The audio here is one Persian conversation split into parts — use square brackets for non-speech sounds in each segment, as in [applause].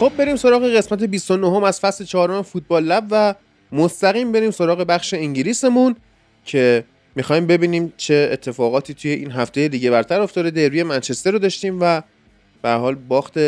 خب بریم سراغ قسمت 29 هم از فصل چهارم فوتبال Lab و مستقیم بریم سراغ بخش انگلیسمون که می‌خوایم ببینیم چه اتفاقاتی توی این هفته لیگ برتر افتاده. دربی منچستر رو داشتیم و به هر حال باخت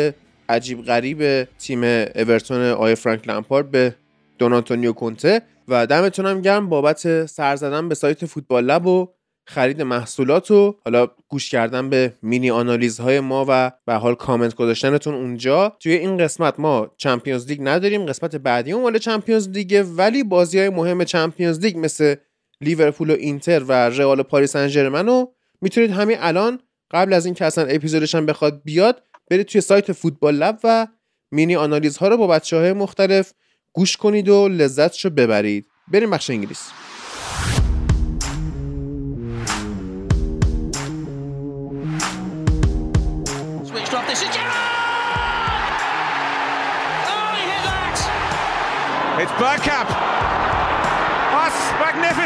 عجیب غریب تیم اورتون آقای فرانک لمپارد به دون آنتونیو کونته. و دمتون هم گرم بابت سر زدن به سایت فوتبال Lab و خرید محصولات و حالا گوش کردن به مینی آنالیز های ما و به هر حال کامنت گذاشتنتون اونجا. توی این قسمت ما Champions League نداریم قسمت بعدی مال Champions League ولی بازی های مهم Champions League مثل لیورپول و اینتر و رئال و پاریس سن رو می‌تونید همین الان قبل از اینکه اصلا اپیزودش هم بخواد بیاد برید توی سایت فوتبال لب و مینی آنالیز ها رو با بچه های مختلف گوش کنید و لذتشو ببرید. بریم بخش انگلیس.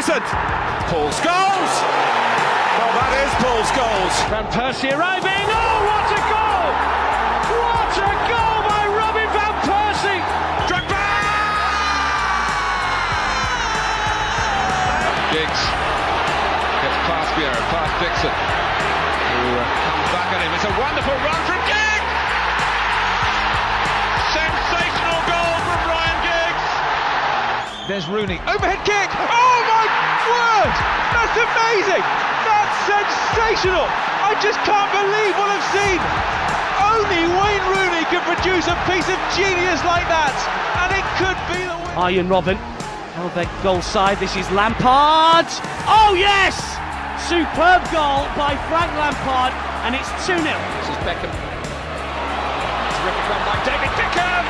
Magnificent. Paul Scholes. Well, that is Paul Scholes. Van Persie arriving. Oh, what a goal! What a goal by Robin Van Persie! Drogba! Giggs gets past Vieira, past Dixon, who uh, comes back at him. It's a wonderful run from Giggs! Sensational goal from Ryan Giggs! There's Rooney. Overhead kick. Oh my word! That's amazing. That's sensational. I just can't believe what I've seen. Only Wayne Rooney can produce a piece of genius like that, and it could be the win. Arjen Robben. Oh, their goal side. This is Lampard. Oh, yes! Superb goal by Frank Lampard, and it's 2 0. This is Beckham. Terrific run by David Beckham!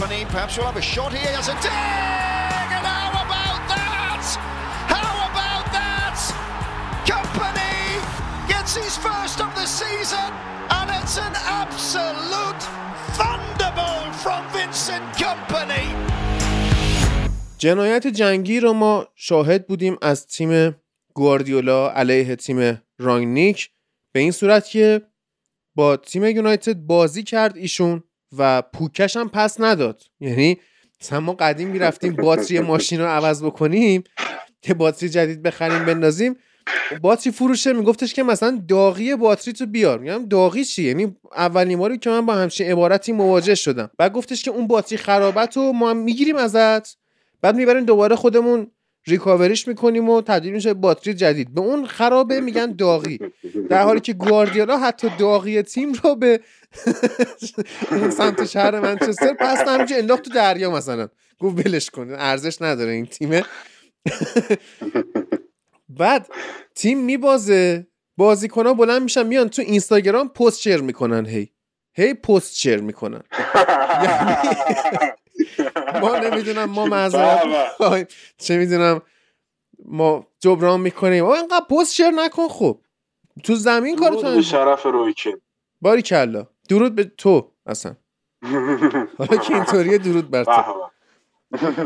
Company perhaps we'll have a shot here. Has a dig! Gets his first of the season, and it's an absolute thunderbolt from Vincent Company. جنایت جنگی رو ما شاهد بودیم از تیم گواردیولا علیه تیم رانگنیک. به این صورت که با تیم یونایتد بازی کرد ایشون و پوکش هم پس نداد. یعنی مثلا ما قدیم می‌رفتیم باتری ماشین رو عوض بکنیم که باتری جدید بخریم بندازیم. باتری فروشه میگفتش که مثلا داغی باتری تو بیار. میگم داغی چی؟ یعنی اولین باری که من با همچین عبارتی مواجه شدم. بعد گفتش که اون باتری خرابت رو ما می‌گیریم ازت. بعد می‌بریم دوباره خودمون ریکاوریش می‌کنیم و تبدیل میشه باتری جدید. به اون خرابه میگن داغی. در حالی که گواردیولا حتی داغی تیم رو به اون [laughs] سمت شهر منچستر پس همینجا انداخت تو دریا مثلا. گفت ولش کن ارزش نداره این تیمه. [laughs] بعد تیم میبازه بازیکن ها بلند میشن میان تو اینستاگرام پست شیر می‌کنن هی. هی پست شیر می‌کنن. [laughs] یعنی ما نمی‌دونم ما معذرت. چه می‌دونم ما جبران می‌کنیم. آقا اینقدر پست شیر نکن خب. تو زمین درود تو به شرف رویکین باری کلا درود به تو اصلا. [laughs] حالا که اینطوریه درود بر تو.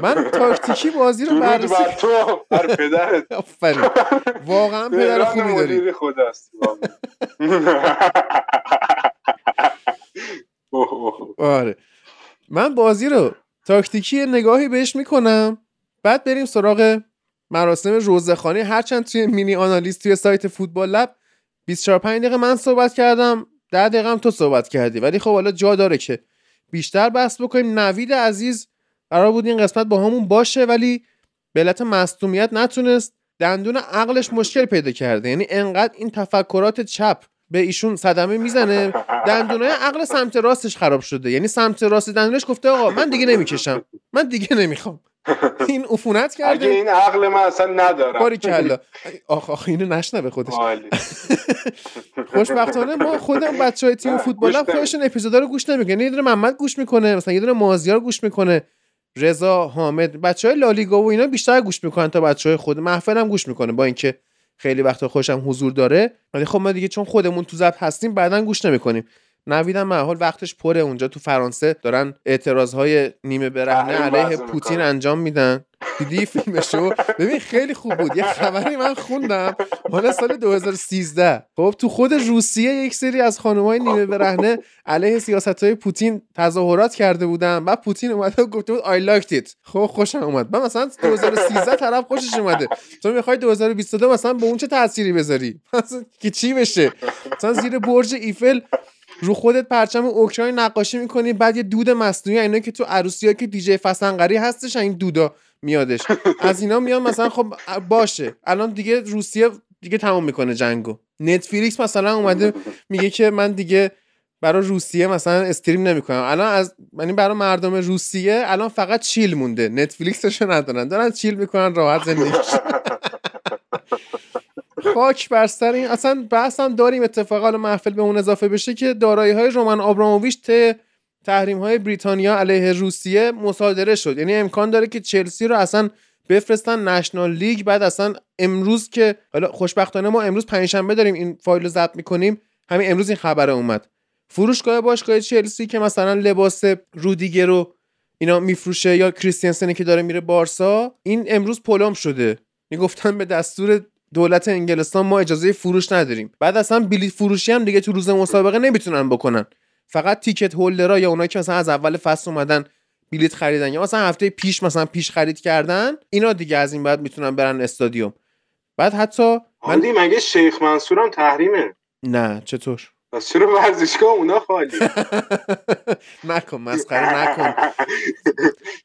من تاکتیکی بازی رو بررسی بر تو بر پدرت. آفرین. واقعا پدر خوبی داری. مدیر خود است. اوه، اوه. آره. من بازی رو تاکتیکی نگاهی بهش می‌کنم. بعد بریم سراغ مراسم روزخانه هرچند توی مینی آنالیز توی سایت فوتبال لب 24 5 دقیقه من صحبت کردم 10 دقیقه هم تو صحبت کردی. ولی خب حالا جا داره که بیشتر بحث بکنیم. نوید عزیز قرار بود این قسمت با همون باشه ولی به علت مصدومیت نتونست دندون عقلش مشکل پیدا کرده. یعنی انقدر این تفکرات چپ به ایشون صدمه می‌زنه دندونای عقل سمت راستش خراب شده. یعنی سمت راست دندونش گفته آقا من دیگه نمی‌کشم. من دیگه نمی‌خوام. این عفونت اگه کرده. این عقل من اصلا ندارم. باری کلا. آخ آخ اینو نشنوه خودش. خوشبختانه ما خودم بچه های تیم فوتبال هم خودشون اپیزودا رو گوش نمی‌کنن. یه دونه محمد گوش می‌کنه مثلا یه دونه مازیار گوش می‌کنه. رضا حامد بچه های لالیگا و اینا بیشتر گوش می‌کنن تا بچه های خود. محفل هم گوش می‌کنه با اینکه خیلی وقتا خوشم حضور داره. ولی خب ما دیگه چون خودمون تو ضبط هستیم بعدا گوش نمی‌کنیم. نویدم محال وقتش پره اونجا تو فرانسه. دارن اعتراض های نیمه برهنه علیه پوتین. انجام میدن. دیدی فیلمشو؟ ببین خیلی خوب بود. یه خبری من خوندم مال سال 2013 خب تو خود روسیه یک سری از خانمای نیمه برهنه علیه سیاست های پوتین تظاهرات کرده بودن بعد پوتین اومده و گفته بود I liked it. خب خوشم اومد. من مثلا 2013 طرف خوشش اومده. تو می‌خوای 2022 مثلا به اون چه تأثیری بذاری؟ [laughs] که چی بشه؟ مثلا زیر برج ایفل رو خودت پرچم اوکراین نقاشی می‌کنی بعد یه دود مصنوعی اینا که تو عروسی که دیجی فسنقری هستش این دودا میادش. از اینا میان مثلا خب باشه. الان دیگه روسیه دیگه تمام می‌کنه جنگو. نتفلیکس مثلا اومده میگه که من دیگه برای روسیه مثلا استریم نمی‌کنم. الان از یعنی برای مردم روسیه الان فقط چیل مونده. نتفلیکسشو ندارن. دارن چیل می‌کنن راحت زندگی خاک بر سر این اصلا بحث هم داریم اتفاقا. محفل به اون اضافه بشه که دارایی های رومن آبراموویچ ته تحریم های بریتانیا علیه روسیه مصادره شد. یعنی امکان داره که چلسی رو اصلا بفرستن نشنال لیگ بعد اصلا امروز که حالا خوشبختانه ما امروز پنجشنبه داریم این فایل رو ضبط می‌کنیم همین امروز این خبر اومد. فروشگاه باشگاه چلسی که مثلا لباس رودیگر رو اینا میفروشه یا کریستیانسنی که داره میره بارسا این امروز پلم شده. می‌گفتن به دستور دولت انگلستان ما اجازه فروش نداریم. بعد اصلا بلیت فروشی هم دیگه تو روز مسابقه نمی‌تونن بکنن. فقط تیکت هولدرها یا اونایی که مثلا از اول فصل اومدن بلیت خریدن یا مثلا هفته پیش مثلا پیش خرید کردن اینا دیگه از این بعد می‌تونن برن استادیوم. بعد حتی من مگه شیخ منصور هم تحریمه؟ نه چطور؟ پس چرا ورزشگاه اونا خالی؟ [laughs] نکن مسخره نکن.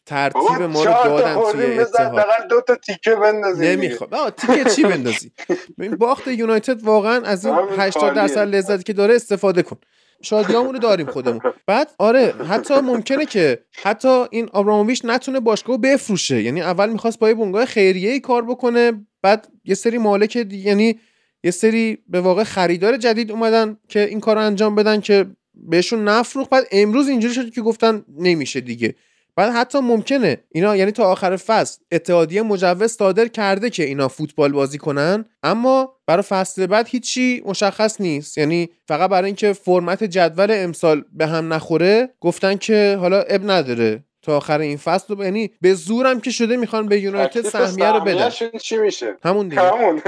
ترتیب ما رو دادن توی اتحاد. دو تا تیکه بندازیم نمی‌خواد. آه تیکه چی بندازی؟ [laughs] باخت یونایتد واقعا از این همین 80 خالیه. درصد لذتی که داره استفاده کن. شادیامون رو داریم خودمون. بعد آره حتی ممکنه که حتی این آبراموویچ نتونه باشگاه رو بفروشه. یعنی اول می‌خواست با یه بنگاه خیریه ای کار بکنه بعد یه سری مالک یعنی یه سری به واقع خریدار جدید اومدن که این کار رو انجام بدن که بهشون نفروخت. بعد امروز اینجوری شد که گفتن نمیشه دیگه. بعد حتی ممکنه. اینا یعنی تا آخر فصل اتحادیه مجوز صادر کرده که اینا فوتبال بازی کنن اما برای فصل بعد هیچی مشخص نیست. یعنی فقط برای اینکه فرمت جدول امسال به هم نخوره گفتن که حالا اب نداره تا آخر این فصل. رو- یعنی به زورم که شده می‌خوان به یونایتد سهمیه رو بدن. چی میشه؟ همون دیگه. همون.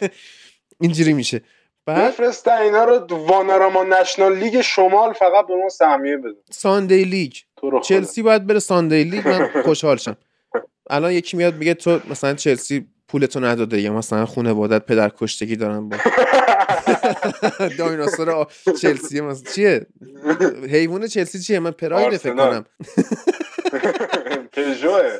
[laughs] اینجوری میشه. بعد بفرستن اینا رو واناراما نشنال لیگ شمال فقط به ما سهمیه بدن ساندی لیگ. تو. چلسی باید بره ساندی لیگ من خوشحال شم. الان یکی میاد میگه تو مثلا چلسی پولتو نداده یا مثلا خانوادت پدر کشتگی دارن با [laughs] دایناسور آ- چلسی مثلا چیه؟ حیوان چلسی چیه؟ من پراید فکر. کنم. [laughs] پژوه.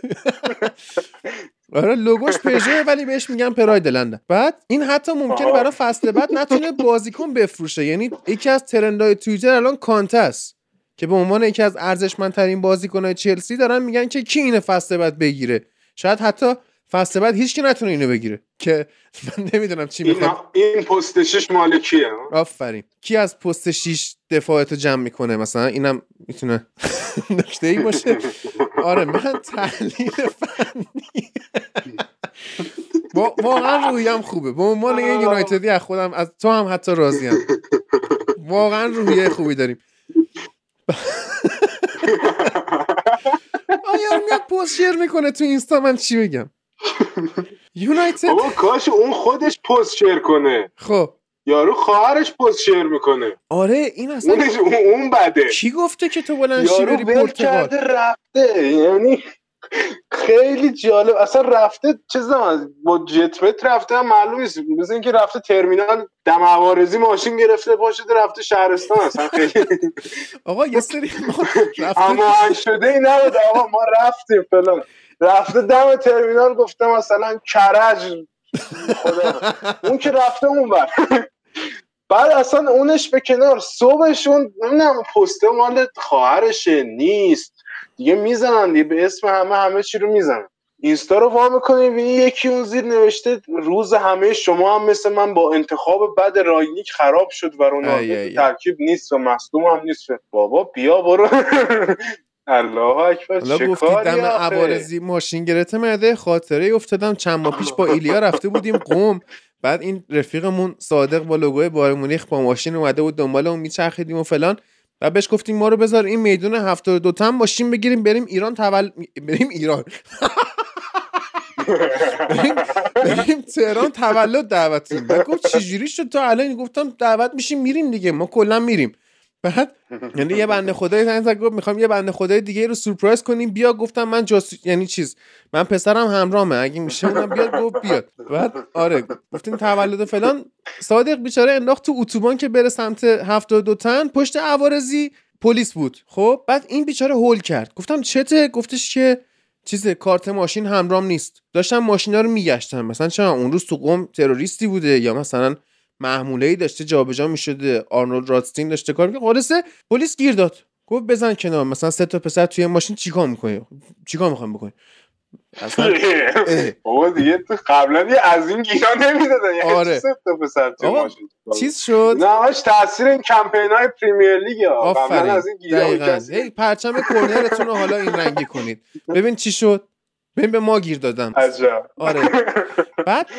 آره لوگوش پژو ولی بهش میگن پراید لندن بعد این حتی ممکنه. برای فصل بعد نتونه بازیکن بفروشه. یعنی یکی از ترندهای توییتر الان کانته است. که به عنوان یکی از ارزشمندترین بازیکنهای چلسی دارن میگن که کی اینو فصل بعد بگیره. شاید حتی فصل بعد هیچ کی نتونه اینو بگیره. که [laughs] من نمی‌دونم چی این, می‌خواد این پست شش مال کیه؟ آفرین. کی از پست 6 دفاعتو جمع می‌کنه؟ مثلا اینم می‌تونه [laughs] نکته ای باشه. آره من تحلیل فنی. [laughs] واقعا روحیم خوبه. به عنوان یه یونایتدی از خودم از تو هم حتی راضیم. واقعا روحیه خوبی داریم. آیا میاد پست شیر می‌کنه تو اینستا؟ من چی بگم؟ یونایتد؟ بابا کاش اون خودش پست شیر کنه. خب. یارو خواهرش پست شیر می‌کنه. آره این اصلا اونش اون, اون بده. کی گفته که تو بلند شی یارو بری پرتغال؟ کرده رفته. یعنی خیلی جالب. اصلا رفته چیز با جت مت رفته هم معلوم نیست. مثل اینکه رفته ترمینال دم عوارضی ماشین گرفته پاشده رفته شهرستان. اصلا خیلی آقا یه سری ما رفته اما شده ای نبود. آقا ما رفتیم فلان. رفته دم ترمینال گفته مثلا کرج. خدا. اون که رفته اون بر بعد اصلا اونش به کنار صبحشون نمی‌دونم پسته مال خواهرشه نیست. دیگه می‌زنن دیگه به اسم همه همه چی رو می‌زنن. اینستا رو وا می‌کنی ببینی یکی اون زیر نوشته روز همه شما هم مثل من با انتخاب بد رایلیک خراب شد و رونالدو ترکیب نیست و مصدوم هم نیست. بابا بیا برو. [laughs] الله اکبر حالا دم؟ عوارضی ماشین گرفته مده خاطره افتادم. چند ماه پیش با ایلیا رفته بودیم قم. بعد این رفیقمون صادق با لوگوی بایر مونیخ با ماشین اومده بود دنبال اون میچرخیدیم و فلان. و بهش گفتیم ما رو بذار این میدون 72 تن ماشین بگیریم بریم ایران تول بریم ایران. بریم, تهران تولد دعوتیم. و گفت چجوری شد؟ تو الان گفتم دعوت میشیم میریم دیگه. ما کلا میریم. بعد یعنی یه بنده خدای زنگ زد گفت می‌خوام یه بنده خدای دیگه رو سورپرایز کنیم. بیا گفتم من جاسو یعنی چیز من پسرم همراهمه. اگه میشه اونم بیاد گفت بیاد. بعد آره گفتیم تولد فلان. صادق بیچاره انداخت تو اتوبان که بره سمت 72 تن. پشت عوارضی پلیس بود. خب بعد این بیچاره هول کرد. گفتم چته؟ گفتش که چیز کارت ماشین همرام نیست. داشتم ماشینا رو میگشتم. مثلا چرا اون روز تو قم تروریستی بوده یا مثلا محموله ای داشته جابجا می‌شده آرنولد رادستین داشته کار می‌کنه خلاصه پلیس گیر داد. گفت بزن کنار مثلا سه تا پسر توی ماشین چیکار می‌کنی؟ چیکار می‌خوام بکنی؟ اصلا. بابا دیگه تو قبلا یه از این گیرا نمی‌دادن. یه آره. سه تا پسر تو آقا، ماشین چیز شد؟ نه تاثیر این کمپین های پریمیر لیگ قبلا آفرین. از این گیرا هی پرچم کرنرتون رو حالا این رنگی کنید. ببین چی شد؟ ببین به ما گیر دادم عجب. آره. بعد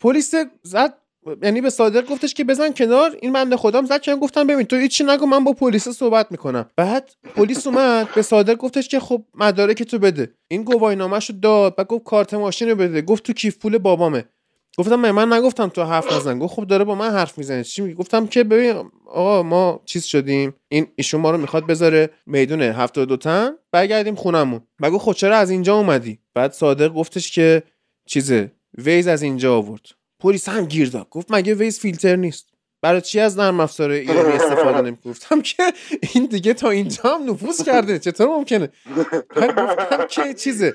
پلیس زد یعنی به صادق گفتش که بزن کنار این بنده خودم زد کنار گفتم ببین تو هیچی نگو من با پلیس صحبت می‌کنم. بعد پلیس اومد به صادق گفتش که خب مدارک تو بده. این گواهینامه‌شو داد بعد گفت کارت ماشین رو بده. گفت تو کیف پول بابامه. گفتم من, نگفتم تو حرف نزن. گفت خب داره با من حرف می‌زنه. چی میگی؟ گفتم که ببین آقا ما چیز شدیم. این ایشون ما رو می‌خواد بذاره میدون 72 تن برگردیم خونمون. گفت خب چرا از اینجا اومدی؟ بعد صادق گفتش که چیزه ویز از اینجا آورد. پلیس هم گیر داد. گفت مگه ویز فیلتر نیست؟ برای چی از نرم افزار ایرانی استفاده [laughs] نمی گفتم که این دیگه تا اینجا هم نفوذ کرده. چطور ممکنه؟ بعد گفتم که چیزه.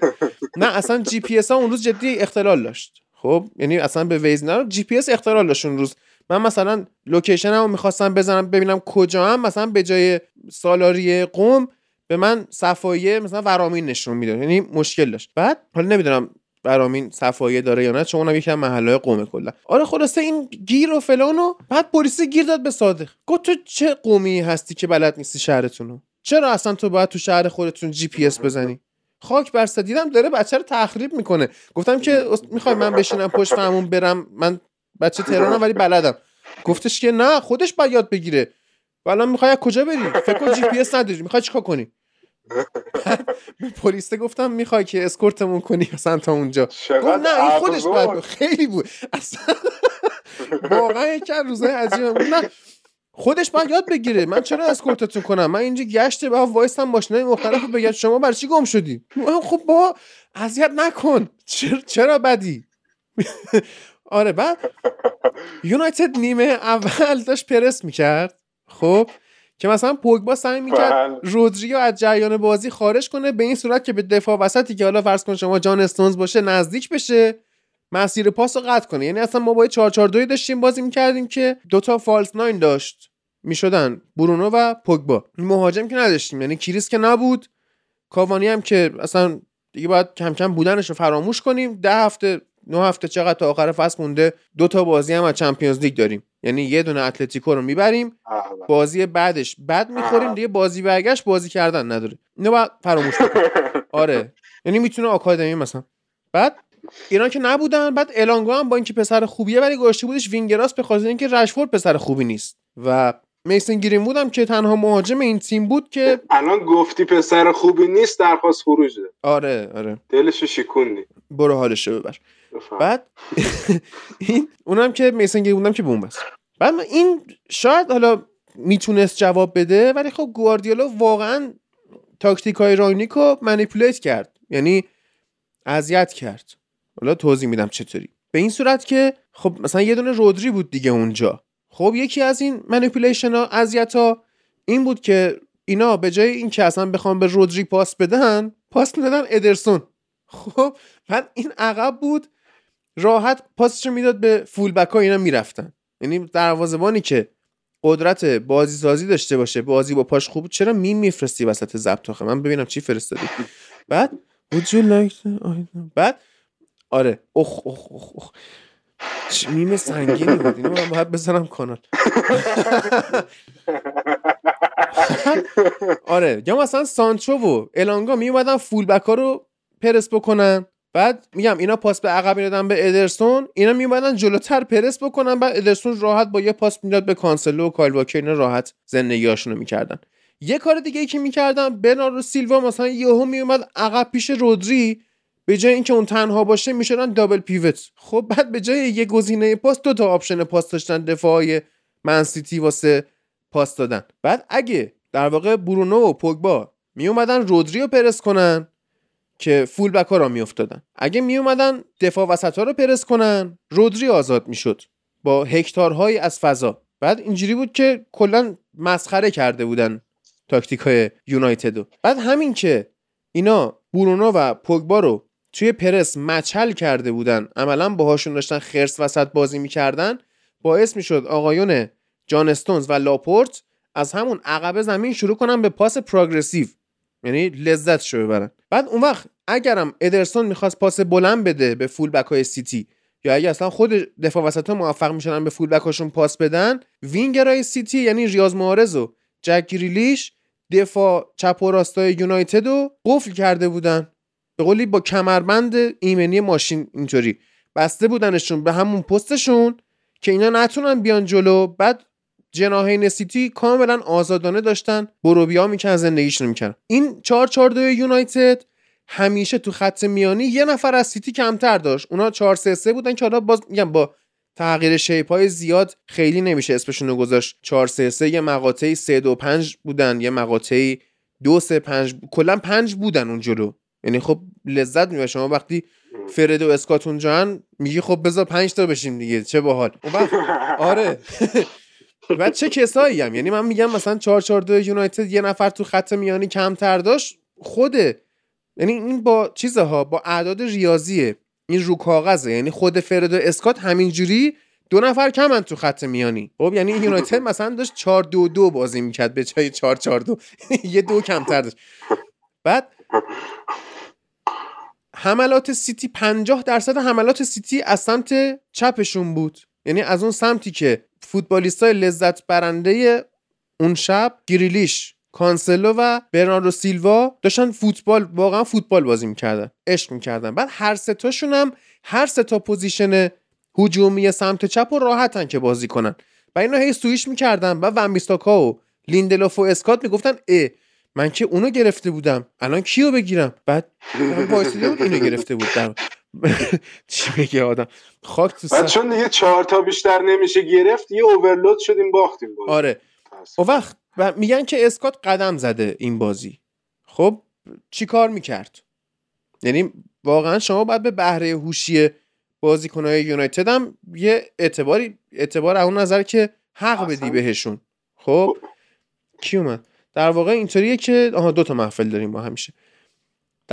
نه اصلا جی پی اس ها اون روز جدی اختلال داشت. خب یعنی اصلا به Waze نه جی پی اس اختلال داشت اون روز. من مثلا location رو می‌خواستم بزنم ببینم کجا هم مثلا به جای سالاریه قم به من صفاییه مثلا ورامین نشون می‌داد. یعنی مشکل داشت. بعد حالا نمی‌دونم ورامین صفاییه داره یا نه چون اونم یکی از محله‌های قمه کلا. آره خلاصه این گیر و فلان و بعد پلیس گیر داد به صادق. گفت تو چه قمی هستی که بلد نیستی شهرتونو چرا اصلا تو باید تو شهر خودتون جی پی اس بزنی؟ خاک بر دیدم داره بچه رو تخریب می‌کنه. گفتم که می‌خوای من بشینم پشت فرمون برم؟ من بچه تهرانم ولی بلدم. گفتش که نه خودش باید یاد بگیره. الان می‌خوای کجا بری؟ فکر کن جی پی اس نداری. می‌خوای چیکار کنی؟ [laughs] به پلیس گفتم می‌خوای که اسکورتمون کنی مثلا تا اونجا. گفت نه این خودش. باید خیلی بود. اصلا واقعا یکی از روزهای عجیبه. نه خودش باید یاد بگیره. من چرا اسکورتتون کنم؟ من اینجا گشت با وایستم ماشینای مختلف بگم شما برای چی گم شدی؟ خب با اذیت نکن. چرا, چرا بدی؟ [laughs] آره بعد یونایتد نیمه اول داشت پرس می‌کرد. خب؟ که مثلا پوگبا سعی می‌کرد بله. رودریو از جریان بازی خارج کنه به این صورت که به دفاع وسطی که حالا فرض کن شما جان استونز باشه نزدیک بشه مسیر پاس رو قطع کنه. یعنی اصلا ما با 4 4 2 داشتیم بازی می‌کردیم که دوتا فالس ناین داشت. می‌شدن برونو و پوگبا. مهاجم که نداشتیم یعنی کریس که نبود. کاوانی هم که اصلا دیگه باید کم کم بودنش رو فراموش کنیم. ده هفته نه هفته چقدر تا آخر فصل مونده دو تا بازی هم از Champions League داریم. یعنی یه دونه اتلتیکو رو می‌بریم. بازی بعدش. بعد می‌خوریم دیگه بازی برگشت بازی کردن نداره. اینو باید فراموش [laughs] آره. یعنی می‌تونه آکادمی مثلا. بعد ایران که نبودن بعد الانگو هم با اینکه پسر خوبیه ولی گذاشته بودش وینگراس به خاطر اینکه رشفورد پسر خوبی نیست. و میسن گرین بودم که تنها مهاجم این تیم بود که الان گفتی پسر خوبی نیست درخواست خروجه. آره آره. دلشو شکوندی. برو حالشو ببر. بعد [laughs] این اونم که میسن بودم که بوم بس بعد این شاید حالا می‌تونست جواب بده ولی خب گواردیولا واقعا تاکتیک های راینیکو منیپولیت کرد. یعنی اذیت کرد. حالا توضیح میدم چطوری. به این صورت که خب مثلا یه دونه رودری بود دیگه اونجا. خب یکی از این manipulation ها اذیت ها این بود که اینا به جای این که اصلا بخوام به رودری پاس بدن پاس می‌دادن ادرسون. خب بعد این عقب بود راحت پاسش می‌داد به full back ها اینا می‌رفتن. یعنی دروازه‌بانی که قدرت بازی سازی داشته باشه بازی با پاش خوب چرا میم میفرستی وسط ضبط آخه؟ من ببینم چی فرستادی. بعد. بعد آره. اخ اخ اخ اخ میم سنگینی بود. اینو من باید بزنم کانال [laughs] آره. یا مثلا سانچو و الانگا می اومدن full ها رو پرس بکنن. بعد میگم اینا پاس به عقب می‌دادن به ادرسون اینا میومدن جلوتر پرس بکنن بعد ادرسون راحت با یه پاس می‌داد به کانسلو و کایل واکر اینا راحت زندگیاشونو می‌کردن. یه کار دیگه ای که می‌کردن برناردو سیلوا مثلا یهو میومد عقب پیش رودری به جای اینکه اون تنها باشه می‌شدن double pivot. خب بعد به جای یه گزینه پاس دو تا option پاس داشتن دفاعی منسیتی واسه پاس دادن. بعد اگه در واقع برونو و پوگبا می اومدن رودری رو پرس کنن که full back ها راه می افتادن اگه می اومدن دفاع وسط ها رو پرس کنن رودری آزاد می شد با هکتارهایی از فضا. بعد اینجوری بود که کلا مسخره کرده بودن تاکتیک های یونایتدو بعد همین که اینا برونو و پوگبا رو توی پرس مچل کرده بودن عملا باهاشون داشتن خرس وسط بازی می‌کردن باعث می‌شد آقایون جان استونز و لاپورت از همون عقب زمین شروع کنن به پاس progressive. یعنی لذت شو ببرن. بعد اون وقت اگرم ادرسون می‌خواست پاس بلند بده به full back های سیتی یا اگه اصلا خود دفاع وسط ها موفق میشن به full back پاس بدن وینگرای سیتی یعنی ریاض محرز و جک گریلیش دفاع چپ و راستای یونایتد رو قفل کرده بودن. به قولی با کمربند ایمنی ماشین اینطوری. بسته بودنشون به همون پستشون که اینا نتونن بیان جلو. بعد جناهین سیتی کاملا آزادانه داشتن. بروبیا میکن زندگیشون می‌کردن. این 4 4 2 یونایتد همیشه تو خط میانی یه نفر از سیتی کمتر داشت. اونا 4 3 3 بودن که حالا باز میگم با تغییر شیپ های زیاد خیلی نمیشه اسمشون رو گذاشت. 4 3 3 یه مقاطعی 3 2 5 بودن یه مقاطعی 2 3 5 کلا 5 بودن اون جلو. یعنی خب لذت می‌بره شما وقتی فرد و اسکات اونجا میگی خب بذار 5 تا بشیم دیگه چه باحال. آره. [laughs] بعد چه کسایی هم؟ یعنی من میگم مثلا 4 4 2 یونایتد یه نفر تو خط میانی کمتر داشت خوده. یعنی این با چیزها با اعداد ریاضیه. این رو کاغذه. یعنی خود فرد و اسکات همینجوری دو نفر کمن تو خط میانی. خب یعنی یونایتد مثلا داشت 4 2 2 بازی می‌کرد به جای 4 4 2 یه دو کمتر داشت. بعد حملات سیتی 50 درصد حملات سیتی از سمت چپشون بود. یعنی از اون سمتی که فوتبالیستای لذت برنده اون شب گریلیش کانسلو و برناردو سیلوا داشتن فوتبال واقعا فوتبال بازی می‌کردن عشق می‌کردن. بعد هر ستاشون هم هر ستا position هجومی سمت چپ و راحتن که بازی کنن. و اینا هی سویش می‌کردن و ون‌بیساکا و لیندلوف و اسکات می‌گفتن اه من که اونو گرفته بودم الان کیو بگیرم؟ بعد وایسیده بود اینو گرفته بود [laughs] چی بگه آدم؟ خاک تو بعد چون دیگه چهار تا بیشتر نمیشه گرفت یه overload شدیم باختیم بازی. آره. و وقت میگن که اسکات قدم زده این بازی. خب چی کار می‌کرد؟ یعنی واقعا شما باید به بهره هوشی بازیکنهای یونایتد هم یه اعتباری اعتبار اون نظر که حق بدی بهشون. خب کی اومد؟ در واقع اینطوریه که آها دو تا محفل داریم با همیشه.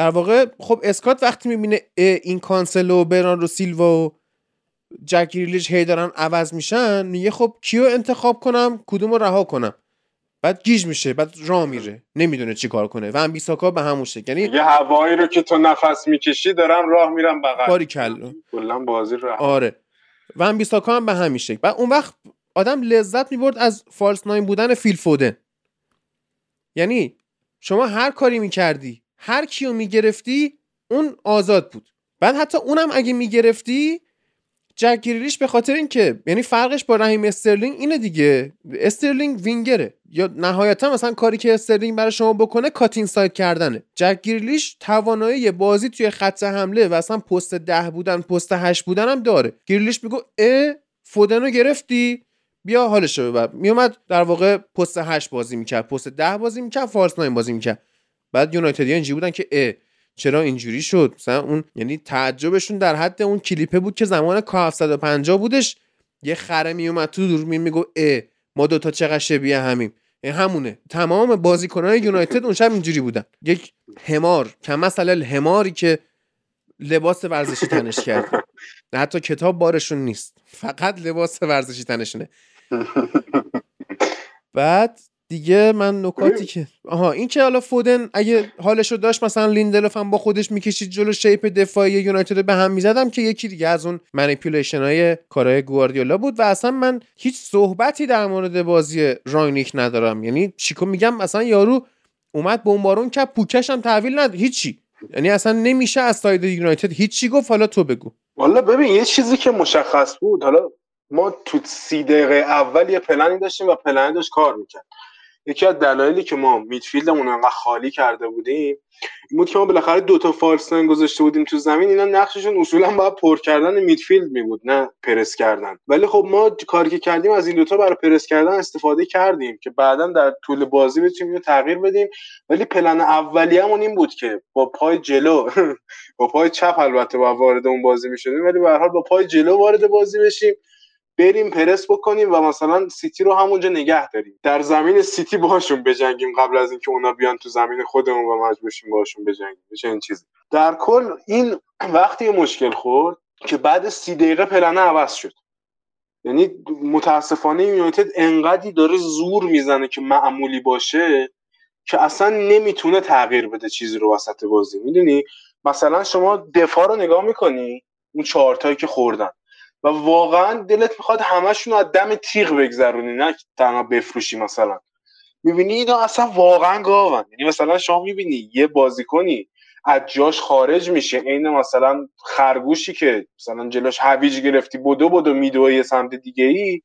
در واقع خب اسکات وقتی می‌بینه این کانسل و بران رو سیلوا و جک گریلیش هی دارن عوض میشن میگه خب کیو انتخاب کنم؟ کدوم رو رها کنم؟ بعد گیج میشه بعد راه میره. نمی‌دونه چی کار کنه. ون‌بیساکا به همون شکل. یعنی یه هوایی رو که تو نفس می‌کشی دارن راه میرن بغل. باری کلا. کلا بازی رو آره. ون‌بیساکا هم به همین شکل. بعد اون وقت آدم لذت می‌برد از false nine بودن فیل فودن. یعنی شما هر کاری می‌کردی هر کیو می‌گرفتی اون آزاد بود. بعد حتی اونم اگه می‌گرفتی جک گریلیش به خاطر اینکه یعنی فرقش با رحیم استرلینگ اینه دیگه. استرلینگ وینگره. یا نهایتا مثلا کاری که استرلینگ برای شما بکنه cut inside کردنه. جک گریلیش توانایی بازی توی خط حمله و اصلا پست ده بودن پست هشت بودن هم داره. گریلیش میگو ا فودنو گرفتی؟ بیا حالش رو ببر. میومد در واقع پست 8 بازی می‌کرد. پست 10 بازی می‌کرد فالس بازی می‌کرد. بعد یونایتدیا اینجوری بودن که ا چرا اینجوری شد؟ مثلا اون یعنی تعجبشون در حد اون کلیپه بود که زمان کا 750 بودش یه خره میومد تو دوربین میگو ا ما دوتا چقدر شبیه همیم. همونه. تمام بازیکنان یونایتد اون شب اینجوری بودن. یک همار کم مثلا الهماری که لباس ورزشی تنش کرد. حتی کتاب بارشون نیست. فقط لباس ورزشی تنشونه. [laughs] بعد دیگه من نکاتی که آها این که حالا فودن اگه حالشو داشت مثلا لیندلوف هم با خودش می‌کشید جلو shape دفاعی یونایتد به هم می‌زدم که یکی دیگه از اون manipulation های کارهای گواردیولا بود و اصلا من هیچ صحبتی در مورد بازی رانگنیک ندارم. یعنی چیکو میگم؟ اصلا یارو اومد بمبارون که پوکش هم تحویل ند هیچی. یعنی اصلا نمیشه از ساید یونایتد هیچی گفت. حالا تو بگو. والا ببین یه چیزی که مشخص بود. حالا ما تو سی دقیقه اول یه پلنی داشتیم و پلنی داشت کار می‌کرد. یکی از دلایلی که ما میدفیلدمون انقدر خالی کرده بودیم این بود که ما بالاخره دو تا فالس گذاشته بودیم تو زمین اینا نقششون اصولا باید پر کردن میدفیلد می بود نه پرس کردن. ولی خب ما کاری که کردیم از این دوتا برای پرس کردن استفاده کردیم که بعدا در طول بازی بتونیم اینو تغییر بدیم. ولی پلن اولیه‌مون این بود که با پای جلو [laughs] با پای چپ البته با وارد اون بازی می‌شدیم ولی به هر حال با پای جلو وارد بازی بشیم. بریم پرس بکنیم و مثلا سیتی رو همونجا نگه داریم. در زمین سیتی باشون بجنگیم قبل از اینکه اونا بیان تو زمین خودمون و مجبور شیم باشون بجنگیم. میشه این چیزی. در کل این وقتی مشکل خورد که بعد سی دقیقه پلنه عوض شد. یعنی متاسفانه یونایتد انقدی داره زور می‌زنه که معمولی باشه که اصلا نمی‌تونه تغییر بده چیزی رو وسط بازی. می‌دونی؟ مثلا شما دفاع رو نگاه می‌کنی اون چهارتایی که خوردن. و واقعا دلت می‌خواد همشون از دم تیغ بگذرونی نه تنها بفروشی مثلا. می‌بینی اینا اصلا واقعا گاون یعنی مثلا شما می‌بینی یه بازیکنی از جاش خارج میشه عین مثلا خرگوشی که مثلا جلوش هویج گرفتی بدو بدو میدوه یه سمت دیگه ای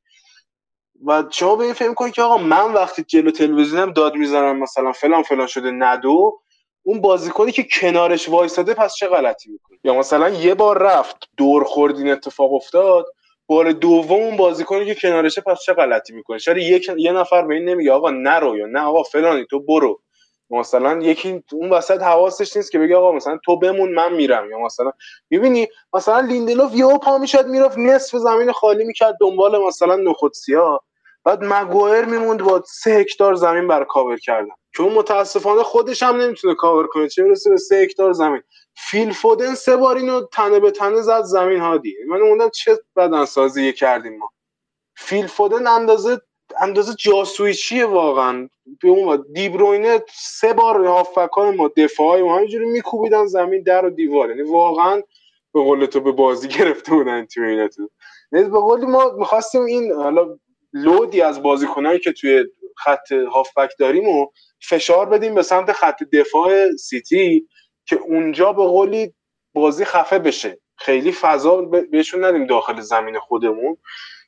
و شما به این فهم کنید که آقا من وقتی جلو تلویزیونم داد می‌زنم مثلا فلان فلان شده ندو اون بازیکنی که کنارش وایساده پس چه غلطی می‌کنه؟ یا مثلا یه بار رفت دور خورد این اتفاق افتاد بار دوم اون بازیکنی که کنارشه پس چه غلطی می‌کنه؟ چرا یک یه نفر به این نمیگه آقا نرو یا نه آقا فلانی تو برو. مثلا یکی اون وسط حواسش نیست که بگه آقا مثلا تو بمون من میرم. یا مثلا می‌بینی مثلا لیندلوف یهو پا می‌شد می‌رفت نصف زمین خالی می‌کرد دنبال مثلا نخود سیاه. بعد مگوایر میموند با سه هکتار زمین برای کاور کردن. چون متاسفانه خودش هم نمی‌تونه کاور کنه. چه برسه به سه هکتار زمین. فیل فودن سه بار اینو تنه به تنه زد زمین هادی. من موندم چه بدن سازی کردیم ما. فیل فودن اندازه اندازه جاسویچیه واقعا. به اون دیبروینه سه بار هافکای ما دفاعی ما همینجوری میکوبیدن زمین در و دیوار. یعنی واقعا به قول تو به بازی گرفته بودن تیم تو به قولی ما می‌خواستیم این حالا لودی از بازیکنایی که توی خط هافبک داریم و فشار بدیم به سمت خط دفاع سیتی که اونجا به قولی بازی خفه بشه. خیلی فضا بهشون ندیم داخل زمین خودمون.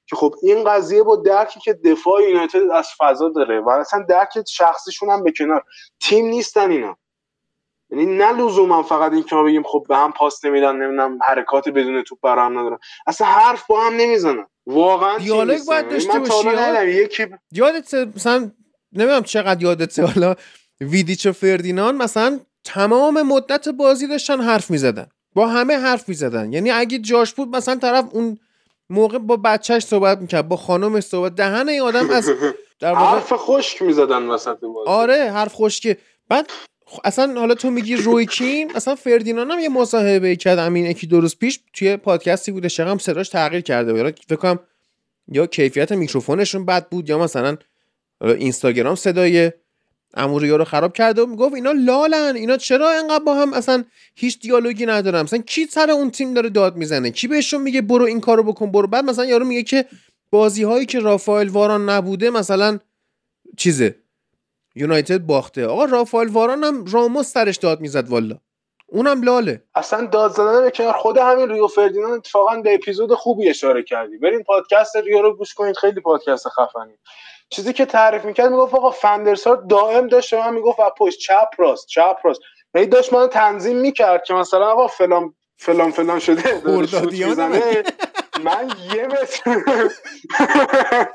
که خب این قضیه با درکی که دفاع یونایتد از فضا داره و اصلا درک شخصیشون هم به کنار. تیم نیستن اینا. یعنی نه لزوما فقط این که ما بگیم خب به هم پاس نمیدن نمی‌دونم حرکات بدون توپ برام ندارن. اصلا حرف با هم نمی‌زنن. واقعا دیالوگ باید یعنی داشته باشی یکی یادت مثلا نمی‌دونم چقدر یادت حالا ویدیچ و فردینان مثلا تمام مدت بازی داشتن حرف می‌زدن. با همه حرف می‌زدن. یعنی اگه جاش بود مثلا طرف اون موقع با بچهش صحبت می‌کرد با خانمش صحبت دهن این آدم از [laughs] در حرف خشک می‌زدن وسط بازی. آره حرف خشکه. بعد اصلا حالا تو میگی روی کین اصلا فردینان هم یه مصاحبه کرد همین یکی دو روز پیش توی پادکستی بوده شقم صداش تغییر کرده بود. فکر یا کیفیت میکروفونشون بد بود یا مثلا اینستاگرام صدای اموریو رو خراب کرده و می‌گفت اینا لالن اینا چرا انقدر با هم اصلا هیچ دیالوگی ندارن؟ مثلا کی سر اون تیم داره داد می‌زنه؟ کی بهشون میگه برو این کارو بکن برو؟ بعد مثلا یارو میگه که بازی هایی که رافائل واران نبوده مثلا چیزه؟ یونایتد باخته. آقا رافائل واران هم راموس سرش داد می‌زد والا. اونم لاله. اصلا داد زدن به کنار خود همین ریو فردیناند اتفاقا به اپیزود خوبی اشاره کردی. برین پادکست ریو رو گوش کنید. خیلی پادکست خفنی. چیزی که تعریف می‌کرد می‌گفت آقا فندرسار دائم داشت من می‌گفت پشت چپ راست چپ راست. هی داشت من تنظیم می‌کرد که مثلا آقا فلان فلان فلان شده من یه متر [laughs]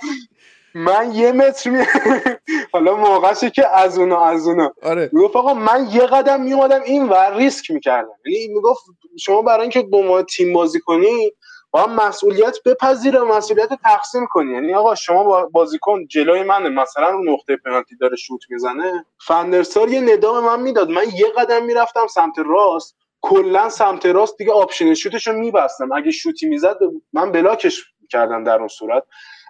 من یه متر می [laughs] حالا موقعشه که از اونا از اونا. آره. می‌گفت آقا من یه قدم میومدم این و ریسک می‌کردم. یعنی می‌گفت شما برای اینکه با ما تیم بازی کنی با مسئولیت بپذیره و مسئولیت تقسیم کنی. یعنی آقا شما بازیکن جلوی منه. مثلا رو نقطه پنالتی داره شوت می‌زنه. فندرسار یه ندام من می‌داد. من یه قدم می‌رفتم سمت راست. کلا سمت راست دیگه option شوتش رو میبستم. اگه شوتی می‌زد من block ش کردم در اون صورت.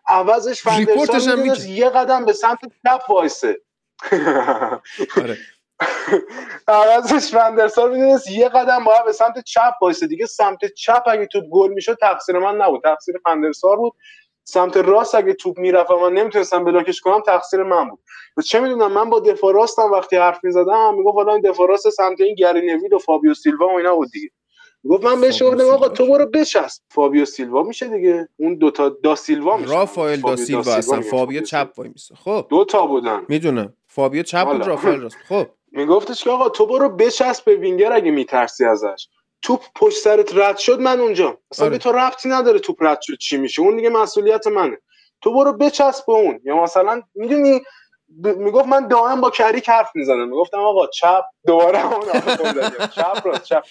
عوضش فندرسار می‌دونست یه قدم به سمت چپ وایسه. آره. عوضش فندرسار می‌دونست یه قدم باید به سمت چپ وایسه. دیگه سمت چپ اگه توپ گل می‌شد تقصیر من نبود. تقصیر فندرسار بود. سمت راست اگه توپ می‌رفت و من نمی‌تونستم block ش کنم تقصیر من بود. و چه می‌دونم من با دفاع راستم وقتی حرف می‌زدم می‌گفت حالا این دفاع راست سمت این گری نویل و فابیو سیلوا و اینا بود دیگه. گفت من بهش گفتم آقا تو برو بچسب. فابیو سیلوا میشه دیگه. اون دوتا دا سیلوا میشه. رافائل دا سیلوا میگم، فابیو چپ وایمیسه خب. دو تا بودن. می‌دونم. فابیو چپ بود. رافائل راست. خب. میگفتش که آقا تو برو بچسب به وینگر اگه میترسی ازش. توپ پشت سرت رد شد من اونجا. اصلا آره. به تو ربطی نداره توپ رد شد چی میشه. اون دیگه مسئولیت منه. تو برو بچسب به اون. یا مثلا می‌دونی ب... می‌گفت من دائم با کریک حرف می‌زدم می‌گفتم آقا چپ دوباره زدیم. چپ راست چپ.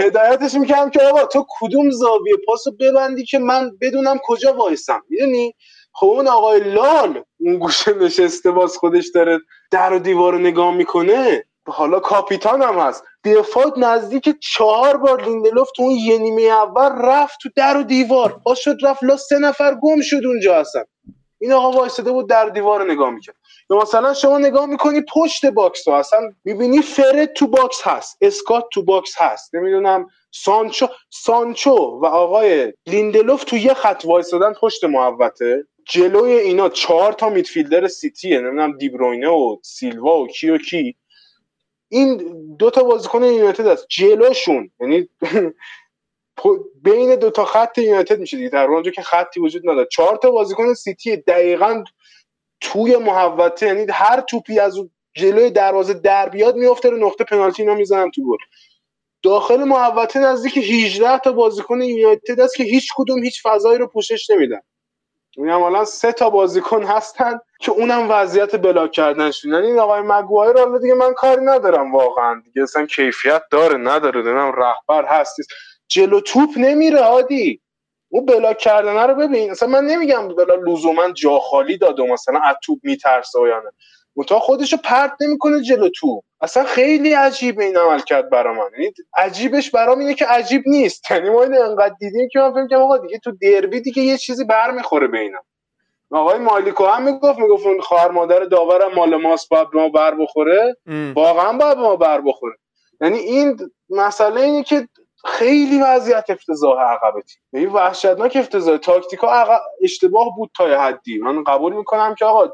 هدایتش می‌کردم که آقا تو کدوم زاویه پاسو ببندی که من بدونم کجا وایسم. می‌دونی؟ خب اون آقای لال اون گوشه نشسته باز خودش داره در و دیوار نگاه می‌کنه. حالا کاپیتان هم هست. دفاع نزدیک چهار بار لیندلوف تو اون یه نیمه اول رفت تو در و دیوار. پاس شد رفت لا سه نفر گم شد اونجا اصلا. این آقا وایساده بود در دیوار نگاه می‌کرد. مثلا شما نگاه می‌کنی پشت box رو اصلا می‌بینی فرد تو box هست اسکات تو box هست نمی‌دونم سانچو سانچو و آقای لیندلوف تو یه خط وایسادن پشت محوطه. جلوی اینا چهار تا midfielder سیتیه نمی‌دونم دیبروینه و سیلوا و کی و کی. این دو تا بازیکن یونایتد است جلوشون یعنی پ- [laughs] بین دو تا خط یونایتد میشه دیگه در اونجا که خطی وجود نداره. چهار تا بازیکن سیتی دقیقا توی محوطه یعنی هر توپی از جلوی دروازه در بیاد میفته رو نقطه پنالتی اینا می‌زنن تو گل. داخل محوطه نزدیک 18 تا بازیکن یونایتد است که هیچ کدوم هیچ فضایی رو پوشش نمیدن. این حالا سه تا بازیکن هستن که اونم وضعیت بلاک کردنشون. یعنی این آقای مگوایر حالا دیگه من کاری ندارم واقعا. دیگه اصلا کیفیت داره نداره. نمی‌دونم رهبر هست نیست. جلو توپ نمیره هادی. اون بلاک کردن رو ببین. اصلا من نمیگم بلا لزوما جا خالی داد و مثلا از توپ میترسه و یا نه. منتها خودشو پرت نمی‌کنه جلو توپ. اصلا خیلی عجیبه این عمل کرد برا من. یعنی عجیبش برام اینه که عجیب نیست. یعنی ما اینو انقدر دیدیم که من فکر کنم آقا دیگه تو دربی دیگه یه چیزی برمیخوره به اینا. آقای مالیکو هم می‌گفت می‌گفت اون خواهر مادر داورم مال ماست باید ما بر بخوره. واقعا باید ما بر بخوره. یعنی این مسئله اینه که خیلی وضعیت افتضاح عقب تیم. یعنی وحشتناک افتضاح. تاکتیکا عقب اشتباه بود تا حدی. من قبول می‌کنم که آقا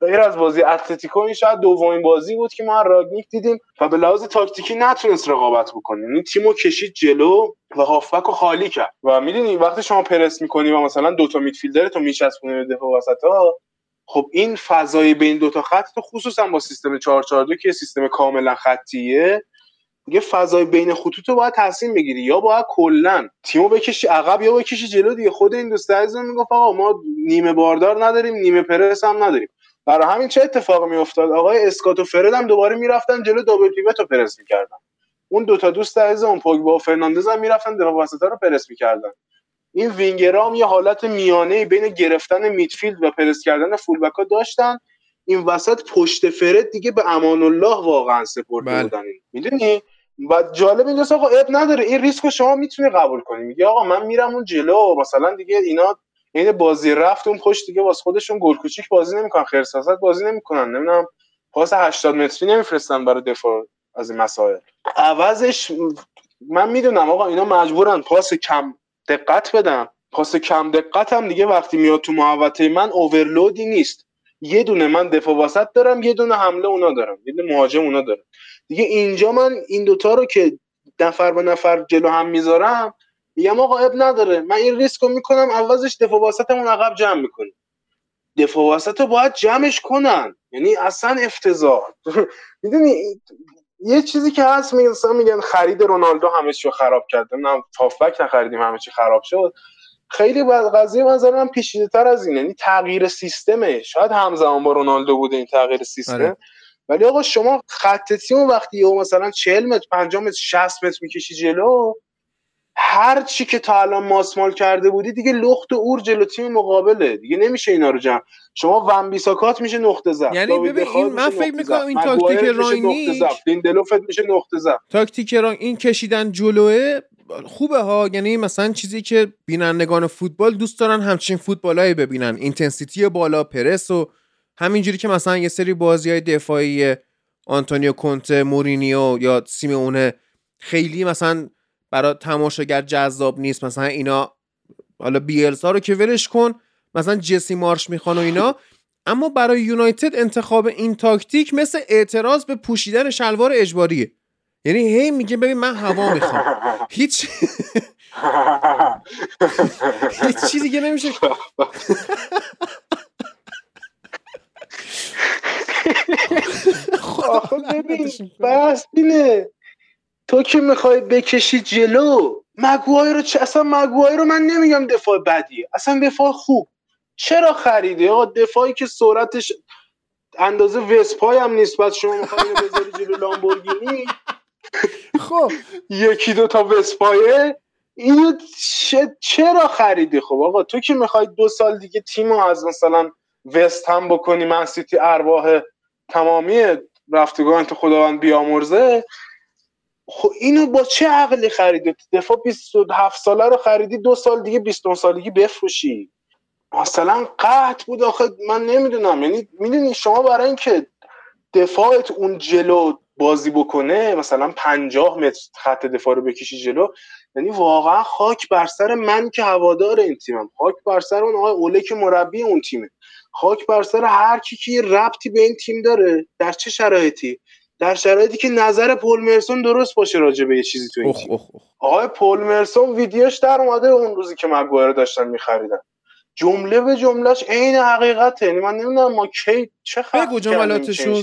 غیر از بازی اتلتیکو این شاید دومین بازی بود که ما راگنیک دیدیم و به لحاظ تاکتیکی نتونست رقابت بکنه. یعنی تیمو کشید جلو و هافبک رو خالی کرد. و می‌دونی وقتی شما پرس می‌کنی و مثلا دوتا میدفیلدر تو میچسبونی به دفاع وسط ها خب این فضای بین دوتا خط تو خصوصا با سیستم 442 که سیستم کاملا خطیه دیگه فضای بین خطوط رو باید تصمیم بگیری. یا باید کلا تیمو بکشی عقب یا بکشی جلو دیگه. خود این دوست عزیزم می‌گفت آقا ما نیمه باردار نداریم نیمه پرس هم نداریم. برای همین چه اتفاقی میافتاد؟ آقای اسکات و فرد هم دوباره می‌رفتن جلو دابل پیوت رو پرس می‌کردن. اون دوتا دوست عزیزم پوگبا و فرناندز هم می‌رفتن دفاع وسطا رو پرس می‌کردن. این وینگرها هم یه حالت میانه بین گرفتن میدفیلد و پرس کردن فولبک ها داشتن. این وسط پشت فرد دیگه به امان الله واقعا سپرده بله. بودن. می‌دونی؟ و جالب اینجاست آقا اب نداره. این ریسک شما می‌تونی قبول کنی. میگه آقا من میرم اون جلو. مثلا دیگه اینا این بازی رفت اون پشت دیگه واسه خودشون گل کوچیک بازی نمی‌کنن خرساست بازی نمی‌کنن. نمی‌دونم پاس 80 متری نمیفرستن برای دفاع از این مسائل. عوضش من می‌دونم آقا اینا مجبورن پاس کم دقت بدن. پاس کم دقت هم دیگه وقتی میاد تو محوطه من اوورلودی نیست. یه دونه من دفاع وسط دارم یه دونه حمله اونا دارم. یه دونه مهاجم اونا دارم. دیگه اینجا من این دوتا رو که نفر به نفر جلو هم می‌ذارم میگم آقا اب نداره. من این ریسک رو می‌کنم عوضش دفاع وسطمون عقب جمع می‌کنیم. دفاع وسط رو باید جمعش کنن. یعنی اصلا افتضاح. [laughs] می‌دونی یه چیزی که هست میگن میگن خرید رونالدو همه چی رو خراب کرد. نمی‌دونم هافبک نخریدیم همه چی خراب شد. خیلی بعد قضیه نظر من تر از اینه. یعنی تغییر سیستمه. شاید همزمان با رونالدو بوده این تغییر سیستم. آره. ولی آقا شما خط تیم وقتی یهو مثلا 40 متر 50 متر 60 متر می‌کشی جلو هر چی که تا الان ماسمال کرده بودی دیگه لخت و اور جلو تیم مقابله. دیگه نمیشه اینا رو جمع. شما ون بیساکات میشه نقطه ضعف. یعنی ببین این- من فکر می‌کنم. این تاکتیک نقطه ضعف. لیندلوفت میشه نقطه ضعف. تاکتیک ران این کشیدن جلوه خوبه ها. یعنی مثلا چیزی که بینندگان فوتبال دوست دارن همچین فوتبالایی ببینن. intensity بالا پرس و همینجوری که مثلا یه سری بازی های دفاعی آنتونیو کونته مورینیو یا سیمونه خیلی مثلا برای تماشاگر جذاب نیست. مثلا اینا حالا بیلسا رو که ولش کن مثلا جسی مارش می‌خوان و اینا. [laughs] اما برای یونایتد انتخاب این تاکتیک مثل اعتراض به پوشیدن شلوار اجباریه. یعنی هی میگه ببین من هوا می‌خوام. هیچ [laughs] هیچ چیزی دیگه نمیشه [laughs] آخه ببین بس اینه. تو که می‌خوای بکشی جلو مگوای رو چه اصلا مگوای رو من نمیگم دفاع بدیه. اصلا دفاع خوب. چرا خریدی؟ آقا دفاعی که سرعتش اندازه وسپای هم نیست. بعد شما می‌خوای بذاری جلو لامبورگینی؟ خب. یکی دو تا وسپایه. اینو چرا خریدی؟ خب آقا تو که می‌خوای دو سال دیگه تیم از مثلا وست هم بکنی من سیتی ارواح تمامی رفتگان تو خداوند بیامرزه خب اینو با چه عقلی خریدی؟ دفاع 27 ساله رو خریدی دو سال دیگه 29 سالگی بفروشی. مثلا قطع بود آخه من نمی‌دونم. یعنی می‌دونی شما برای اینکه دفاعت اون جلو بازی بکنه مثلا 50 متر خط دفاع رو بکشی جلو یعنی واقعا خاک بر سر من که هوادار این تیمم. خاک بر سر اون آقای اوله که مربی اون تیمه. خاک بر سر هر کی که ربطی به این تیم داره در چه شرایطی؟ در شرایطی که نظر پول مرسون درست باشه راجع به یه چیزی تو این اخ اخ اخ. آقای پول مرسون ویدیوش در اومده اون روزی که مگوایر داشتن میخریدن. جمله به جملهش عین حقیقته. یعنی من نمی‌دونم ما کی چه خبر بگو جملاتشو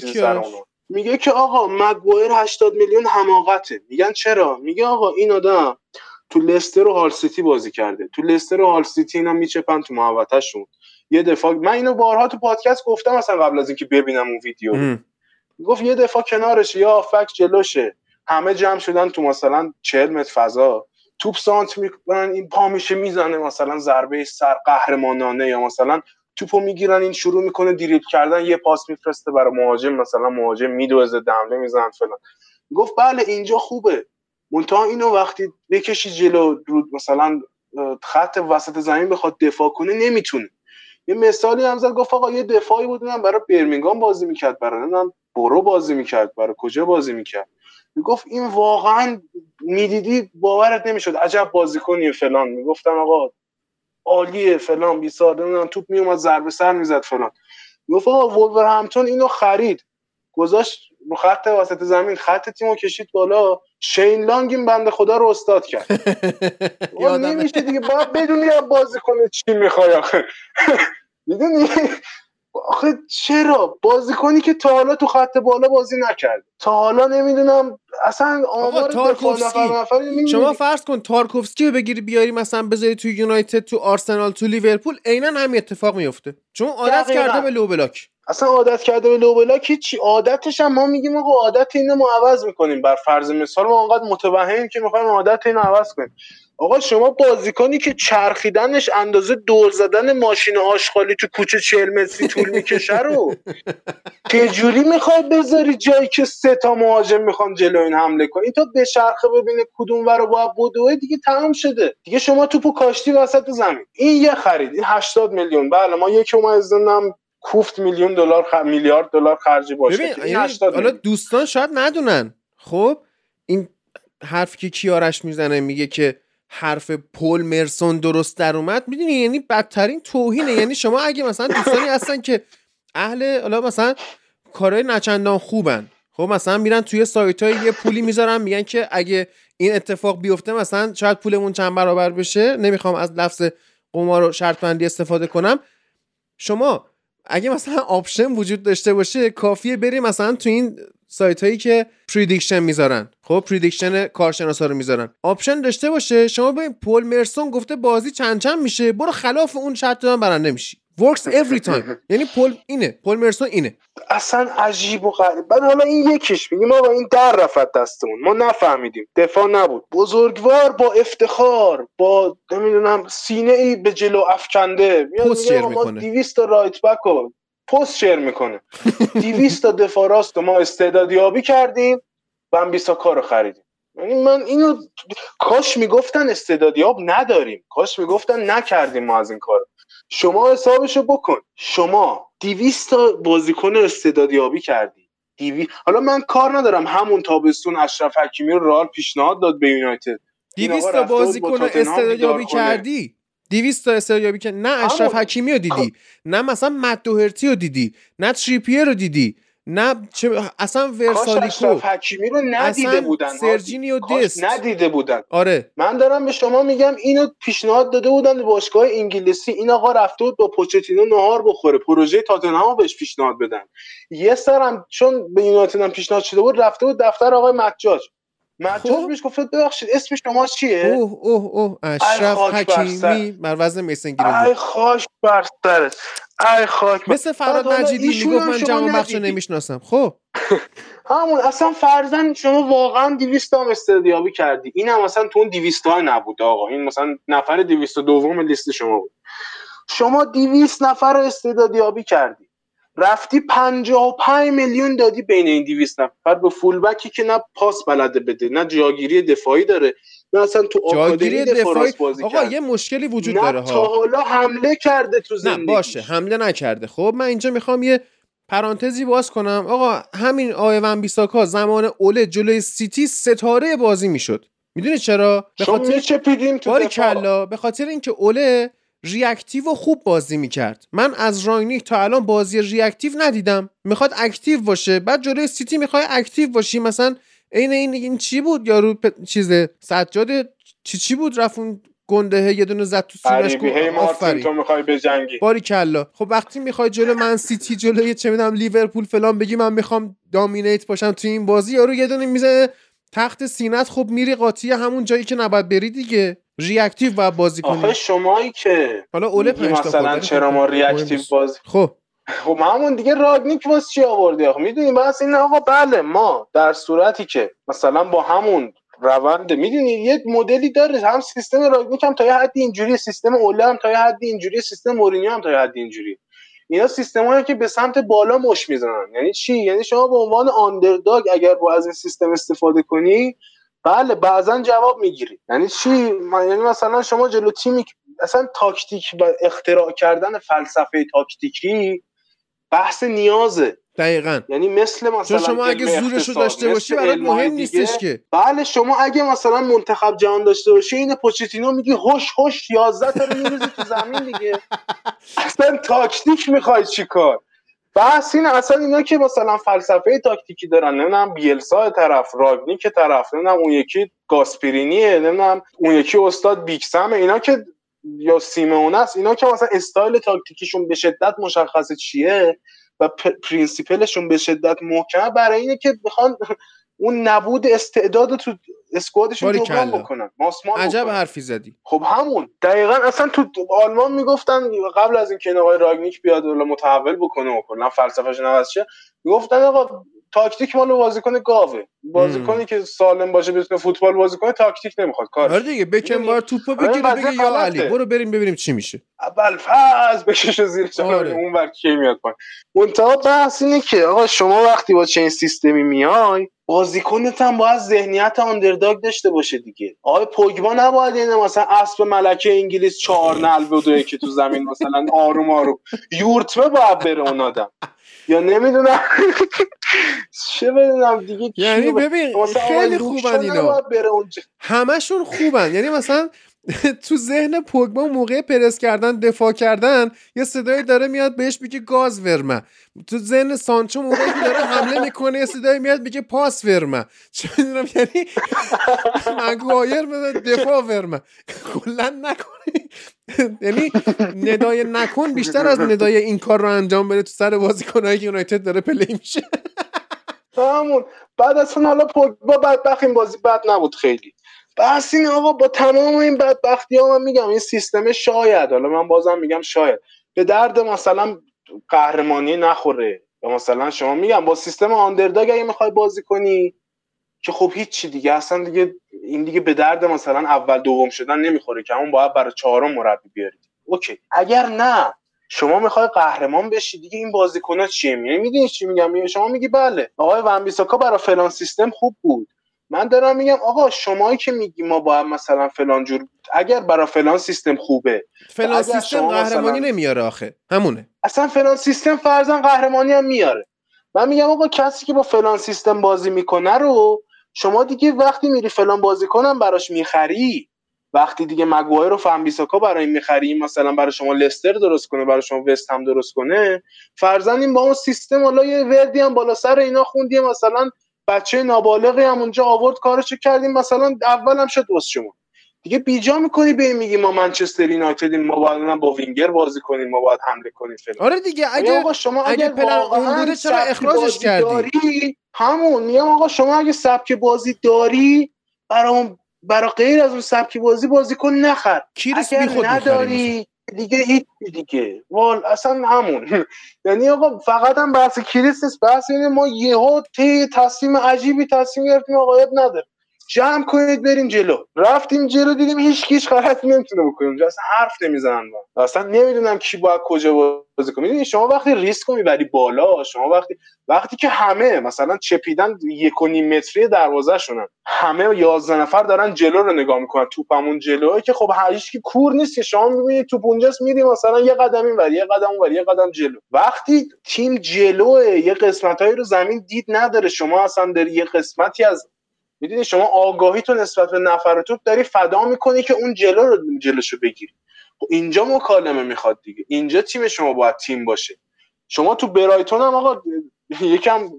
میگه که آقا مگوایر 80 میلیون حماقته. میگن چرا؟ میگه آقا این آدم تو لستر و هال سیتی بازی کرده. تو لستر و هال سیتی اینا میچپن تو محوطهشون. یه دفاع من اینو بارها تو پادکست گفتم مثلا قبل از اینکه ببینم اون ویدیو. ام. گفت یه دفاع کنارش یا فک جلوشه. همه جمع شدن تو مثلا 40 متر فضا. توپ سانت می‌کنن این پا میشه می‌زنه مثلا ضربه سر قهرمانانه یا مثلا توپو می‌گیرن این شروع می‌کنه دریبل کردن یه پاس میفرسته برای مهاجم مثلا مهاجم میدوزه دمله می‌زنن فلان. گفت بله اینجا خوبه. منتها اینو وقتی بکشی جلو مثلا خط وسط زمین بخواد دفاع کنه نمی‌تونه. یه مثالی هم زد گفت آقا یه دفاعی بود من برای برمینگام بازی می‌کرد برای نمی‌دونم برو بازی می‌کرد برای کجا بازی می‌کرد. می‌گفت این واقعا می‌دیدی باورت نمی‌شد. عجب بازیکنیه فلان. می‌گفتم آقا عالیه فلان بی نمی‌دونم توپ میومد ضربه سر می‌زد فلان. می‌گفت آقا وولورهمپتون اینو خرید. گذاشت رو خط وسط زمین خط تیمو کشید بالا. شین لانگ این بنده خدا رو استاد کرد. [laughs] یادمه. نمیشه دیگه باید بدونی از بازی کنه چی می‌خوای آخه. [laughs] می‌دونی؟ آخه چرا؟ بازیکنی که تا حالا تو خط بالا بازی نکرد تا حالا نمی‌دونم اصلا آمار تارکوفسکی. شما فرض کن تارکوفسکی رو بگیری بیاری مثلا بذاری تو یونایتد تو آرسنال تو لیورپول عینا همین اتفاق میفته چون عادت دقیقاً. کرده به low block اصلا عادت کرده به low block هیچی عادتش هم ما میگیم آقا عادت اینو ما عوض می‌کنیم بر فرض مثال ما انقدر متوهمیم که می‌خوایم عادت اینو عوض کنیم. آقا شما بازیکنی که چرخیدنش اندازه دور زدن ماشین آشغالی تو کوچه 40 متری طول می‌کشه رو چجوری می‌خوای بذاری جایی که سه تا مهاجم می‌خوان جلو این حمله کنی تا به شرخه ببینه کدوم ور رو باید دیگه تمام شده. دیگه شما توپو کاشتی وسط زمین. این یه خرید. این 80 میلیون. بله ما یکی اومد کوفت میلیون دلار خ... میلیارد دلار خرجی باشه یعنی 80 حالا. دوستان شاید ندونن. خب این حرف که کیارش می‌زنه میگه که حرف پل مرسون درست در اومد می‌دونی؟ یعنی بدترین توهینه. یعنی شما اگه مثلا دوستانی هستن که اهل حالا مثلا کارهای نچندان خوبن خب مثلا میرن توی سایت های یه پولی می‌ذارن میگن که اگه این اتفاق بیفته مثلا شاید پولمون چند برابر بشه. نمی‌خوام از لفظ قمار و شرط بندی استفاده کنم. شما اگه مثلا option وجود داشته باشه کافیه بری مثلا تو این سایت هایی که prediction می‌ذارن. خب prediction کارشناسا رو می‌ذارن. option داشته باشه شما ببین پل مرسون گفته بازی چند چند میشه برو خلاف اون شرط برنده میشی. Works every [laughs] time. یعنی پول اینه. پول مرسون اینه. اصلا عجیب و غریب. بعد حالا این یکیش میگیم با این در رفت دستمون. ما نفهمیدیم. دفاع نبود. بزرگوار با افتخار با نمی‌دونم سینه ای به جلو افکنده. میاد آقا ما می‌کنه. 200 تا رایت بک پست شیر می‌کنه. 200 تا دفاع راست ما استعدادیابی کردیم و هم 20 تا کار رو خریدیم. یعنی من اینو کاش می‌گفتن استعدادیاب نداریم. کاش می‌گفتن نکردیم ما از این کار شما حسابشو بکن. شما دیویست تا بازیکن استعدادیابی کردی. دیوی حالا من کار ندارم همون تابستون اشرف حکیمی رو رئال پیشنهاد داد به یونایتد. این آقا 200 تا با بازیکن استعدادیابی. کردی. 200 تا استعدادیابی کردی. نه اشرف. حکیمی رو دیدی. نه مثلا مت دوهرتی رو دیدی. نه تریپیه رو دیدی. نه چه اصلا ورسالیکو حکیمی رو ندیده اصلا بودن هادی. سرجینیو دست. ندیده بودن. آره. من دارم به شما میگم اینو پیشنهاد داده بودن به باشگاه انگلیسی. این آقا رفته بود با پوچتینو نهار بخوره. پروژه تاتنهام بهش پیشنهاد بدن. یه سرم چون به یونایتد هم پیشنهاد شده بود رفته بود دفتر آقای مجاج. مجاج خب. بهش گفت ببخشید اسم شما چیه؟ اوه اوه اوه اشرف. حکیمی بر وزن میسن گرین‌وود. ای خاک بر سرت. ای خاک مثل فراد مجیدی می‌گفت من شما جوان بخش ندیدی. نمی‌شناسم. خب. [laughs] همون اصلا فرزن شما واقعا 200 تا هم استعدادیابی کردی. این هم اصلا تو اون 200 ها نبود آقا. این مثلا نفر 200 دوم لیست شما بود. شما 200 نفر رو استعدادیابی کردی. رفتی 55 میلیون دادی بین این 200 نفر. به فولبکی که نه پاس بلده بده نه جاگیری دفاعی داره نه اصلا تو جاگیری آکادمی دفاع دفاعی؟ بازی آقا کرد. یه مشکلی وجود نه داره تا ها. حالا حمله کرده تو نه زندگیش. باشه حمله نکرده. خب من اینجا می‌خوام یه پرانتزی باز کنم. آقا همین آقای ون بیساکا زمان اوله جلوی سیتی ستاره بازی می‌شد. می‌دونی چرا؟ به خاطر میچپیدیم تو باری دفاع. کلا به خاطر اینکه اوله reactive و خوب بازی می‌کرد. من از راینیک تا الان بازی reactive ندیدم. می‌خواد active باشه. بعد جلوی سیتی می‌خواد active باشی. مثلا عین این این چی بود؟ یارو پ... چیزه سجاد چی چی بود رفت اون گنده یه دونه زد تو مارتین آفرین. تو می‌خوای بجنگی. باری کلا خب وقتی می‌خوای جلو من سیتی جلوی چه می‌دونم لیورپول فلان بگی من می‌خوام dominate باشم تو این بازی یارو یه دونه میزه تحت سینت خب میری قاطی همون جایی که نباید بری دیگه. reactive باید بازی کنی. آخه شمایی که حالا اوله مثلا چرا ما reactive. بازی خب. خب همون دیگه راگنیک واسه چی آوردی آخه؟ می‌دونی بس این آقا بله ما در صورتی که مثلا با همون روند می‌دونی یک مدلی داره هم سیستم راگنیک هم تا یه حدی اینجوری سیستم اوله هم تا یه حدی اینجوری سیستم مورینیو هم تا یه حدی اینجوری. اینا سیستمایی که به سمت بالا مشت می‌زنن. یعنی چی؟ یعنی شما به عنوان underdog اگر با از این سیستم استفاده کنی بله بعضا جواب می‌گیری. یعنی چی؟ یعنی مثلا شما جلو تیمی اصلا تاکتیک و اختراع کردن فلسفه تاکتیکی بحث نیازه. دقیقا. یعنی مثل مثلا چون شما اگه زورشو داشته باشی برات مهم. نیستش که. بله شما اگه مثلا منتخب جهان داشته باشی این پوچتینو میگی هوش هوش 11 تا رو میریزی تو زمین دیگه. [laughs] اصلا تاکتیک می‌خوای چیکار؟ بحث این اصلا اینا که مثلا فلسفه تاکتیکی دارن نمی‌دونم بیلسا طرف راگنیک طرف نمی‌دونم اون یکی گاسپرینیه نمی‌دونم اون یکی استاد بیکسمه اینا که یا سیمونه است اینا که مثلا استایل تاکتیکیشون به شدت مشخصه چیه و principle شون به شدت محکمه برای اینه که بخوان [laughs] اون نبود استعداد تو squad شون. جبران بکنن ماسمال عجب بکنن. حرفی زدی خب همون دقیقا اصلا تو آلمان می‌گفتن قبل از اینکه این آقای راگنیک بیاد ولا متحول بکنه و کلا فلسفه‌ش عوض شه می‌گفتن آقا تاکتیک مال بازیکن گاوه. بازیکنی که سالم باشه بتونه فوتبال بازی کنه تاکتیک نمی‌خواد. کارش آره دیگه بکن؟ بار توپو بگیره وضعیت بگه یا. علی برو بریم ببینیم چی میشه. اول فاز بکش و زیرش آره. اون بر کی میاد پایین. منتها بحث اینه که آقا شما وقتی با چین سیستمی میای بازیکنت هم باید ذهنیت آندرداگ داشته باشه دیگه. آقای پوگبا نباید اینه مثلا اسب ملکه انگلیس چهار نلب و که تو زمین مثلا آروم آروم. یورتمه باید بره اون آدم. یا نمی‌دونم. چه بدونم دیگه یعنی ببین خیلی خوبن اینا. همشون خوبن. یعنی مثلا [laughs] تو ذهن پوگبا موقع پرس کردن دفاع کردن یه صدایی داره میاد بهش میگه گاز ورمه. تو ذهن سانچو موقعی که داره حمله می‌کنه یه صدایی میاد میگه پاس ورمه. چه می‌دونم یعنی [laughs] مگوایر دفاع ورمه. کلا نکنی. [laughs] یعنی ندای نکن بیشتر از ندای این کار رو انجام بده تو سر بازیکنایی که یونایتد داره پلی میشه. همون بعد اصلا حالا پوگبا بدبخت این بازی بد نبود خیلی. بس این آقا با تمام این بدبختی ها من میگم این سیستم شاید. حالا من بازم میگم شاید. به درد مثلا قهرمانی نخوره. یا مثلا شما میگم با سیستم آندرداگ اگه می‌خوای بازی کنی که خب هیچی دیگه. اصلا دیگه این دیگه به درد مثلا اول دوم شدن نمی‌خوره که همون باید برای چهارم مربی بیارید اوکی. اگر نه شما می‌خوای قهرمان بشی دیگه این بازیکن‌ها چیه؟ میگن می‌دونی چی میگم؟ شما میگی بله آقای ون برای فلان سیستم خوب بود. من دارم میگم آقا شمایی که میگی ما باید مثلا فلان جور اگر برای فلان سیستم خوبه فلان سیستم قهرمانی مثلا- نمیاره آخه همونه. اصلا فلان سیستم فرضاً قهرمانی هم میاره. من میگم آقا کسی که با فلان سیستم بازی می‌کنه رو شما دیگه وقتی میری فلان بازی کنم براش می‌خری. وقتی دیگه مگوایر رو فنبیساکا برای می‌خری مثلا برای شما لستر درست کنه برای شما وست هم درست کنه فرضاً این با اون سیستم حالا یه وردی هم بالا سر اینا خوندی مثلا بچه نابالغی هم اونجا آورد کارشو کردیم. مثلا اول هم شد شما. دیگه بیجا می‌کنی به این میگی ما منچستر یونایتدیم ما باید با وینگر بازی کنیم ما باید حمله کنیم فلان. آره دیگه اگه اگه آقا شما اگه اگر پلن چرا اخراجش کردی؟ داری؟ همون. میگم آقا شما اگه سبک بازی داری برای برای غیر از اون سبک بازی بازی کن نخر. کیریس اگر نداری دیگه هیچ دیگه. وال اصلا همون. [laughs] یعنی آقا فقط هم بحث کریس نیست بحث اینه ما یهو تی تصمیم عجیبی تصمیم گرفتیم آقا عیب نداره. جمع کنید بریم جلو. رفتیم جلو دیدیم هیچ کیش غلط نمی‌تونه بکنه اونجا اصلا حرف نمی‌زنن با. اصلا نمی‌دونم کی باید کجا بازی کنه. می‌دونی شما وقتی ریسک رو می‌بری بالا شما وقتی وقتی که همه مثلا چپیدن یک و نیم متری دروازه شونن همه یازده نفر دارن جلو رو نگاه می‌کنن توپمون جلوه که خب هیچ کی کور نیست که شما می‌بینید توپ اونجاست میری مثلا یه قدم اینور یه قدم اونور یه قدم جلو. وقتی تیم جلوه یه قسمتایی رو زمین دید نداره شما اصلا داری یه قسمتی از می‌دونی شما آگاهی تو نسبت به نفر توپ داری فدا می‌کنی که اون جلو رو جلوشو بگیری. خب اینجا مکالمه می‌خواد دیگه. اینجا تیم شما باید تیم باشه. شما تو برایتون هم آقا یکم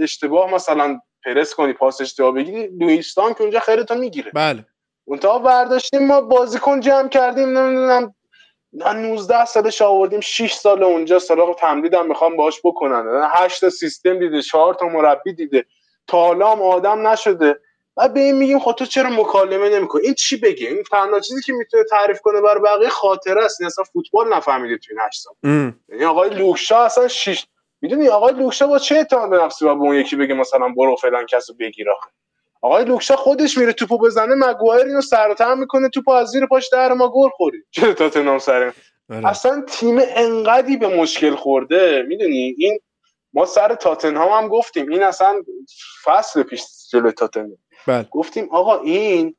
اشتباه مثلا پرس کنی پاس اشتباه بگیری لوئیستان که اونجا خیرتو می‌گیره. بله. اونتا برداشتیم ما بازیکن جمع کردیم نمی‌دونم 19 سالش آوردیم 6 سال اونجا سراغ تمدید هم می‌خوام باش بکنن. 8 تا سیستم دیده 4 تا مربی دیده. تا حالا هم آدم نشده. بعد به این میگیم خب تو چرا مکالمه نمی‌کنی؟ این چی بگه این تنها چیزی که می‌تونه تعریف کنه برای بقیه خاطره است. این اصلا فوتبال نفهمیده تو این 8 سال. یعنی آقای لوکشا اصلا 6 می‌دونی آقای لوکشا با چه اعتماد به نفسی با به اون یکی بگه مثلا برو فلان کسو بگیر آخه؟ آقای لوکشا خودش میره توپو بزنه مگوایر اینو سر و تم می‌کنه توپو از زیر پاش در ما گل خوری. [laughs] چه تاتنهام سر آره. اصلا تیم انقدی به مشکل خورده. می‌دونی؟ این ما سر تاتنهام هم گفتیم. این اصلا فصل پیش جلو تاتنهام. بله. گفتیم آقا این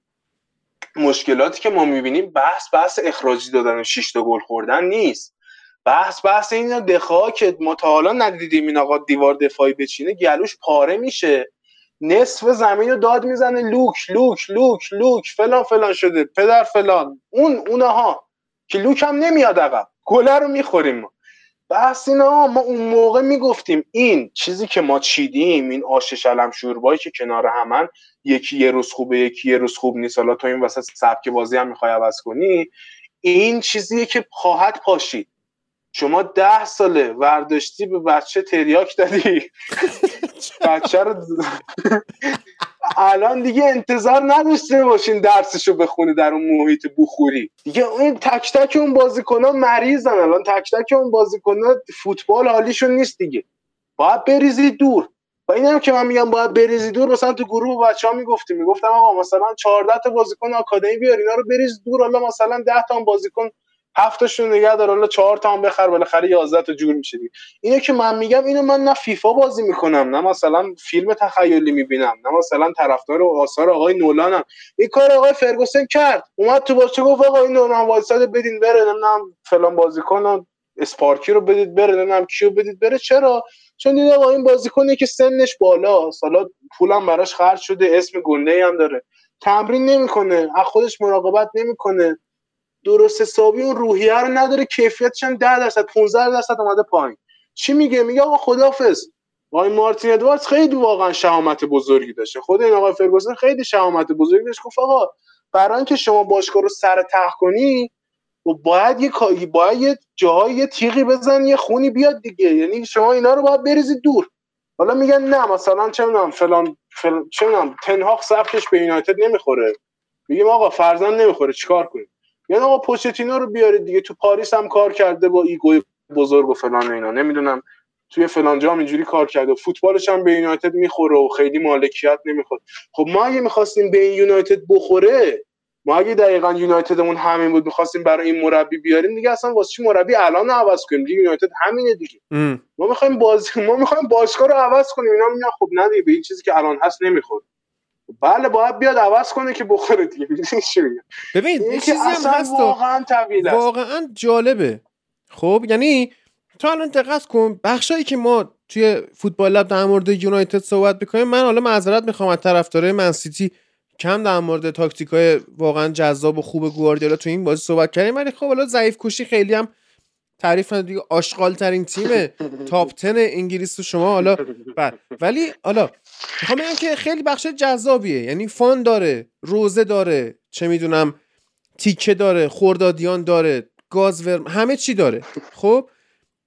مشکلاتی که ما می‌بینیم بحث بحث اخراجی دادن و 6 تا گل خوردن نیست. بحث بحث این دفاع که ما تا حالا ندیدیم این آقا دیوار دفاعی بچینه گلوش پاره میشه. نصف زمین رو داد می‌زنه لوک لوک لوک لوک فلان فلان شده پدر فلان اون اونها. که لوک هم نمیاد عقب. گله رو می‌خوریم ما. بحث اینا ما اون موقع می‌گفتیم این چیزی که ما چیدیم این آش شلم شوربایی که کنار همن یکی یه روز خوبه یکی یه روز خوب نیست. حالا تو این وسط سبک بازی هم می‌خوای عوض کنی این چیزیه که خواهد پاشید. شما ده ساله ورداشتی به بچه تریاک دادی. [laughs] بچه رو الان دیگه انتظار نداشته باشین درسشو بخونه در اون محیط بخوری. دیگه این تک تک اون بازیکن‌ها مریضن. الان تک تک اون بازیکن‌ها فوتبال حالیشون نیست دیگه. باید بریزی دور. و این هم که من میگم باید بریزی دور. مثلا تو گروه بچه ها می‌گفتیم. می‌گفتم آقا مثلا 14 تا بازیکن آکادمی بیار اینا رو بریز دور. حالا مثلا 10 تا بازیکن هفتاشون نگه دار حالا چهار تا هم بخر بالاخره 11 تا جور میشه دیگه. اینو که من میگم اینو من نه فیفا بازی می‌کنم نه مثلا فیلم تخیلی می‌بینم نه مثلا طرفدار و آثار آقای نولانم. این کار آقای فرگوسن کرد. اومد تو باشه گفت آقا این نوران وایساد بدین بره نمی‌دونم فلان بازیکن اسپارکی رو بدید بره نمی‌دونم کیو بدید بره. چرا؟ چون دید آقا این بازیکنی که سنش بالا سالا پولم براش خرج شده اسم گنده هم داره. تمرین نمی‌کنه از خودش مراقبت نمی‌کنه. درست حسابی اون روحیه رو نداره کیفیتش هم 10 درصد 15 درصد اومده پایین. چی میگه؟ میگه آقا خدافظ آقای مارتین ادواردز خیلی واقعا شهامت بزرگی داشته. خود این آقای فرگوسن خیلی شهامت بزرگی داشت. گفت آقا برای اینکه شما باشگاه رو سر ته کنی و باید یه باید یه جاهای یه تیغی بزن یه خونی بیاد دیگه. یعنی شما اینا رو باید بریزید دور. حالا میگن نه مثلا چه می‌دونم فلان, فلان چه می‌دونم تن هاخ سبکش به یونایتد نمی‌خوره. میگیم آقا فرضا نمی‌خوره چیکار کنیم؟ یعنی آقا پوچتینو رو بیارید دیگه تو پاریس هم کار کرده با ego بزرگ و فلان اینا. نمی‌دونم توی فلان جام اینجوری کار کرده. فوتبالش هم به یونایتد می‌خوره و خیلی مالکیت نمی‌خواد خب ما اگه می‌خواستیم به این یونایتد بخوره ما اگه دقیقا یونایتدمون همین بود می‌خواستیم برای این مربی بیاریم دیگه اصلا واسه چی مربی الان عوض کنیم؟ دیگه یونایتد همینه دیگه. ام. ما می‌خوایم بازی ما می‌خوایم باشگاه رو عوض کنیم. اینا میگن خب نه دیگه به این چیزی که الان هست نمی‌خوره. بله باید بیاد عوض کنه که بخوره دیگه. [laughs] ببین این چیزی هم هست واقعا طویل است. واقعا جالبه. خب یعنی تو الان دقت کن بخشایی که ما توی فوتبال لب در مورد یونایتد صحبت می‌کنیم من حالا معذرت می‌خوام از طرفدارای من سیتی کم در مورد تاکتیکای واقعا جذاب و خوب گواردیولا تو این بازی صحبت کردیم ولی خب حالا ضعیف کشی خیلی هم تعریف نداره دیگه آشغال ترین تیم [laughs] top 10 انگلیس و شما حالا بعد ولی حالا می‌خوام بگم که خیلی بخش جذابیه. یعنی fun داره روضه داره چه می‌دونم تیکه داره خوردادیان داره گازور همه چی داره. خب؟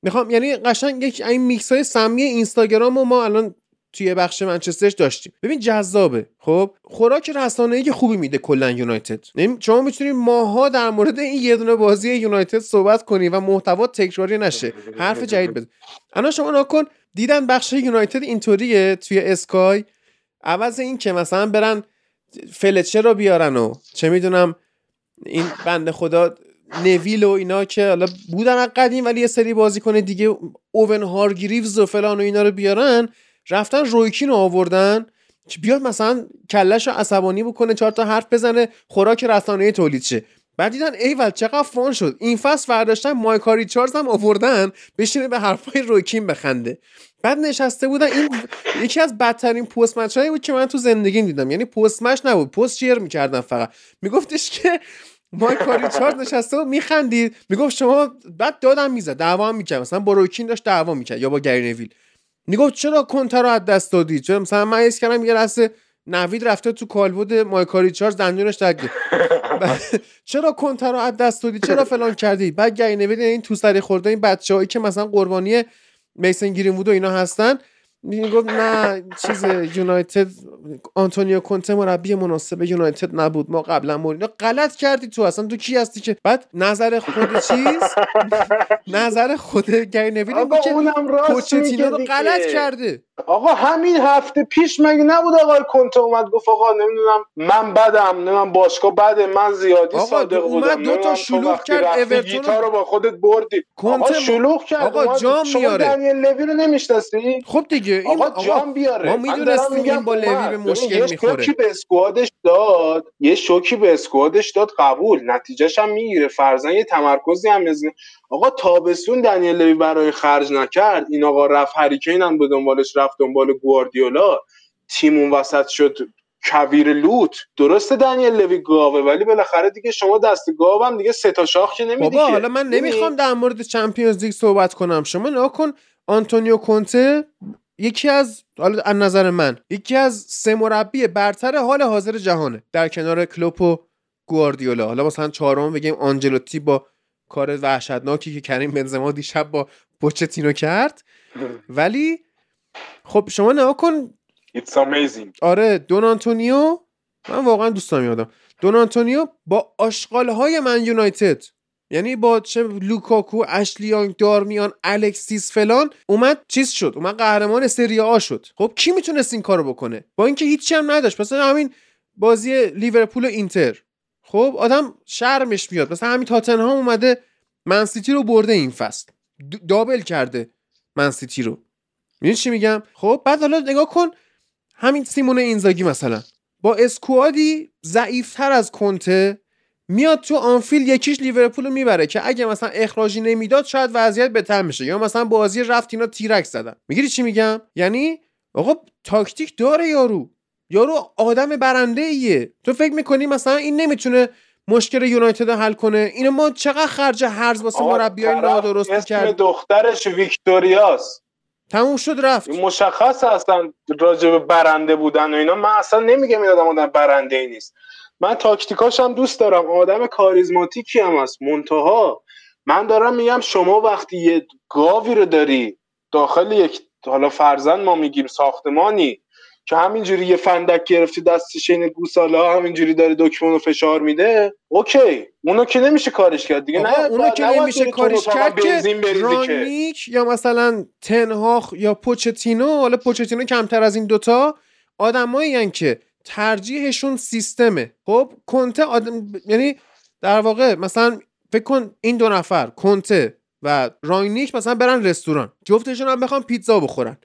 می‌خوام یعنی قشنگ یک این میکس های سمی اینستاگرام رو ما الان توی بخش منچسترش داشتیم. ببین جذابه. خب؟ خوراک رسانه‌ای خوبی میده کلا یونایتد. یعنی شما می‌تونید ماها در مورد این یه دونه بازی یونایتد صحبت کنی و محتوا تکراری نشه. حرف جدید بزن. الان شما نکن دیدن بخش یونایتد اینطوریه توی اسکای؟ عوض این که مثلا برن فلچه رو بیارن و چه می‌دونم این بنده خدا نویل و اینا که حالا بودن از قدیم ولی یه سری بازیکن دیگه اوون هارگریوز و فلان و اینا رو بیارن رفتن رویکین رو آوردن بیاد مثلا کلش رو عصبانی بکنه چهار تا حرف بزنه خوراک رسانه تولید شه. بعد دیدن ایول چقدر فان شد. این فصل فرداشتن مایکا ریچاردز هم آوردن. بشینه به حرفای رویکین بخنده. بعد نشسته بودن. این یکی از بدترین پست مچ بود که من تو زندگی دیدم. یعنی پست مچ نبود. پست شیر می‌کردن فقط. میگفتش که مایکل ریچارد نشسته و میخندید. می‌گفت شما بعد دادم می‌زد. دعوا می‌کرد. مثلا با رویکین داشت دعوا می‌کرد. یا با گری نویل. می‌گفت چرا کنتر رو از دست دادی چرا مثلا من حس کردم یه لحظه نوید رفته تو کالبد مایکل ریچارد دندونش دگه [laughs] چرا کنتر رو از دست دادی؟ چرا فلان کردی؟ بعد گری نویل این تو سری خورده این بچه‌هایی که مثلا قربانی میسن گرین و اینا هستن. می‌گفت نه چیز یونایتد آنتونیو کنته مربی مناسب یونایتد نبود. ما قبلا مورینو غلط کردی تو اصلا تو کی هستی که؟ بعد نظر خود چیز؟ [laughs] نظر خود گری نویل بود که پوچتینو رو. غلط کرده. آقا همین هفته پیش مگه نبود آقای کنته اومد گفت آقا نمی‌دونم من بدم نمی‌دونم باشگاه بده من زیادی آقا، صادق اومد بودم دو تا شلوغ کرد اورتون رو- با خودت بردی. آقا شلوغ کرد آقا، اومد- جام میاره. دنیل لوی رو نمی‌شناسی؟ خب دیگه این آقا جام بیاره. ما می‌دونستیم این با لوی. به مشکل یه می‌خوره. شوکی به اسکوادش داد. یه شوکی به اسکوادش داد. قبول. نتیجهش هم می‌گیره. فرزن یه تمرکزی هم بزنه آقا تابستون دنیل لوی برای خرج نکرد. این آقا رفت هری کین هم به دنبالش رفت دنبال گواردیولا. تیم اون وسط شد. کویر لوت. درسته دنیل لوی گاوه ولی بالاخره دیگه شما دست گاو هم دیگه سه تا شاخ که نمیدی بابا. حالا من؟ نمی‌خوام در مورد Champions League صحبت کنم. شما نگاه کن آنتونیو کونته. یکی از حالا از نظر من یکی از سه مربی برتر حال حاضر جهانه. در کنار کلوپ و گواردیولا. حالا مثلا چهارم بگیم آنجلوتی با کار وحشتناکی که کریم بنزما دیشب با پوچتینو کرد. ولی خب شما نگاه کن. It's amazing. آره دون آنتونیو من واقعا دوست دارم یادم دون آنتونیو با آشغالهای من یونایتد. یعنی با چه لوکاکو اشلی یانگ دارمیان الکسیس فلان اومد چیز شد اومد قهرمان سری آ شد. خب کی می‌تونست این کارو بکنه؟ با اینکه هیچی هم نداشت. مثلا همین بازی لیورپول و اینتر. خب آدم شرمش میاد. مثلا همین تاتنهام اومده منسیتی رو برده این فصل. دابل کرده منسیتی رو. می‌دونی چی میگم؟ خب بعد حالا نگاه کن همین سیمون اینزاگی مثلا. با اسکوادی ضعیفتر از کنته. میاد تو آنفیل یکیش لیورپول رو می‌بره که اگه مثلا اخراجی نمی‌داد شاید وضعیت بهتر میشه یا مثلا بازی رفت اینا تیرک زدن. می‌گیری چی میگم؟ یعنی آقا تاکتیک داره یارو. یارو آدم برنده ایه تو فکر می‌کنی مثلا این نمی‌تونه مشکل یونایتد رو حل کنه؟ اینو ما چقدر خرج هرز واسه مربیای نادرست اسم کرد؟ دخترش ویکتوریاست. تموم شد رفت. این مشخص اصلا راجع به برنده بودن و اینا. من اصلا نمیگم این آدم آدم برنده ای نیست. من تاکتیکاش هم دوست دارم. آدم کاریزماتیکی هم هست. منتها من دارم میگم شما وقتی یه گاوی رو داری داخل یک حالا فرزن ما میگیم ساختمانی که همینجوری یه فندک گرفتی دستش این گوساله ها همینجوری داره دکمه رو فشار میده اوکی. اونو که نمیشه کارش کرد دیگه. نه اونو که نمیشه کارش کرد که. رانیک یا مثلا تنهاخ یا پوچتینو حالا پوچتینو کمتر از این دوتا آدمایی که ترجیحشون سیستمه. خب کنته آدم یعنی در واقع مثلا فکر کن این دو نفر کنته و راینیک مثلا برن رستوران. جفتشون هم بخوام پیتزا بخورن.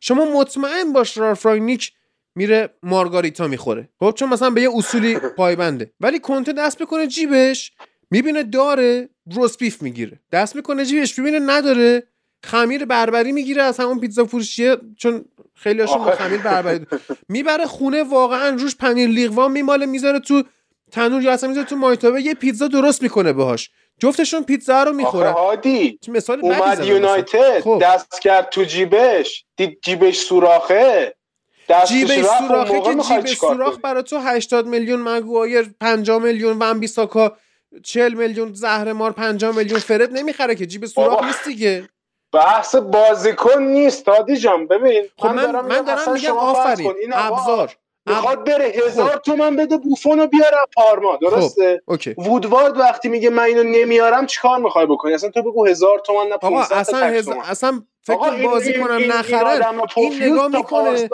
شما مطمئن باش رالف راینیک میره مارگاریتا می‌خوره. خب چون مثلا به یه اصولی پایبنده. ولی کنته دست می‌کنه جیبش می‌بینه داره roast beef می‌گیره. دست می‌کنه جیبش می‌بینه نداره. خمیر بربری می‌گیره از همون پیتزا فروشیه چون خیلی هاشون با خمیر بربری می‌بره خونه واقعا روش پنیر لیقوان میماله می‌ذاره تو تنور یا اصلا می‌ذاره تو مایتابه یه پیتزا درست می‌کنه باهاش. جفتشون پیتزا رو می‌خورن. هادی مثال اومد یونایتد خب. دست کرد تو جیبش دید جیبش سوراخه. جیبش سوراخه که جیبش سوراخ برای تو 80 میلیون مگوایر 50 میلیون ون بیساکا 40 میلیون زهرمار 50 میلیون فرد نمی‌خره که جیب سوراخ نیست دیگه. بحث بازیکن نیست دادی جان ببین. خب من, دارم, من دارم میگم آفرین. ابزار. می‌خواد بره هزار خب. تومن بده بوفون رو بیاره پارما درسته؟ خب. وودوارد وقتی میگه من اینو نمیارم چیکار می‌خوای بکنی؟ اصلا تو بگو هزار تومن نه آقا اصلا هز... اصلا فکر بازی کنم نخرن این, نگاه می‌کنه.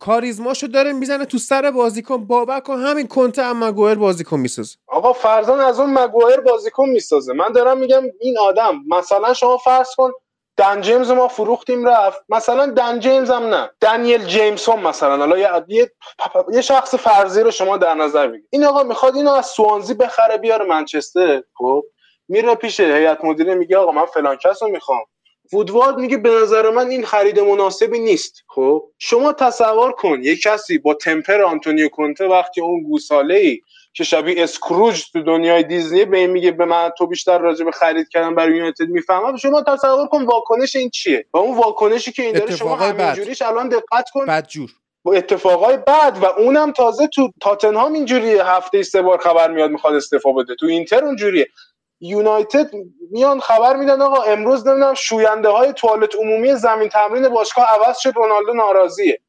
کاریزماشو داره می‌زنه تو سر بازیکن. بابک و همین کنته هم مگوئر بازیکن می‌سازه. آقا فرزان از اون مگوئر بازیکن می‌سازه. من دارم میگم این آدم مثلا شما فرض کن دن جیمز ما فروختیم رفت. مثلا دن جیمز هم نه. دنیل جیمسون مثلا. حالا یه, یه شخص فرضی رو شما در نظر بگیرید. این آقا می‌خواد اینو از سوانزی بخره بیاره منچستر. خب؟ میره پیش هیئت مدیره میگه آقا من فلان کس رو می‌خوام. وودوارد میگه به نظر من این خرید مناسبی نیست. خب؟ شما تصور کن یه کسی با تمپر آنتونیو کنته وقتی اون گوساله ای که شبیه اسکروج تو دنیای دیزنی به این میگه به من تو بیشتر راجع به خرید کردن برای یونایتد می‌فهمم. شما تصور کن واکنش این چیه؟ و اون واکنشی که این داره شما همینجوریش الان دقت کن. بدجور. با اتفاقای بعد و اونم تازه تو تاتنهام اینجوریه. هفته سه بار خبر میاد می‌خواد استعفا بده. تو اینتر اونجوریه. یونایتد میان خبر میدن آقا امروز نمی‌دونم شوینده های توالت عمومی زمین تمرین باشگاه عوض شد. رونالدو ناراضیه.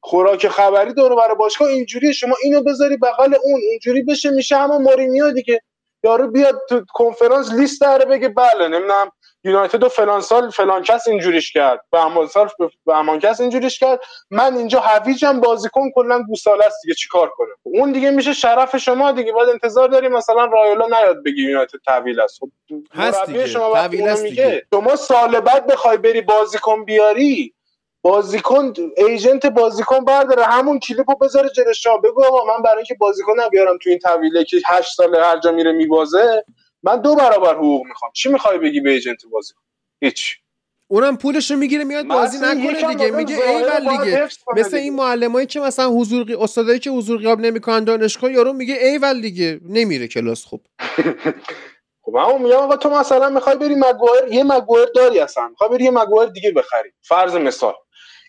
خوراک خبری دور برای باشگاه اینجوری شما اینو بذاری بغل اون. اینجوری بشه میشه همون مورینیو دیگه. یارو بیاد تو کنفرانس لیست داره بگه بله نمی‌دونم یونایتد و فلان سال فلان کس اینجوریش کرد. به همان سال به همان کس اینجوریش کرد. من اینجا هویجم بازیکن کلا گوساله است دیگه چیکار کنه اون دیگه میشه شرف شما دیگه. بعد انتظار داریم مثلا رایولا نیاد بگی یونایتد تحویل است. خب شما میگه شما سال بعد بخوای بری بازیکن بیاری بازیکن ایجنت بازیکن برداره. همون کلیپو بذاره جلوی شما بگو آقا من برای اینکه بازیکن نبیارم تو این طویله که 8 سال هر جا میره میبازه من دو برابر حقوق می‌خوام. چی می‌خوای بگی به ایجنت بازیکن؟ هیچ. اونم پولش رو می‌گیره میاد بازی نکنه دیگه. میگه ایول دیگه. مثل این معلمایی که مثلا حضور. استادایی که حضور غیاب نمی‌کنن دانشگاه یارو میگه ایول دیگه. نمیره کلاس خوب. [laughs] خب من میگم آقا تو مثلا می‌خوای بری مگوایر یه مگوایر داری اصلا. می‌خوای بری یه مگوایر دیگه بخری. فرض مثال.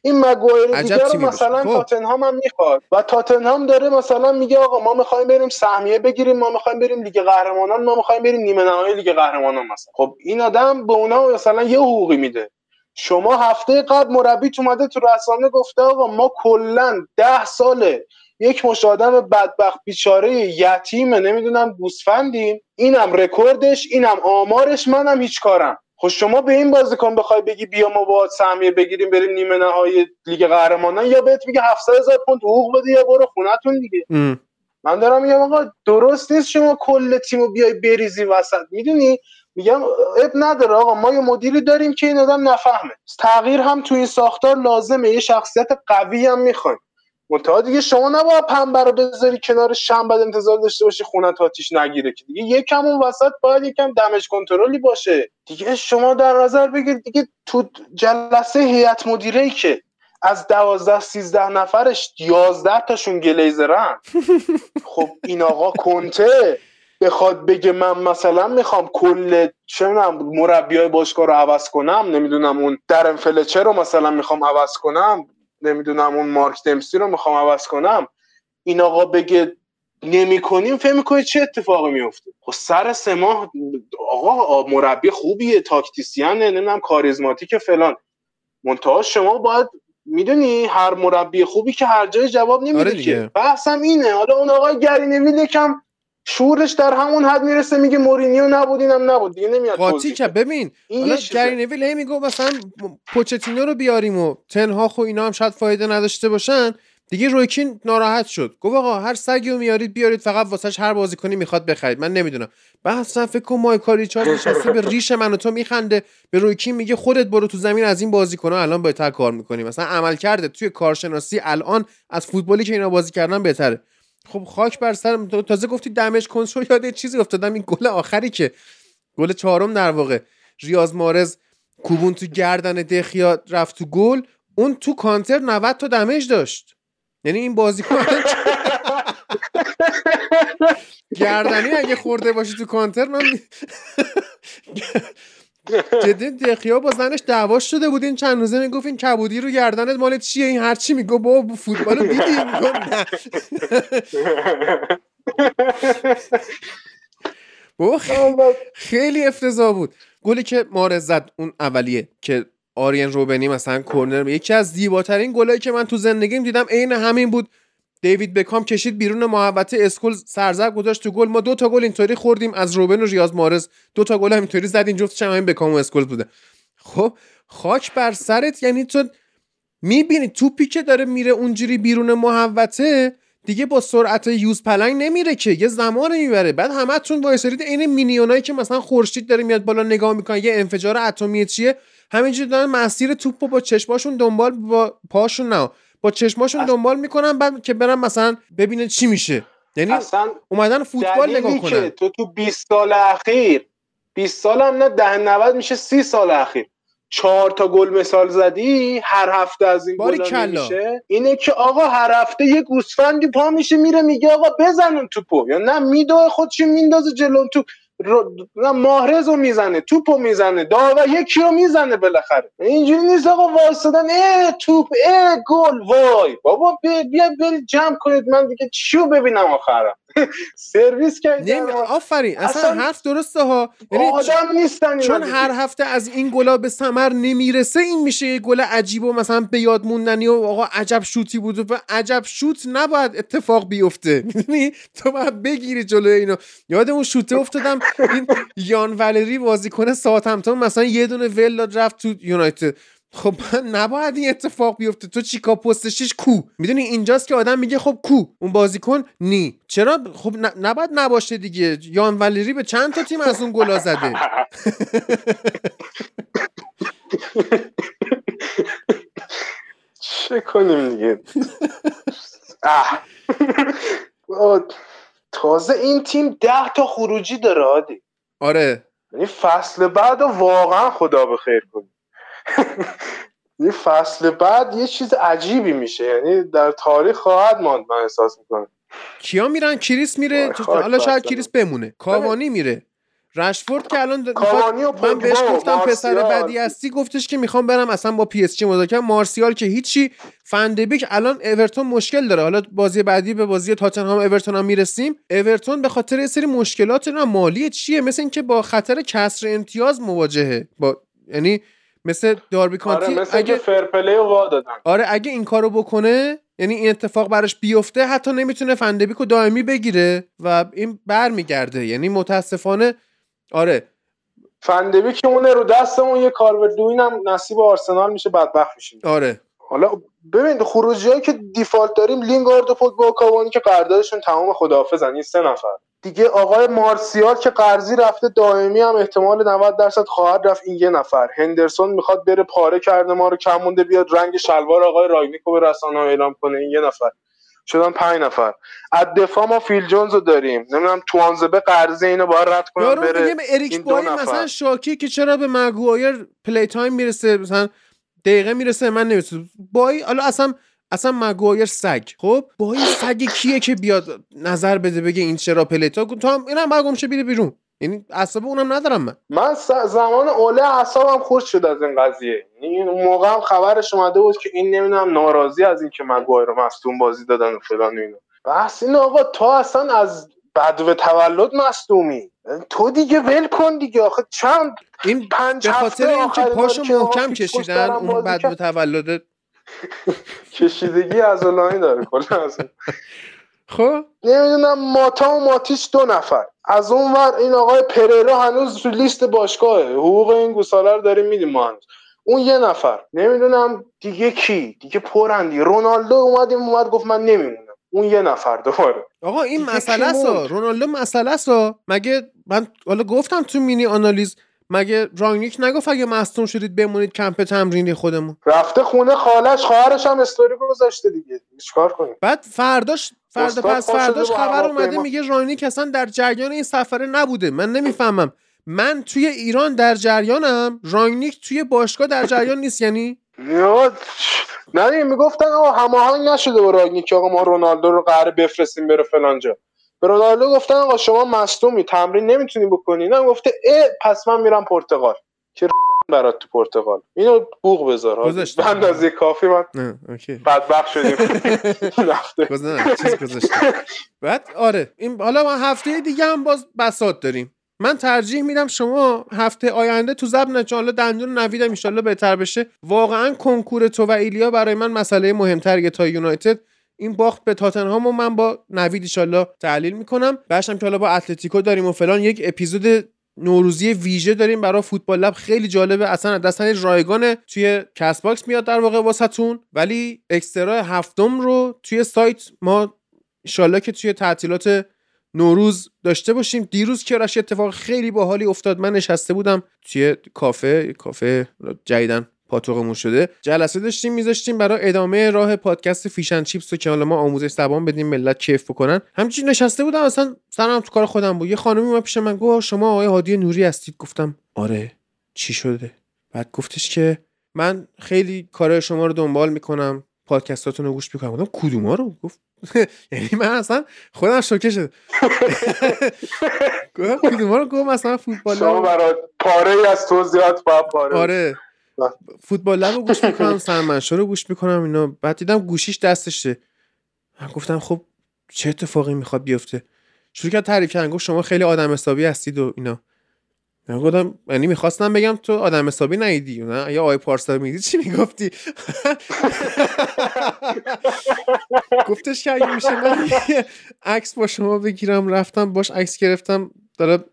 این مگوایر دیگه رو مثلا خب. تاتنهام هم می‌خواد. و تاتنهام داره مثلا میگه آقا ما می‌خوایم بریم سهمیه بگیریم ما می‌خوایم بریم لیگ قهرمانان ما می‌خوایم بریم نیمه نهایی لیگ قهرمانان مثلا. خب این آدم به اونا مثلا یه حقوقی میده. شما هفته قبل مربی اومده تو رسانه گفته آقا ما کلا ده ساله یه مشت آدم بدبخت بیچاره یتیمه نمی‌دونم گوسفندیم. اینم رکوردش اینم آمارش منم هیچ کارم. خب شما به این بازیکن بخوای بگی بیا ما با سهمیه بگیریم بریم نیمه نهایی لیگ قهرمانان یا بهت میگه 700 هزار پوند حقوق بده یا برو خونتون دیگه. ام. من دارم میگم آقا درست نیست شما کل تیمو بیای بریزی وسط. می‌دونی؟ میگم اب نداره آقا ما یه مدیری داریم که این آدم نفهمه. تغییر هم تو این ساختار لازمه. یه شخصیت قوی هم می‌خوایم. منتها دیگه شما نباید پنبه رو بذاری کنار شم بعد انتظار داشته باشی خونه آتیش نگیره که دیگه. یکم اون وسط باید یکم دمج کنترلی باشه. دیگه شما در نظر بگیر دیگه تو جلسه هیئت مدیره ای که از دوازده سیزده نفرش یازده تاشون گلیزرن. [laughs] خب این آقا کنته. بخواد بگه من مثلا می‌خوام کل چه مربی های باشگاه رو عوض کنم نمی‌دونم اون درن فلچر رو مثلا می‌خوام عوض کنم. نمی‌دونم اون مارک دمسی رو می‌خوام عوض کنم این آقا بگه نمی کنیم فکر می‌کنید چه اتفاقی میفته خب سر سه ماه آقا مربی خوبیه تاکتیسیانه نمی‌دونم کاریزماتیک فلان. منتها شما باید می‌دونی هر مربی خوبی که هر جای جواب نمیده آره که. بحثم اینه. حالا اون آقای گری نویل یکم شورش در همون حد می‌رسه میگه مورینیو نبود اینم نبود. دیگه نمیاد قاطی که ببین حالا گری نویل هی میگه مثلا پوچتینو رو بیاریم و تنها خو اینا هم شاید فایده نداشته باشن. دیگه رویکین ناراحت شد. گفت آقا هر سگی رو میارید بیارید فقط واسش هر بازیکنی می‌خواد بخرید. من نمی‌دونم. بعد اصلا فکر کن مایکل ریچارد نشسته به ریش من و تو میخنده. به رویکین میگه خودت برو تو زمین از این بازیکن‌ها الان بهتر کار می‌کنی. مثلا عمل کرده توی کارشناسی الان از فوتبالی که اینا بازی کردن بهتره. خب خاک بر سرم تازه گفتی دمج کنترل یاد چیزی افتادم این گل آخری که. گل چهارم در واقع. ریاض مارز کوبون تو گردن دخیا رفت تو گل. اون تو کانتر 90 تا دمج داشت. یعنی این بازیکن [laughs] گردنی اگه خورده باشی تو کانتر من جدی دخیا با زنش دعواش شده بود. این چند روزه می‌گفت این کبودی رو گردنت مال چیه؟ این هرچی میگو با فوتبال رو دیدی؟ نه. بابا خیلی افتضاح بود. گلی که مارز زد اون اولیه که آرین روبنی مثلا کورنر یکی از زیباترین گلایی که من تو زندگیم دیدم عین همین بود. دیوید بکام کشید بیرون محوطه اسکولز سر ضرب گذاشت تو گل. ما دو تا گل اینطوری خوردیم از روبن و ریاض محرز دو تا گل اینطوری زدین جفتش هم بکام و اسکولز بوده. خب خاک بر سرت. یعنی تو می‌بینی توپی که داره میره اونجوری بیرون محوطه دیگه با سرعت یوز پلنگ نمیره که. یه زمان می‌بره. بعد همتون وایسارید عین مینیونایی که مثلا خورشید داره میاد بالا نگاه می‌کنن یه انفجار اتمی چیه؟ همینجوری دارن مسیر توپو با چشماشون دنبال با پاشون نه با چشماشون دنبال می‌کنن بعد که برن مثلا ببینه چی میشه. یعنی اصلا اومدن فوتبال نگاه کنن. تو تو 20 سال اخیر 20 سال هم نه ده 90 میشه 30 سال اخیر. چهار تا گل مثال زدی هر هفته از این گل. میشه. اینه که آقا هر هفته یه گوسفندی پا میشه میره میگه آقا بزنون توپو. یا نه میدوه خودشی میندازه جلو تو رو- نه ماهرز رو می‌زنه توپو می‌زنه داور یکی رو می‌زنه بالاخره. اینجوری نیست آقا وایستادن اه توپ اه گل وای. بابا بیا برید جمع کنید من دیگه چیو ببینم آخرم؟ سرویس نمی... کردن آفرین اصلا, اصلا حرف درسته ها. یعنی آدم نیستن چون. هر هفته از این گلا به ثمر نمی‌رسه این میشه یه گل عجیب و مثلا به یاد موندنی و آقا عجب شوتی بود و عجب شوت نباید اتفاق بیفته. می‌دونی [laughs] تو باید بگیری جلوی اینو. یاد اون شوته افتادم این یان والری بازیکن ساوثهمپتون مثلا یه دونه ول داد رفت تو یونایتد. خب [laughs] نباید این اتفاق بیفته. تو چیکا پستشیش کو. می‌دونی اینجاست که آدم میگه خب کو. اون بازیکن نی. چرا؟ خب نباید نباشه دیگه. یان والری به چند تا تیم از اون گلا زده؟ چه کنیم دیگه. تازه این تیم ده تا خروجی داره آره. یعنی فصل بعد واقعا خدا به خیر کنه یعنی فصل بعد یه چیز عجیبی میشه. یعنی در تاریخ خواهد ماند من احساس می‌کنم. کیا میرن؟ کریس میره. خاک حالا شاید کریس بمونه. کاوانی میره. رشفورد که الان د- کاوانی و من بهش گفتم پسر. بدی هستی گفتش که می‌خوام برم اصلا با پی اس جی مذاکره. مارسیال که هیچی. فندبیک الان اورتون مشکل داره. حالا بازی بعدی به بازی تاتنهام اورتون هم می‌رسیم. اورتون به خاطر یه سری مشکلات مالی چیه؟ مثل اینکه با خطر کسر امتیاز مواجهه. با یعنی مثل داربی کانتی آره مثل اگه fair play رو وا دادن. آره اگه این کارو بکنه یعنی این اتفاق براش بیفته حتی نمی‌تونه فندبیک رو دائمی بگیره و این برمیگرده. یعنی متاسفانه آره. فندبی که اونه رو دستمون یه کالورت لوین هم نصیب آرسنال میشه بدبخت میشیم. آره. حالا ببین خروجی که default داریم لینگارد و پوگبا و کاوانی که قراردادشون تمام خداحافظن این سه نفر. دیگه آقای مارسیال که قرضی رفته دائمی هم احتمال 90 درصد خواهد رفت. این یه نفر. هندرسون می‌خواد بره پاره کرده ما رو کم مونده بیاد رنگ شلوار آقای رانگنیکو به رسانه اعلام کنه. این یه نفر. شدن پنج نفر. از دفاع ما فیل جونز رو داریم. نمی‌دونم توانزبی قرضه اینو باید رد کنم یارو بره میگه به اریک بایی این دو نفر. مثلا شاکی که چرا به مگوایر play time می‌رسه؟ مثلا دقیقه می‌رسه من نمی‌رسه بایی حالا اصلا اصلا مگوایر سگ. خب؟ بایی سگ کیه که بیاد نظر بده بگه این چرا پلی تا تو هم اینم باید گمشه بیره بیرون. یعنی اصلا اونم ندارم من. من زمان اوله اعصابم خورد شد از این قضیه. یعنی اون موقع هم خبرش اومده بود که این نمی‌دونم ناراضی از این که مگوایر رو مصدوم بازی دادن و فلان و اینا. بس این آقا تو اصلا از بدو تولد مصدومی. تو دیگه ول کن دیگه. آخه چند این پنج به خاطر اینکه پاشو محکم کشیدن اون. به تولد کشیدگی از داره کلا از. خب؟ نمی‌دونم ماتا و ماتیش دو نفر. از اون ور این آقای پریرا هنوز تو لیست باشگاهه. حقوق این گوساله رو داریم میدیم ما هنوز. اون یه نفر. نمی‌دونم دیگه کی؟ دیگه پرندی. رونالدو اومد اومد گفت من نمیمونم. اون یه نفر دوباره. آقا این مسئله است. رونالدو مسئله است. مگه من حالا گفتم تو مینی آنالیز مگه رانگنیک نگفت اگه مصدوم شدید بمونید کمپ تمرینی خودمون؟ رفته خونه خالش خواهرش هم استوری گذاشته دیگه. چیکار کنیم؟ بعد فرداش فردا پس فرداش خبر اومده میگه رانگنیک اصلا در جریان این سفره نبوده. من نمی‌فهمم. من توی ایران در جریانم. رانگنیک توی باشگاه در جریان نیست یعنی؟ نه می‌گفتن آقا هماهنگ نشده با رانگنیک آقا ما رونالدو رو قرار بفرستیم بره فلانجا به رونالدو گفتن آقا شما مصدومی تمرین نمی‌تونی بکنی. نه گفته اه پس من میرم پرتغال. که برات تو پرتغال؟ اینو بوق بذار. به اندازه کافی من بدبخت شدیم. [laughs] بعد آره. این حالا ما هفته دیگه هم باز بسات داریم. من ترجیح میدم شما هفته آینده تو زبن انشالله دندون نویدم انشالله بهتر بشه. واقعا کنکور تو و ایلیا برای من مسئله مهمتریه تا یونایتد. این باخت به تاتنهام و من با نوید ایشالله تحلیل می‌کنم. باشم که حالا با اتلتیکو داریم و فلان یک اپیزود نوروزی ویژه داریم برای فوتبال لب. خیلی جالبه اصلا دستن رایگان توی کس باکس میاد در واقع واسهتون. ولی اکسترا هفتم رو توی سایت ما ایشالله که توی تعطیلات نوروز داشته باشیم. دیروز که راش اتفاق خیلی باحالی افتاد من نشسته بودم توی کافه کافه جدیدن. پاتوقمون شده. جلسه داشتیم میذاشتیم برای ادامه راه پادکست فیشن چیپس رو که حالا ما آموزش زبان بدیم ملت کیف بکنن. همچین نشسته بودم اصلا سرم تو کار خودم بود. یه خانمی اومد پیش من گفت شما آقای هادی نوری هستید. گفتم آره. چی شده؟ بعد گفتش که من خیلی کار شما رو دنبال می‌کنم پادکستاتون رو گوش می‌کنم. گفتم کدوما رو؟ گفت [laughs] یعنی من اصلا خودم شوکه شد [laughs] گفتم کدوما رو؟ گفت مثلا فوتبال شما برای پاره از توضیحات با پاره آره. فوتبال رو گوش می‌کنم [laughs] سرمنشا رو گوش می‌کنم اینا. بعد دیدم گوشیش دستشه. من گفتم خب چه اتفاقی می‌خواد بیفته؟ شروع کرد تعریف کردن. گفت شما خیلی آدم حسابی هستید و اینا. من گفتم یعنی می‌خواستم بگم تو آدم حسابی نیدی نه یا آی پارسا میدی چی می‌گفتی؟ [laughs] گفتش که اگه میشه من عکس با شما بگیرم. رفتم باش عکس گرفتم. داره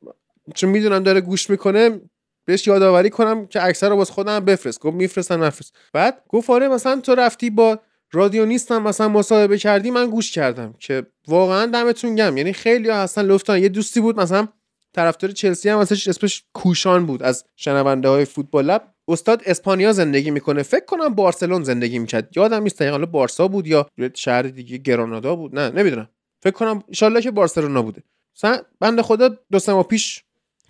چون می‌دونم داره گوش می‌کنه بهش یادآوری کنم که اکثر رو باز خودم بفرست. گفت میفرستم نفرست. بعد گفت آره مثلا تو رفتی با رادیو نیستم مثلا مصاحبه کردی من گوش کردم که واقعا دمتون گم یعنی خیلی هستن لفتن یه دوستی بود مثلا طرفدار چلسی هم مثلا اسمش کوشان بود. از شنونده های فوتبال لب. استاد اسپانیا زندگی می‌کنه. فکر کنم بارسلون زندگی می‌کرد. یادم نیست دقیقاً. بارسا بود یا شهر دیگه گرانادا بود. نه نمی‌دونم. فکر کنم ان که بارسلونا بوده. بنده خدا دو سه ماه پیش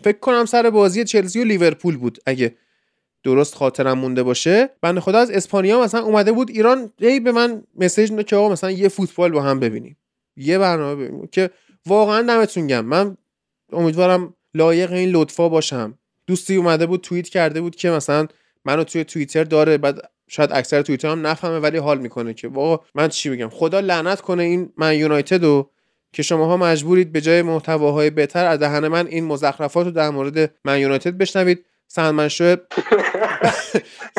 فکر کنم سر بازی چلسی و لیورپول بود. اگه درست خاطرم مونده باشه بنده خدا از اسپانیا مثلا اومده بود ایران ای به من مسیج داد که آقا مثلا یه فوتبال با هم ببینیم. یه برنامه ببینیم. که واقعا دمتون گم. من امیدوارم لایق این لطفا باشم. دوستی اومده بود توییت کرده بود که مثلا منو توی توییتر داره. بعد شاید اکثر توییتر هم نفهمه ولی حال می‌کنه که واقعا من چی بگم. خدا لعنت کنه این من یونایتد و که شماها مجبورید به جای محتواهای بهتر از دهن من این مزخرفات رو در مورد من یونایتد بشنوید. سلمنشو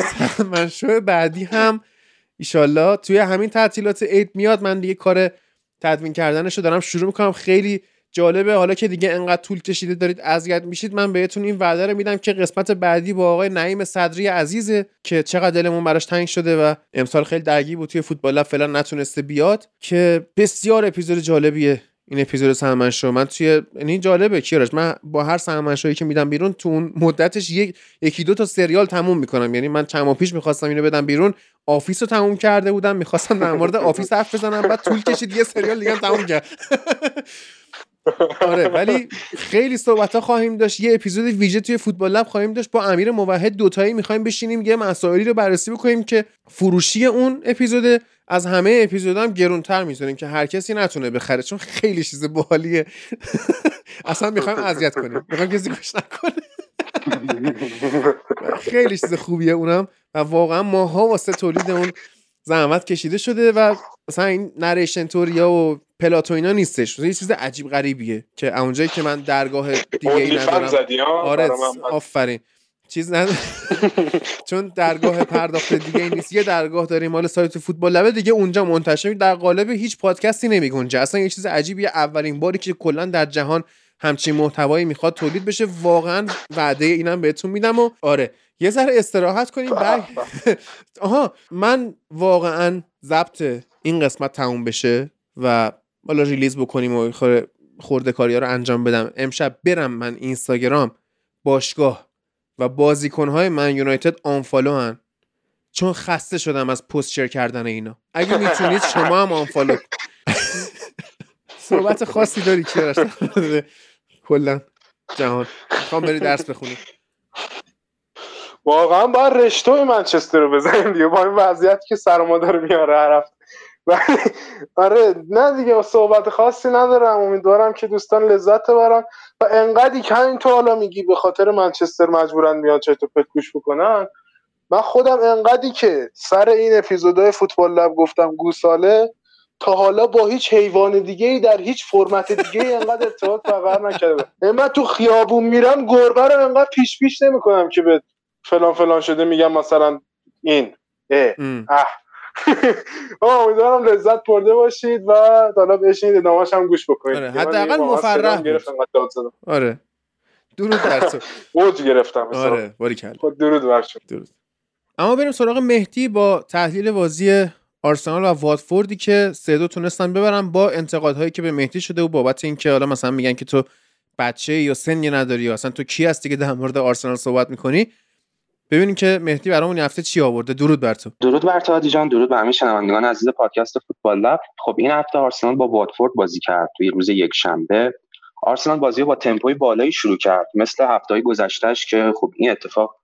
سلمنشو بعدی هم ایشالله توی همین تعطیلات عید میاد. من دیگه کار تدوین کردنش رو دارم شروع می‌کنم. خیلی جالبه. حالا که دیگه انقدر طول کشیده دارید اذیت میشید من بهتون این وعده رو میدم که قسمت بعدی با آقای نعیم صدری عزیزه که چقدر دلمون براش تنگ شده و امسال خیلی درگیر بود توی فوتبال فعلا نتونسته بیاد که بسیار اپیزود جالبیه. این اپیزود سهمن شو من توی یعنی جالبه کیارش من با هر سهمن شویی که میدم بیرون تو اون مدتش یک یکی دو تا سریال تموم می‌کنم. یعنی من چند ماه پیش می‌خواستم اینو بدم بیرون The Office رو تموم کرده بودم می‌خواستم در مورد The Office حرف بزنم بعد طول کشید یه سریال دیگه تموم کرد. آره ولی خیلی صحبت ها خواهیم داشت. یه اپیزود ویژه توی فوتبال لب خواهیم داشت. با امیر موحد دوتایی می‌خوایم بشینیم یه مسائلی رو بررسی بکنیم که فروشی اون اپیزود از همه اپیزودام هم گرونتر می‌ذاریم که هر کسی نتونه بخره چون خیلی چیز باحالیه [laughs] اصلا می‌خوایم اذیت کنیم. می‌خوایم کسی گوش نکنه. [laughs] خیلی چیز خوبیه اونم. و واقعا ماها واسه تولید اون زحمت کشیده شده و مثلا این نریشن توریا و پلاتو اینا نیستش. یه چیز عجیب غریبیه که اونجایی که من درگاه دیگه ای ندارم. آره آفرین. چیز نداره [laughs] چون درگاه پرداخت دیگه ای نیست. یه درگاه داریم مال سایت فوتبال. لبه دیگه اونجا منتشر در قالب هیچ پادکستی نمیگنجه اصلا یه چیز عجیبیه. اولین باری که کلا در جهان همچین محتوایی می‌خواد تولید بشه. واقعا وعده اینم بهتون میدم و آره. یه ذره استراحت کنیم. بعد [laughs] آها من واقعا ضبط این قسمت تموم بشه و حالا ریلیز بکنیم و خورده کاری ها رو انجام بدم. امشب برم من اینستاگرام باشگاه و بازیکنهای من یونایتد آنفالو هن. چون خسته شدم از پست شیر کردن اینا. اگه می‌تونید شما هم آنفالو صحبت خاصی داری که کلا. جهان. می‌خوام بری درس بخونی. واقعا باید رشته منچستر رو بزنیم دیگه. با این وضعیتی که سر ما داره میاره هر آره نه دیگه صحبت خاصی ندارم. امیدوارم که دوستان لذت ببرن. و انقدری که همین تو حالا میگی به خاطر منچستر مجبورن میان چه تو پت گوش بکنن من خودم انقدری که سر این اپیزودهای فوتبال لب گفتم گوساله تا حالا با هیچ حیوان دیگه ای در هیچ فرمت دیگه ای انقدر ارتباط برقرار نکرده من تو خیابون میرم گربه رو انقدر پیش پیش نمی‌کنم که به فلان فلان شده میگم مثلا این اه اه. [laughs] امیدوارم لذت برده باشید و حالا بشینید ادامهش هم گوش بکنید. آره حداقل مفرح آره. درود بر تو. [laughs] اوج گرفتم آره باری خب، درود بر درود. اما بریم سراغ مهدی با تحلیل بازی آرسنال و واتفوردی که سه دو تونستن ببرن با انتقادهایی که به مهدی شده و بابت اینکه حالا مثلا میگن که تو بچه یا سنی نداری یا اصلا تو کی هستی که در مورد آرسنال صحبت می‌کنی؟ ببینیم که مهدی برامون این هفته چی آورده. درود بر تو. درود بر تو جان درود به همه شنوندگان عزیز پادکست فوتبال لب. خب این هفته آرسنال با واتفورد بازی کرد توی روز یک شنبه آرسنال بازی با تمپوی بالایی شروع کرد مثل هفته گذشتهش که خب این اتفاق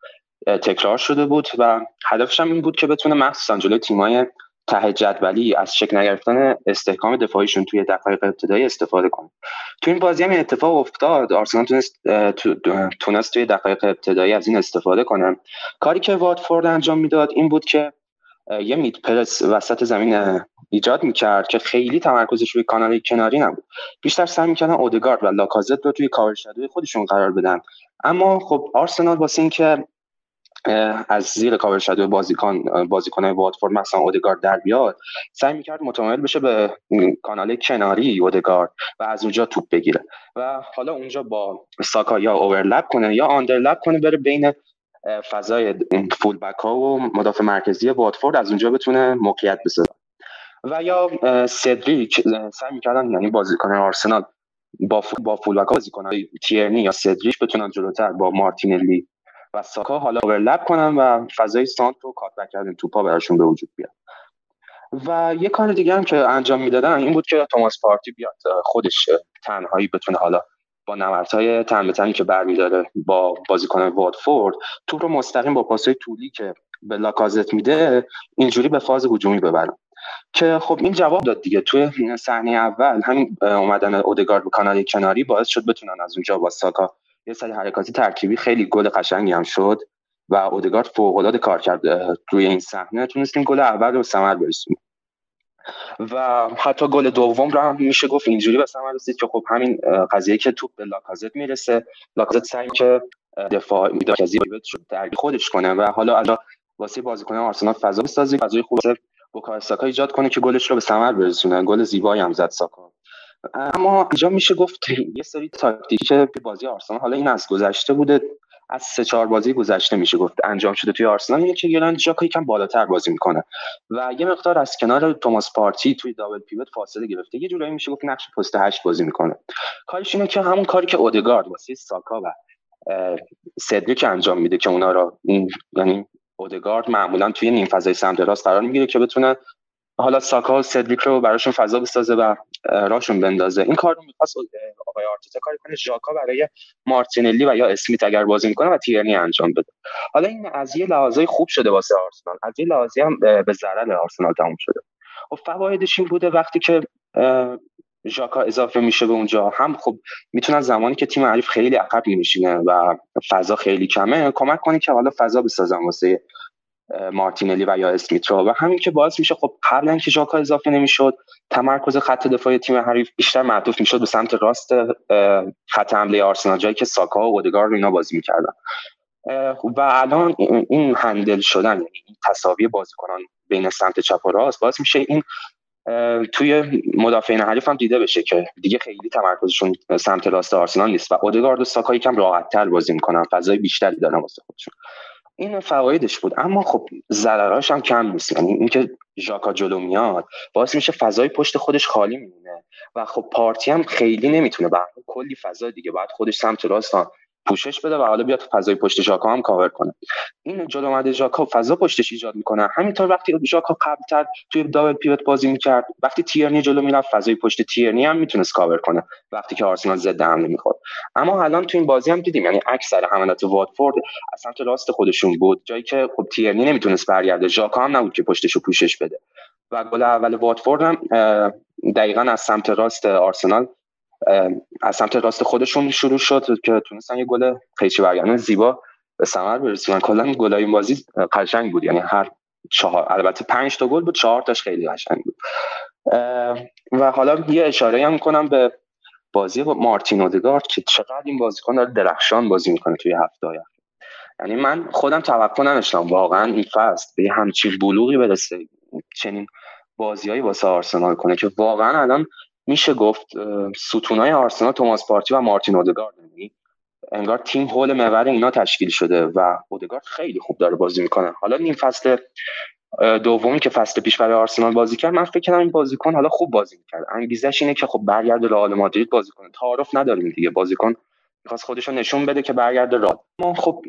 تکرار شده بود و هدفش هم این بود که بتونه مخصوصا جلوی تیمای ته جدولی از شک نگرفتن استحکام دفاعیشون توی دقایق ابتدایی استفاده کنه تو این بازی هم اتفاق افتاد. آرسنال تونست تونست توی دقایق ابتدایی از این استفاده کنه. کاری که واتفورد انجام می‌داد این بود که یه مید پرس وسط زمین ایجاد می‌کرد که خیلی تمرکزش روی کانال کناری نبود. بیشتر سعی می‌کردن اودگارد و لاکازت رو توی کاور خودشون قرار بدن. اما خب آرسنال واسه اینکه از زیر کاور شده بازیکن بازیکن واتفورد مثلا اودگارد در بیاد. سعی می‌کرد متمایل بشه به کانال کناری اودگارد و از اونجا توپ بگیره. و حالا اونجا با ساکا یا اوورلپ کنه یا آندرلپ کنه بره بین فضای فول بک ها و مدافع مرکزی واتفورد از اونجا بتونه موقعیت بسازه. و یا سدریک سعی می‌کردن یعنی بازیکن آرسنال با با فول بک بازیکن تیرنی یا سدریک بتونن جلوتر با مارتینلی و ساکا حالا اوورلپ کنن و فضای سانت رو کاتبک کردن. توپا براشون به وجود بیاد. و یه کار دیگه هم که انجام می‌دادن این بود که توماس پارتی بیاد. خودش تنهایی بتونه حالا با نمرتای تن به که برمیداره با بازیکن واتفورد توپ رو مستقیم با پاسای طولی که به لاکازت میده اینجوری به فاز هجومی ببرن. که خب این جواب داد دیگه. توی صحنه اول همین اومدن اودگارد به کانال کناری باعث شد بتونن از اونجا با ساکا یه سری حرکاتی ترکیبی خیلی گل قشنگی هم شد و اودگارد فوق العاده کار کرد روی این صحنه. تونستیم گل اول رو ثمر برسونیم. و حتی گل دوم رو هم میشه گفت اینجوری به ثمر رسید که خب همین قضیه که توپ به لاکازت می‌رسه. لاکازت سعی که دفاع مرکزی شد خودش کنه و حالا الان واسه بازیکن آرسنال فضا بسازی فضای خوب ساکا ایجاد کنه که گلش رو به ثمر برسونه. گل زیبایی هم زد ساکا. اما اینجا میشه گفت یه سری تاکتیکی که بازی آرسنال حالا این از گذشته بوده از سه چهار بازی گذشته میشه گفت انجام شده توی آرسنال. اینه که گران ژاکا یکم بالاتر بازی می‌کنه و یه مقدار از کنار توماس پارتی توی دابل پیوت فاصله گرفته. یه جورایی میشه گفت نقش پست هشت بازی می‌کنه. کارش اینه که همون کاری که اودگارد واسه ساکا و سدریک انجام میده که اونا رو یعنی اودگارد معمولا توی نیم فضای سمت راست قرار می‌گیره که بتونه حالا ساکا و سدریک رو براشون فضا بسازه و راشون بندازه. این کار رو می‌خواست آقای آرتتا کار کنه ژاکا برای مارتینلی و یا اسمیت اگر بازی می‌کنه و تیرنی انجام بده. حالا این از یه لحاظای خوب شده واسه آرسنال. از یه لحاظی هم به ضرر آرسنال تموم شده. و خب فوایدش این بوده وقتی که ژاکا اضافه میشه به اونجا. هم خب می‌تونن زمانی که تیم حریف خیلی عقب میشینه و فضا خیلی کمه کمک کنه که حالا فضا بسازن واسه مارتینلی و یا اسمیت و همین که باعث میشه خب قبلا اینکه ژاکا اضافه نمی‌شد تمرکز خط دفاعی تیم حریف بیشتر معطوف می‌شد به سمت راست خط حمله آرسنال جایی که ساکا و اودگارد اینا بازی می‌کردن. و الان این هندل شدن یعنی این تصاوی بازیکنان بین سمت چپ و راست باعث میشه این توی مدافعین حریف هم دیده بشه که دیگه خیلی تمرکزشون سمت راست آرسنال نیست و اودگارد و ساکا یکم راحتتر بازی می‌کنن فضای بیشتری دارن واسه خودشون. این فوایدش بود. اما خب ضرراش هم کم نیست. یعنی اینکه ژاکا جلو میاد باعث میشه فضای پشت خودش خالی میمونه. و خب پارتی هم خیلی نمی‌تونه به کلی فضا دیگه. بعد خودش سمت راست پوشش بده و حالا بیاد فضای پشت ژاکا هم کاور کنه. این جلو اومده ژاکا فضا پشتش ایجاد می‌کنه. همینطور وقتی ژاکا قبلتر توی دابل پیوت بازی می‌کرد وقتی تیرنی جلو می‌رفت فضای پشت تیرنی هم می‌تونست کاور کنه. وقتی که آرسنال ضد حمله می‌خورد. اما الان تو این بازی هم دیدیم یعنی اکثر حملات واتفورد از سمت راست خودشون بود. جایی که خب تیرنی نمی‌تونست برگرده. ژاکا هم نبود که پشتشو پوشش بده. و گل اول واتفورد هم دقیقا از سمت راست آرسنال از سمت راست خودشون شروع شد که تونستن یه گل قیچی برگردن. زیبا به ثمر برسونن کلا گلای این بازی قشنگ بود. یعنی هر چهار البته پنج تا گل بود چهار تاش خیلی قشنگ بود. و حالا یه اشاره هم کنم به بازی با مارتین اودگارد که چقدر این بازیکن داره درخشان بازی می‌کنه توی هفته های یعنی من خودم توقع نداشتم. واقعا این فصل به همچین بلوغی برسه. چنین بازیهایی واسه آرسنال کنه که واقعا الان میشه گفت ستونای آرسنال توماس پارتی و مارتین اودگارد. یعنی انگار تیم هول محور اینا تشکیل شده و اودگارد خیلی خوب داره بازی می‌کنه. حالا نیم فصل دومی که فصل پیش برای آرسنال بازی کرد من فکر کنم این بازیکن حالا خوب بازی می‌کرد. انگیزش اینه که خب برگرده رئال مادرید بازی کنه. تعارف نداریم دیگه. بازیکن می‌خواست خودش نشون بده که برگرده رئال. ما خب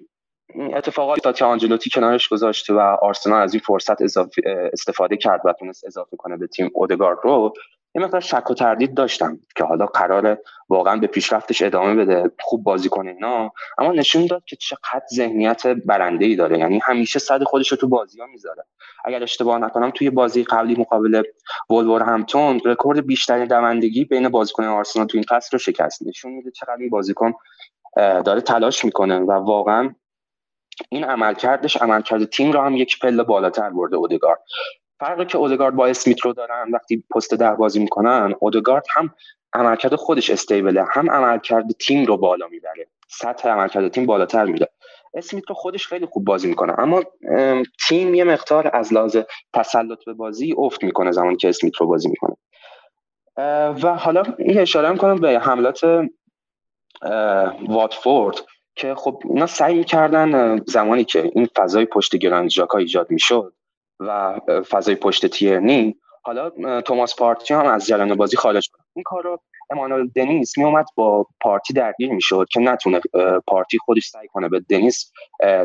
اتفاقاتی تا آنجلوتی کنارش گذاشته و آرسنال از این فرصت استفاده کرد و تونست اضافه کنه به تیم اودگارد رو. یه مقدار شک و تردید داشتم که حالا قرار واقعا به پیشرفتش ادامه بده خوب بازی کنه اینا. اما نشون داد که چقدر ذهنیت برنده ای داره. یعنی همیشه صد خودش رو تو بازی ها می‌ذاره. اگر اشتباه نکنم توی بازی قبلی مقابل ولور همتون رکورد بیشترین دوندگی بین بازیکن آرسنال تو این فصل رو شکست. نشون میده چقدر این بازیکن داره تلاش می‌کنه و واقعا این عملکردش عملکرد تیم رو هم یک پله بالاتر برده اودگارد فرقی که اودگارد با اسمیت رو دارن وقتی پست ده بازی می‌کنن اودگارد هم عملکرد خودش استیبله هم عملکرد تیم رو بالا می‌بره سطح عملکرد تیم بالاتر میره. اسمیت رو خودش خیلی خوب بازی می‌کنه اما تیم یه مقدار از لحاظ تسلط به بازی افت می‌کنه زمانی که اسمیت رو بازی می‌کنه. و حالا این اشاره می‌کنم به حملات واتفورد که خب اینا سعی کردن زمانی که این فضای پشت گراند ژاکا ایجاد می‌شد و فضای پشت تیرنی حالا توماس پارتی هم از جریان بازی خارج کنه این کار رو امانوئل دنیس می اومد با پارتی درگیر می‌شد که نتونه پارتی خودش سعی کنه به دنیس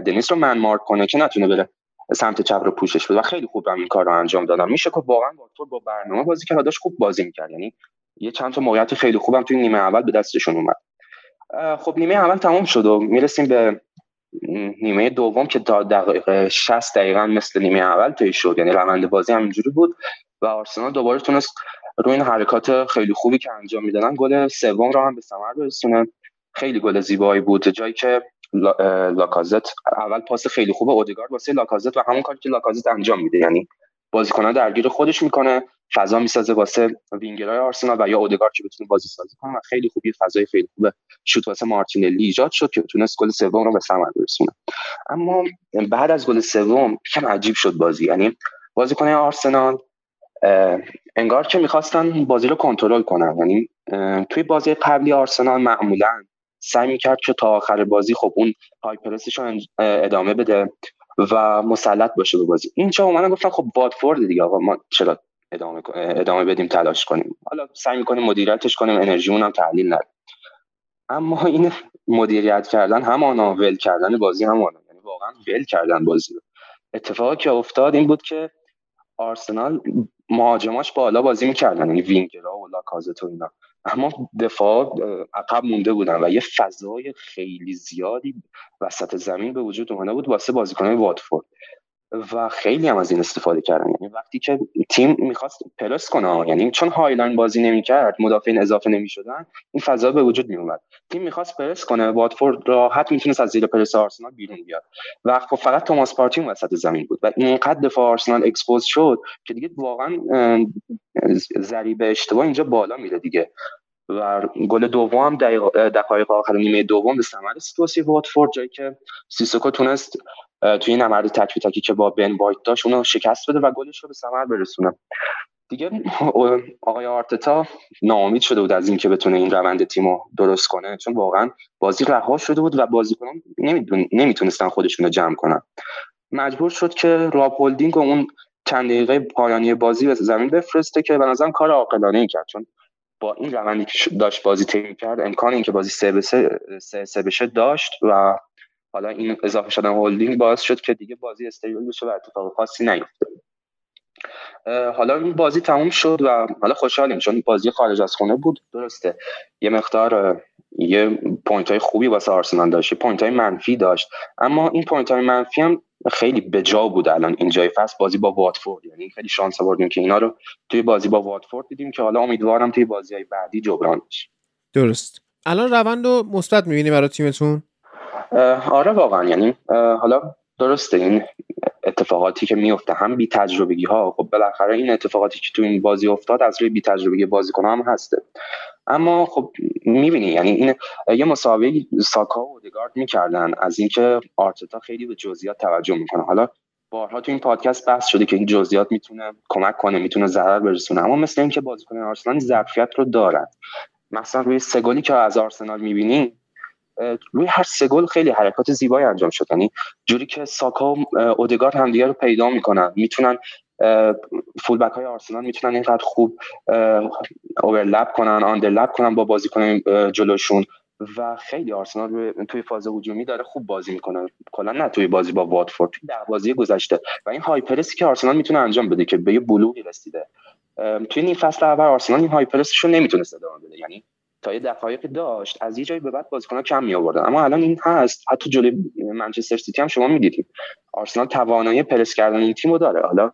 دنیس رو منمار کنه که نتونه بره سمت چپ رو پوشش بده. و خیلی خوب هم این کار رو انجام دادم میشه که واقعا با برنامه بازی که داشت خوب بازی می‌کرد. یعنی یه چند تا موقعیت خیلی خوبم توی نیمه اول به دستشون اومد. خب نیمه اول تمام شد و می‌رسیم به نیمه دوم که تا دقیقه 60 دقیقا مثل نیمه اول طی شد یعنی روند بازی همینجوری بود و آرسنال دوباره تونست روی این حرکات خیلی خوبی که انجام می‌دادن گل سوم رو هم به ثمر برسونه. خیلی گل زیبایی بود. جایی که لاکازت اول پاس خیلی خوب اودگارد واسه لاکازت و همون کاری که لاکازت انجام میده. یعنی بازیکنان درگیر خودش می‌کنه. فضا می‌سازه واسه وینگرای آرسنال و یا اودگارد که بتونه بازی سازی کنه و خیلی خوبی فضای خیلی خوب شوت واسه مارتینلی ایجاد شد که تونست گل سوم رو به ثمر برسونه. اما بعد از گل سوم کم عجیب شد بازی. یعنی بازیکن آرسنال انگار که می‌خواستن بازی رو کنترل کنن. یعنی توی بازی قبلی آرسنال معمولا سعی می‌کرد که تا آخر بازی خب اون های پرسش رو ادامه بده. و مسلط باشه به بازی. اینجا اومدن گفتن خب واتفورد دیگه آقا ما چرا ادامه ادامه بدیم تلاش کنیم. حالا سعی می‌کنیم مدیریتش کنیم انرژیمون هم تحلیل ندیم اما این مدیریت کردن همانا ول کردن بازی همانا. یعنی واقعا ول کردن بازی رو. اتفاقی که افتاد این بود که آرسنال مهاجماش بالا بازی می‌کردن. یعنی وینگرا و لاکازت و اینا. اما دفاع عقب مونده بودن و یه فضای خیلی زیادی وسط زمین به وجود اومده بود واسه بازیکنان واتفورد. و خیلی هم از این استفاده کردن. یعنی وقتی که تیم می‌خواست پرس کنه یعنی چون high line بازی نمی‌کرد مدافعین اضافه نمی‌شدن این فضا به وجود میومد تیم می‌خواست پرس کنه واتفورد راحت می‌تونست از زیر پرس آرسنال بیرون بیاد. و خب فقط توماس پارتی وسط زمین بود. و اینقدر دفاع آرسنال expose شد که دیگه واقعا ضریب اشتباه اینجا بالا میره دیگه. و گل دوم دقایق آخر نیمه دوم به ثمر سیسوکوی واتفورد جایی که سیسوکو تونست توی این نبرد تک تکی که با بن وایت داشت اونو شکست بده و گلش رو به ثمر برسونه. دیگه آقای آرتتا ناامید شده بود از اینکه بتونه این روند تیم رو درست کنه چون واقعا بازی رها شده بود و بازیکنان نمی‌تونستن خودشون رو جمع کنن. مجبور شد که راب هولدینگ و اون چند دقیقه پایانی بازی به زمین بفرسته که به نظرم کار عاقلانه ای کرد چون با این روندی که داشت بازی طی کرد امکان اینکه بازی سه به سه, سه, بشه داشت و حالا این اضافه شدن هولدینگ باعث شد که دیگه بازی stable بشه و اتفاق خاصی نیفته. حالا این بازی تموم شد و حالا خوشحالیم چون بازی خارج از خونه بود. درسته. یه مقدار یه point های خوبی واسه آرسنال داشت point های منفی داشت. اما این point های منفی هم خیلی بجا بود الان این جای فصل. بازی با واتفورد یعنی خیلی شانس آوردیم که اینا رو توی بازی با واتفورد دیدیم که حالا امیدوارم توی بازی های بعدی جبران بشه. درست. الان روند رو مثبت می‌بینی برای تیمتون؟ آره واقعا یعنی حالا درسته این اتفاقاتی که میفته هم بی تجربگی ها خب بالاخره این اتفاقاتی که تو این بازی افتاد از روی بی تجربگی بازیکن هم هسته. اما خب می‌بینی یعنی این یه مسابقه ساکا و اودگارد می‌کردن از اینکه آرتتا خیلی به جزئیات توجه می‌کنه. حالا بارها تو این پادکست بحث شده که این جزئیات می‌تونه کمک کنه می‌تونه ضرر برسونه اما مثل اینکه بازیکن آرسنال ظرفیت رو دارن. مثلا روی سه که از آرسنال می‌بینیم روی هر سه گل خیلی حرکات زیبایی انجام شد. یعنی جوری که ساکا و اودگارد همدیگه رو پیدا می‌کنن. می‌تونن فولبک های آرسنال می‌تونن اینقدر خوب اوورلپ کنن آندرلپ کنن با بازیکن جلوشون. و خیلی آرسنال توی فاز هجومی داره خوب بازی می‌کنه. کلا نه توی بازی با واتفورد توی در بازی گذشته. و این هایپرسی که آرسنال می‌تونه انجام بده که به یه بلوغی رسیده. توی این فصل اول آرسنال این هایپرسش رو نمی‌تونه ادامه بده. یعنی تا یه دقایقی داشت از یه جایی به بعد بازیکن‌ها کم می آوردن اما الان این هست حتی جلوی منچستر سیتی هم شما می‌دیدید آرسنال توانایی پرس کردن این تیمو داره. حالا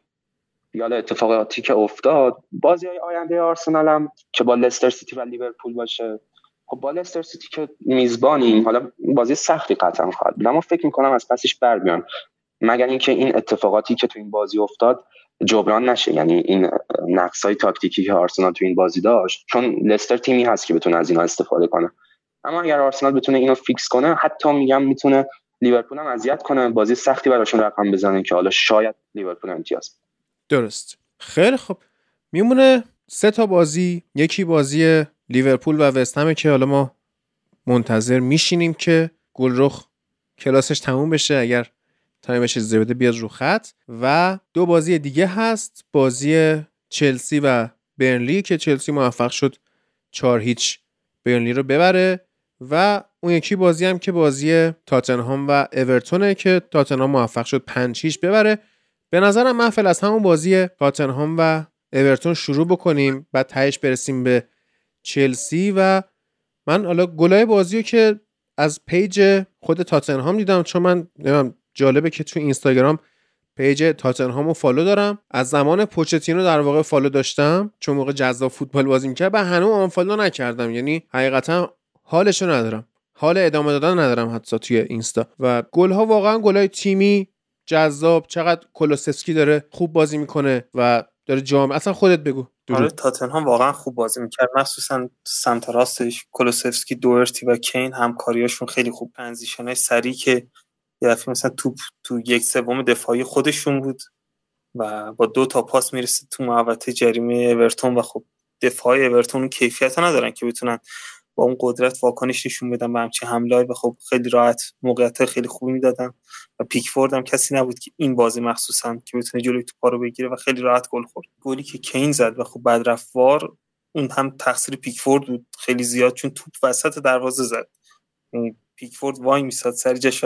حالا اتفاقاتی که افتاد بازی های آینده آرسنال هم که با لستر سیتی و لیورپول باشه. خب با لستر سیتی که میزبانیم حالا بازی سختی قطعا خواهد بود اما فکر می‌کنم از پسش بر بیان. مگر اینکه این اتفاقاتی که تو این بازی افتاد جبران نشه. یعنی این نقص های تاکتیکی که آرسنال تو این بازی داشت چون لستر تیمی هست که بتونه از اینا استفاده کنه. اما اگر آرسنال بتونه اینو fix کنه حتی میگم می‌تونه لیورپول هم اذیت کنه. بازی سختی براشون رقم بزنه که حالا شاید لیورپول امتیاز. درست. خیلی خب میمونه سه تا بازی. یکی بازی لیورپول و وستهمه که حالا ما منتظر میشینیم که گلرخ کلاسش تموم بشه. اگر تایمش اجازه بده بیاد رو خط و دو بازی دیگه هست. بازی چلسی و برنلی که چلسی موفق شد چهار هیچ برنلی رو ببره و اون یکی بازی هم که بازی تاتنهام و اورتونه که تاتنهام موفق شد پنج هیچ ببره. به نظرم من از همون بازی تاتنهام و اورتون شروع بکنیم بعد تهش برسیم به چلسی و من حالا گلای بازی رو که از page خود تاتنهام دیدم چون من جالبه که تو اینستاگرام پیج تاتنهامو follow دارم. از زمان پوچتینو در واقع follow داشتم. چون موقع جذاب فوتبال بازی می‌کرد و هنوز unfollow نکردم. یعنی حقیقتا حالشو ندارم. حال ادامه دادن ندارم حتی توی اینستا. و گل ها واقعا گل های تیمی جذاب. چقدر کلوسفسکی داره خوب بازی می‌کنه و داره جام. اصلا خودت بگو. آره تاتنهام واقعا خوب بازی می‌کرد. مخصوصا سمت راستش کلوسفسکی دورتی و کین همکاریاشون خیلی خوب تنزیشن سری که یه دفعه مثلا توپ تو یک سوم دفاعی خودشون بود و با دو تا پاس می‌رسید تو محوطه جریمه اورتون و خب دفاع اورتون کیفیت ندارن که بتونن با اون قدرت واکنش نشون بدن به همچین حمله و خب خیلی راحت موقعیت خیلی خوبی می‌دادن و پیکفورد هم کسی نبود که این بازی مخصوصا که بتونه جلوی توپا رو بگیره و خیلی راحت گل خورد. گلی که کین زد و خب بعد رفت VAR اون هم تقصیر پیکفورد بود. خیلی زیاد چون توپ وسط دروازه زد. پیکفورد وای میساد سر جاش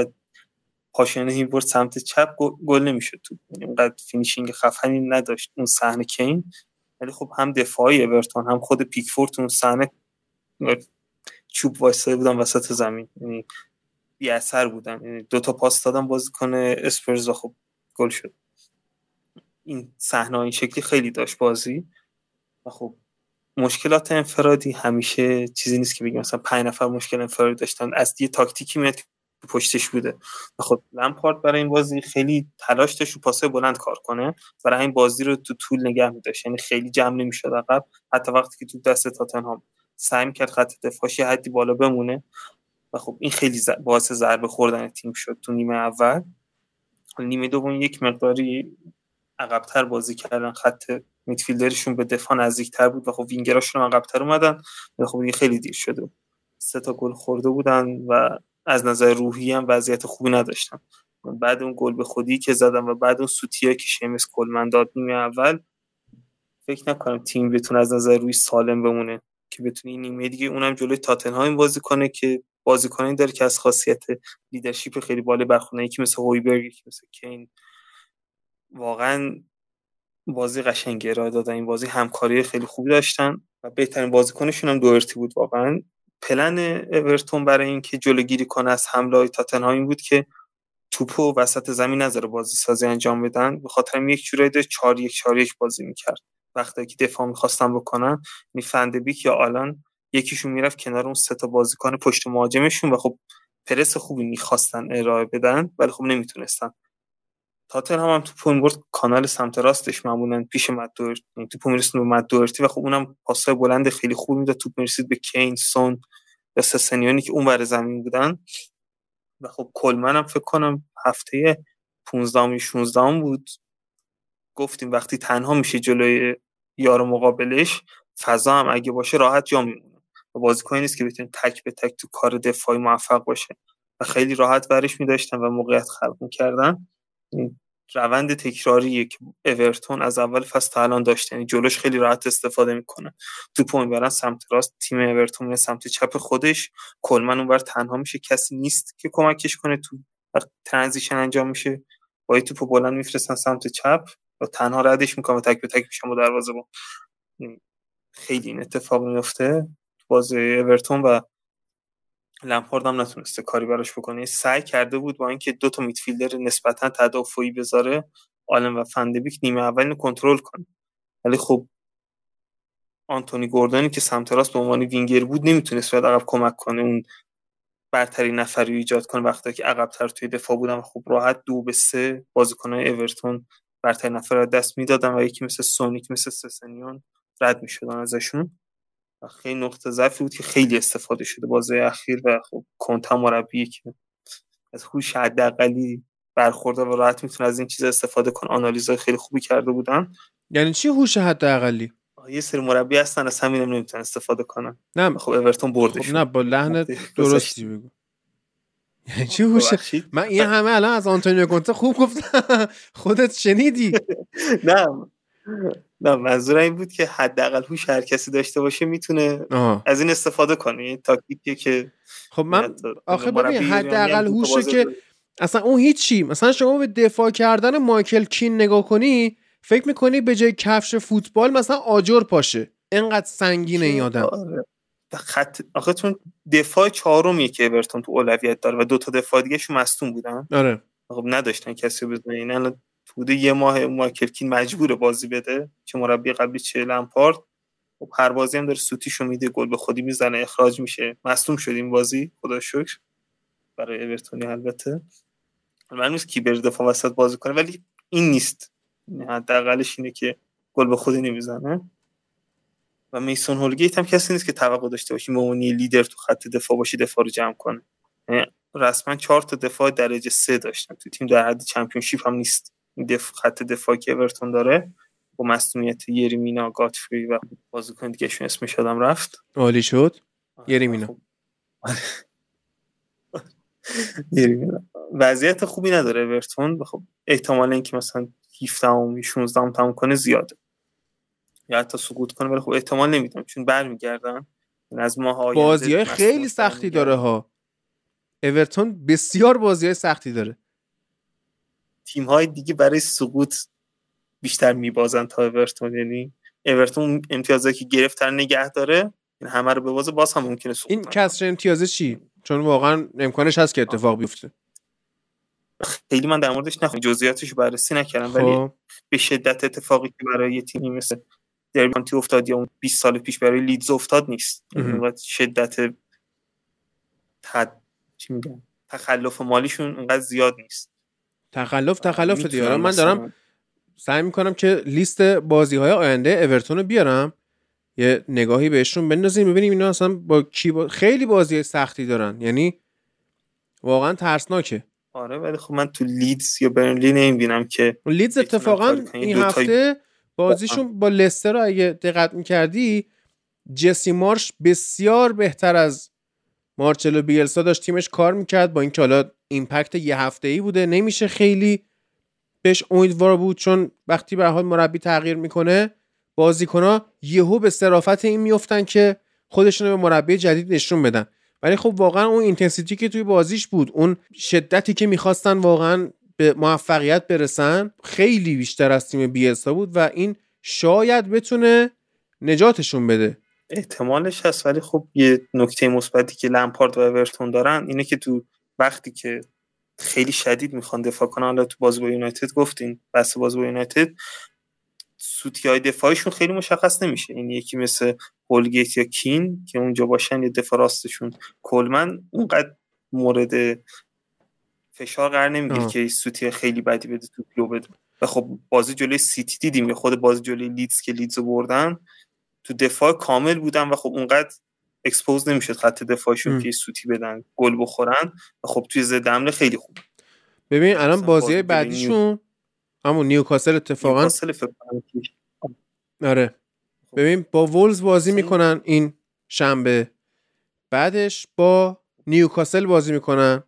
پاشنه این برد سمت چپ گل نمی‌شد تو. اینقدر finishing خفنی نداشت اون صحنه کین. ولی خب هم دفاعی اورتون هم خود پیکفورد اون صحنه چوب وایساده بودن وسط زمین. یعنی بی اثر بودن. یعنی دو تا پاس دادن کنه اسپرز و خب گل شد. این صحنه این شکلی خیلی داشت بازی. و خب مشکلات انفرادی همیشه چیزی نیست که بگیم. مثلا پنج نفر مشکل انفرادی داشتن. از یه تاکتیکی میاد پشتش بوده. و خب لمپارد برای این بازی خیلی تلاش داشت رو پاسه بلند کار کنه. برای این بازی رو تو طول نگه میداشت. یعنی خیلی جمع نمی‌شد عقب. حتی وقتی که تو دست تاتنهام سعی کرد خط دفاعش حدی بالا بمونه. و خب این خیلی باعث ضربه خوردن تیم شد تو نیمه اول. نیمه دوم یک مقداری عقبتر بازی کردن. خط میدفیلدرشون به دفاع نزدیکتر بود و خب وینگراشون عقب‌تر اومدن. و خب دیگه خیلی دیر شده سه تا گل خورده بودن و از نظر روحی هم وضعیت خوبی نداشتن بعد اون گل به خودی که زدم و بعد اون سوتیا که شیمس کلمن داد نیمه اول فکر نکنم تیم بتونه از نظر روی سالم بمونه که بتونه این نیمه دیگه اونم جلوی تاتنهایم بازی کنه که بازیکنانی داره که از خاصیت لیدرشپ خیلی بالا برخونه یکی مثل هویبرگ یکی مثل کین. واقعا بازی قشنگی ارائه دادن این بازی همکاری خیلی خوبی داشتن و بهترین بازیکنشون هم دورتی بود واقعا. پلن اورتون برای اینکه جلوگیری کنه از حمله های تاتنهایم بود که توپو وسط زمین نذاره بازی سازی انجام بدن. به خاطر یک جورایی 4 1 4 1 بازی می‌کرد. وقتی که دفاع می‌خواستن بکنن یعنی فندبیک یا آلان یکیشون می‌رفت کنار اون سه تا بازیکن پشت مهاجمشون و خب پرس خوبی می‌خواستن ارائه بدن ولی خب نمی‌تونستن. تاتن هم, هم تو برد کانال سمت راستش معمولا پیش یعنی تو میرسون به مدورتی و خب اونم پاسای بلند خیلی خوب می‌داد. توپ می‌رسید به کین سون یا سسنیانی که اون بر زمین بودن. و خب کلمن هم فکر کنم هفته 15 16 بود. گفتیم وقتی تنها میشه جلوی یار مقابلش فضا هم اگه باشه راحت جا میمونه. و بازیکنی نیست که بتونه تک به تک تو کار دفاعی موفق باشه. و خیلی راحت برش میداشتن و موقعیت خلق می‌کردن. روند تکراریه که اورتون از اول فصل تا الان داشته. یعنی جلوش خیلی راحت استفاده می‌کنه. تو می‌برن سمت راست. تیم اورتون میره سمت چپ خودش. کلمن اونور تنها میشه. کسی نیست که کمکش کنه تو transition انجام میشه. با توپو بلند میفرستن سمت چپ. و تنها ردش می‌کنه تک به تک میشن با دروازه بان خیلی این اتفاق میفته بازی اورتون و لمپارد هم نتونسته کاری براش بکنه. سعی کرده بود با اینکه دو تا midfielder نسبتا تدافعی بذاره آلن و فندبیک نیمه اول کنترل کنه. ولی خب آنتونی گوردانی که سمت راست به عنوان وینگر بود نمی‌تونست بیاد عقب کمک کنه اون برتری نفری ایجاد کنه وقتی که عقبتر توی دفاع بودن خب راحت دو به سه بازیکنهای اورتون برتری نفر رو دست می‌دادن و یکی مثل سونیک مثل سسنیون رد می‌شدن ازشون. خیلی نقطه ضعفی بود که خیلی استفاده شده. بازی اخیر و خب کنتا مربی که از هوش حداقلی برخورده و راحت می‌تونه از این چیز استفاده کنه. آنالیزهای خیلی خوبی کرده بودن. یعنی چی هوش حداقلی؟ یه سری مربی هستن از همین نمی‌تونن استفاده کنن. نه. خب اورتون بردش. خب نه با لحن درستی بگو. یعنی چی هوش؟ من این همه الان از آنتونیو کونته خوب گفتم. [laughs] خودت شنیدی. [laughs] نه. نه منظور این بود که حداقل هوش هر کسی داشته باشه می‌تونه از این استفاده کنه. این تاکتیکی که خب من آخه ببین حداقل هوشه که اصلا اون هیچی. مثلا شما به دفاع کردن مایکل کین نگاه کنی فکر می‌کنی به جای کفش فوتبال مثلا آجر پاشه. اینقدر سنگینه این آدم. آره. خط آخه چون دفاع چهارمیه که اورتون تو اولویت داره و دو تا دفاع دیگه شو مصدوم بودن. آره. خب نداشتن کسی بزنه این بوده یه ماه مایکل کین مجبور بازی بده که مربی قبلی چه لمپارد. خب هر بازی هم داره سوتیشو میده گل به خودی می‌زنه اخراج میشه. مصدوم شد این بازی خدا شکر. برای اورتونی البته. من نیست کی بر دفاع وسط بازی کنه ولی این نیست. حداقلش اینه که گل به خودی نمی‌زنه. و میسون هولگیت هم کسی نیست که توقع داشته باشیم به لیدر تو خط دفاع باشه دفاع رو جمع کنه. یعنی رسما چهار تا دفاع درجه سه داشتن. تو تیم در حد چمپیونشیپ هم نیست. دف... خط دفاعی که اورتون داره با مصونیت یریمینا گاتفری و بازیکن دیگه شون اسمش یادم رفت. عالی شد. یریمینا. خب. [laughs] یریمینا. وضعیت خوبی نداره اورتون. خب احتمال اینکه مثلا 17 ام 16 ام تموم کنه زیاده. یا حتی سقوط کنه ولی خب احتمال نمیدم. چون برمیگردن. از ماه بازی های خیلی سختی داره ها. اورتون بسیار بازی های سختی داره. تیم های دیگه برای سقوط بیشتر میبازن تا اورتون. یعنی اورتون امتیازی که گرفتن نگه داره این همه رو ببازه باز هم ممکنه سقوط این کسر امتیازه چی؟ چون واقعا امکانش هست که اتفاق بیفته. خیلی من در موردش نخوام جزئیاتش بررسی نکردم ولی خب. به شدت اتفاقی که برای یه تیمی مثل دربانتی افتاد یا اون 20 سال پیش برای لیدز افتاد نیست. یعنی شدت تد... تخلف مالیشون انقدر زیاد نیست. تخلف تخلف دیارم من دارم سعی می‌کنم که لیست بازی های آینده اورتون رو بیارم یه نگاهی بهشون بندازیم ببینیم اینا اصلا با کی با... خیلی بازی سختی دارن. یعنی واقعا ترسناکه. آره ولی خب من تو لیدز یا برنلی نمی‌بینم که لیدز اتفاقا این هفته بازیشون با لستر رو اگه دقت می‌کردی جسی مارش بسیار بهتر از مارچلو بیلسا داشت تیمش کار می‌کرد با اینکه حالا impact یه هفته ای بوده نمیشه خیلی بهش امیدوار بود چون وقتی به حال مربی تغییر می‌کنه بازیکنها یهو به صرافت این میفتن که خودشون به مربی جدید نشون بدن. ولی خب واقعا اون اینتنسیتی که توی بازیش بود اون شدتی که می‌خواستن واقعا به موفقیت برسن خیلی بیشتر از تیم بیلسا بود و این شاید بتونه نجاتشون بده. احتمالش هست ولی خب یه نکته مثبتی که لمپارد و اورتون دارن اینه که تو وقتی که خیلی شدید می‌خوان دفاع کنن حالا تو بازی با یونایتد گفتین بس بازی با یونایتد سوتی های دفاعیشون خیلی مشخص نمیشه. این یکی مثل هولگیت یا کین که اونجا باشن یه دفاع راستشون کلمن اونقدر مورد فشار قرار نمی‌گیره که سوتی خیلی بدی بده تو بده. و خب بازی جلوی سیتی دیدیم یا خود بازی جلوی لیدز که لیدز بردن تو دفاع کامل بودن و خب اونقدر expose نمی‌شد خط دفاعشون که سوتی بدن گل بخورن و خب توی ضد حمله خیلی خوب ببین الان بازی بعدیشون همون نیوکاسل اتفاقا آره. ببین با وولز بازی می‌کنن این شنبه. بعدش با نیوکاسل بازی می‌کنن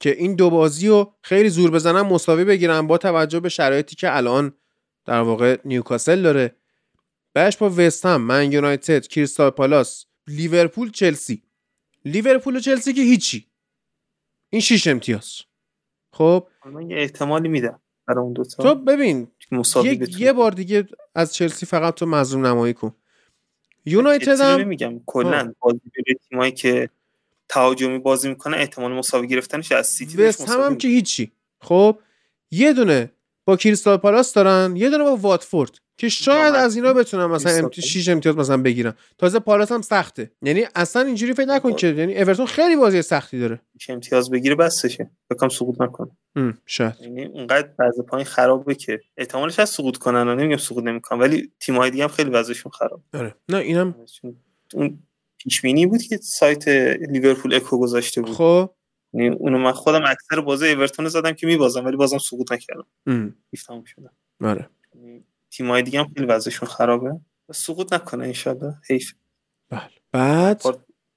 که این دو بازی رو خیلی زور بزنن مساوی بگیرن با توجه به شرایطی که الان در واقع نیوکاسل داره. بعدش با وستهم من یونایتد کریستال پالاس لیورپول چلسی. لیورپول و چلسی که هیچی. این شیش امتیاز. خب؟ من یه احتمالی میدم برای اون دوتا تو ببین یه, یه بار دیگه از چلسی فقط تو مظلوم نمایی کن. یونایتد هم میگم کلا بازی تیمایی که تهاجمی بازی می‌کنه احتمال مساوی گرفتنش از سیتی وست هم, هم که هیچی. خب؟ یه دونه با کریستال پالاس دارن یه دونه با واتفورد. که شاید از اینا بتونن مثلا امتی 6 امتیاز مثلا بگیرن تازه پالاس هم سخته. یعنی اصلا اینجوری فکر نکن که یعنی اورتون خیلی بازی سختی داره. امتیاز بگیره بسشه بکنم سقوط نکنه. شاید. یعنی اونقدر وضع پایین خرابه که احتمالش هست سقوط کنن نمیگم سقوط نمی‌کنن ولی تیم‌های دیگه هم خیلی وضعشون خراب آره. نه اینم اون پیش بود که سایت لیورپول اکو گذاشته بود. خب. یعنی اونو من خودم اکثر بازی اورتون زدم که میبازم ولی بازم سقوط نکردم. ایفتام شدم آره. تیمای دیگه هم خیلی وضعشون خرابه. سقوط نکنه انشالله. حیف. بله. بعد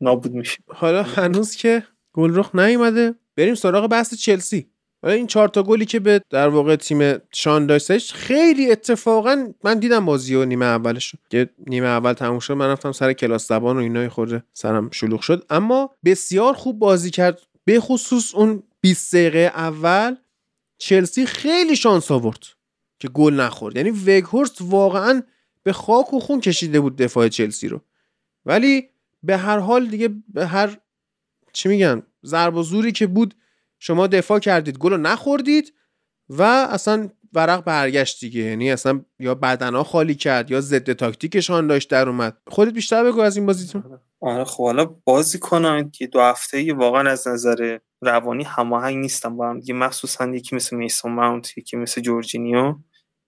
نابود میشه. حالا هنوز که گلرخ نیومده بریم سراغ بحث چلسی. حالا این چهار تا گلی که به در واقع تیم شان داشتش خیلی اتفاقا من دیدم بازی و نیمه اولش که نیمه اول تموم شد من رفتم سر کلاس زبان و اینای خورده سرم شلوغ شد. اما بسیار خوب بازی کرد. به خصوص اون 20 دقیقه اول چلسی خیلی شانس آورد. که گل نخورد. یعنی وگهورست واقعا به خاک و خون کشیده بود دفاع چلسی رو. ولی به هر حال دیگه به هر چی میگن ضرب و زوری که بود شما دفاع کردید گل رو نخوردید و اصلا ورق برگشت دیگه. یعنی اصلا یا بدنا خالی کرد یا ضد تاکتیکشان داشت در اومد. خودت بیشتر بگو از این بازیتون. آره خب حالا بازی کنن که دو هفته واقعا از نظر روانی هماهنگ نیستم. با هم دیگه مخصوصا یکی مثل میسون ماونت یکی مثل جورجینیو.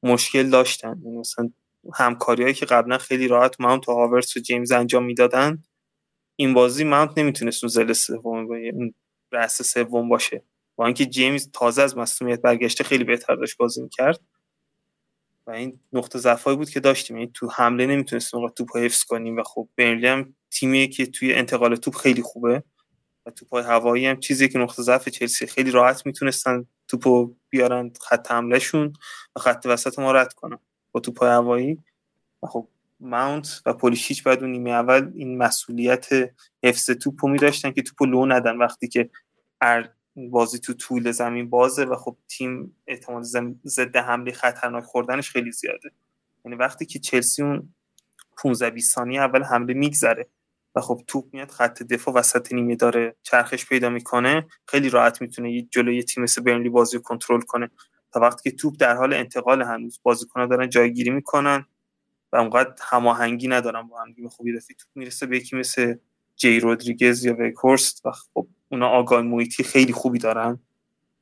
مشکل داشتن. یعنی مثلا همکاریهایی که قبلا خیلی راحت ماونت و هاورس و جیمز انجام می‌دادن این بازی ماونت نمی‌تونست اون زل سوم اون رأس سوم باشه. با اینکه جیمز تازه از مصونیت برگشته خیلی بهتر داشت بازی می‌کرد. و این نقطه ضعفایی بود که داشتیم. یعنی تو حمله نمی‌تونستیم اونقدر توپ حفظ کنیم. و خب برنلی هم تیمی که توی انتقال توپ خیلی خوبه. و توپای هوایی هم چیزی که نقطه ضعف چلسی خیلی راحت می‌تونستن توپو بیارن خط حملهشون و خط وسط ما رد کنن. با توپای هوایی. خب ماونت و پولیشیچ بعد اون نیمه اول این مسئولیت حفظ توپو می داشتن که توپو لو ندن وقتی که بازی تو طول زمین بازه و خب تیم احتمال ضد حمله خطرناک خوردنش خیلی زیاده. یعنی وقتی که چلسی اون 15 20 ثانیه اول حمله میگذره و خب توپ میاد خط دفاع وسط نیمه داره چرخش پیدا می‌کنه. خیلی راحت می‌تونه یه جلوی تیم مثل برنلی بازی کنترل کنه. تا وقتی که توپ در حال انتقال هنوز بازیکن‌ها دارن جایگیری می‌کنن و اونقدر هماهنگی ندارن با هم خوبی دفعی توپ می‌رسه به یکی مثل جی رودریگز یا ویکورست و خب اونا آگاه محیطی خیلی خوبی دارن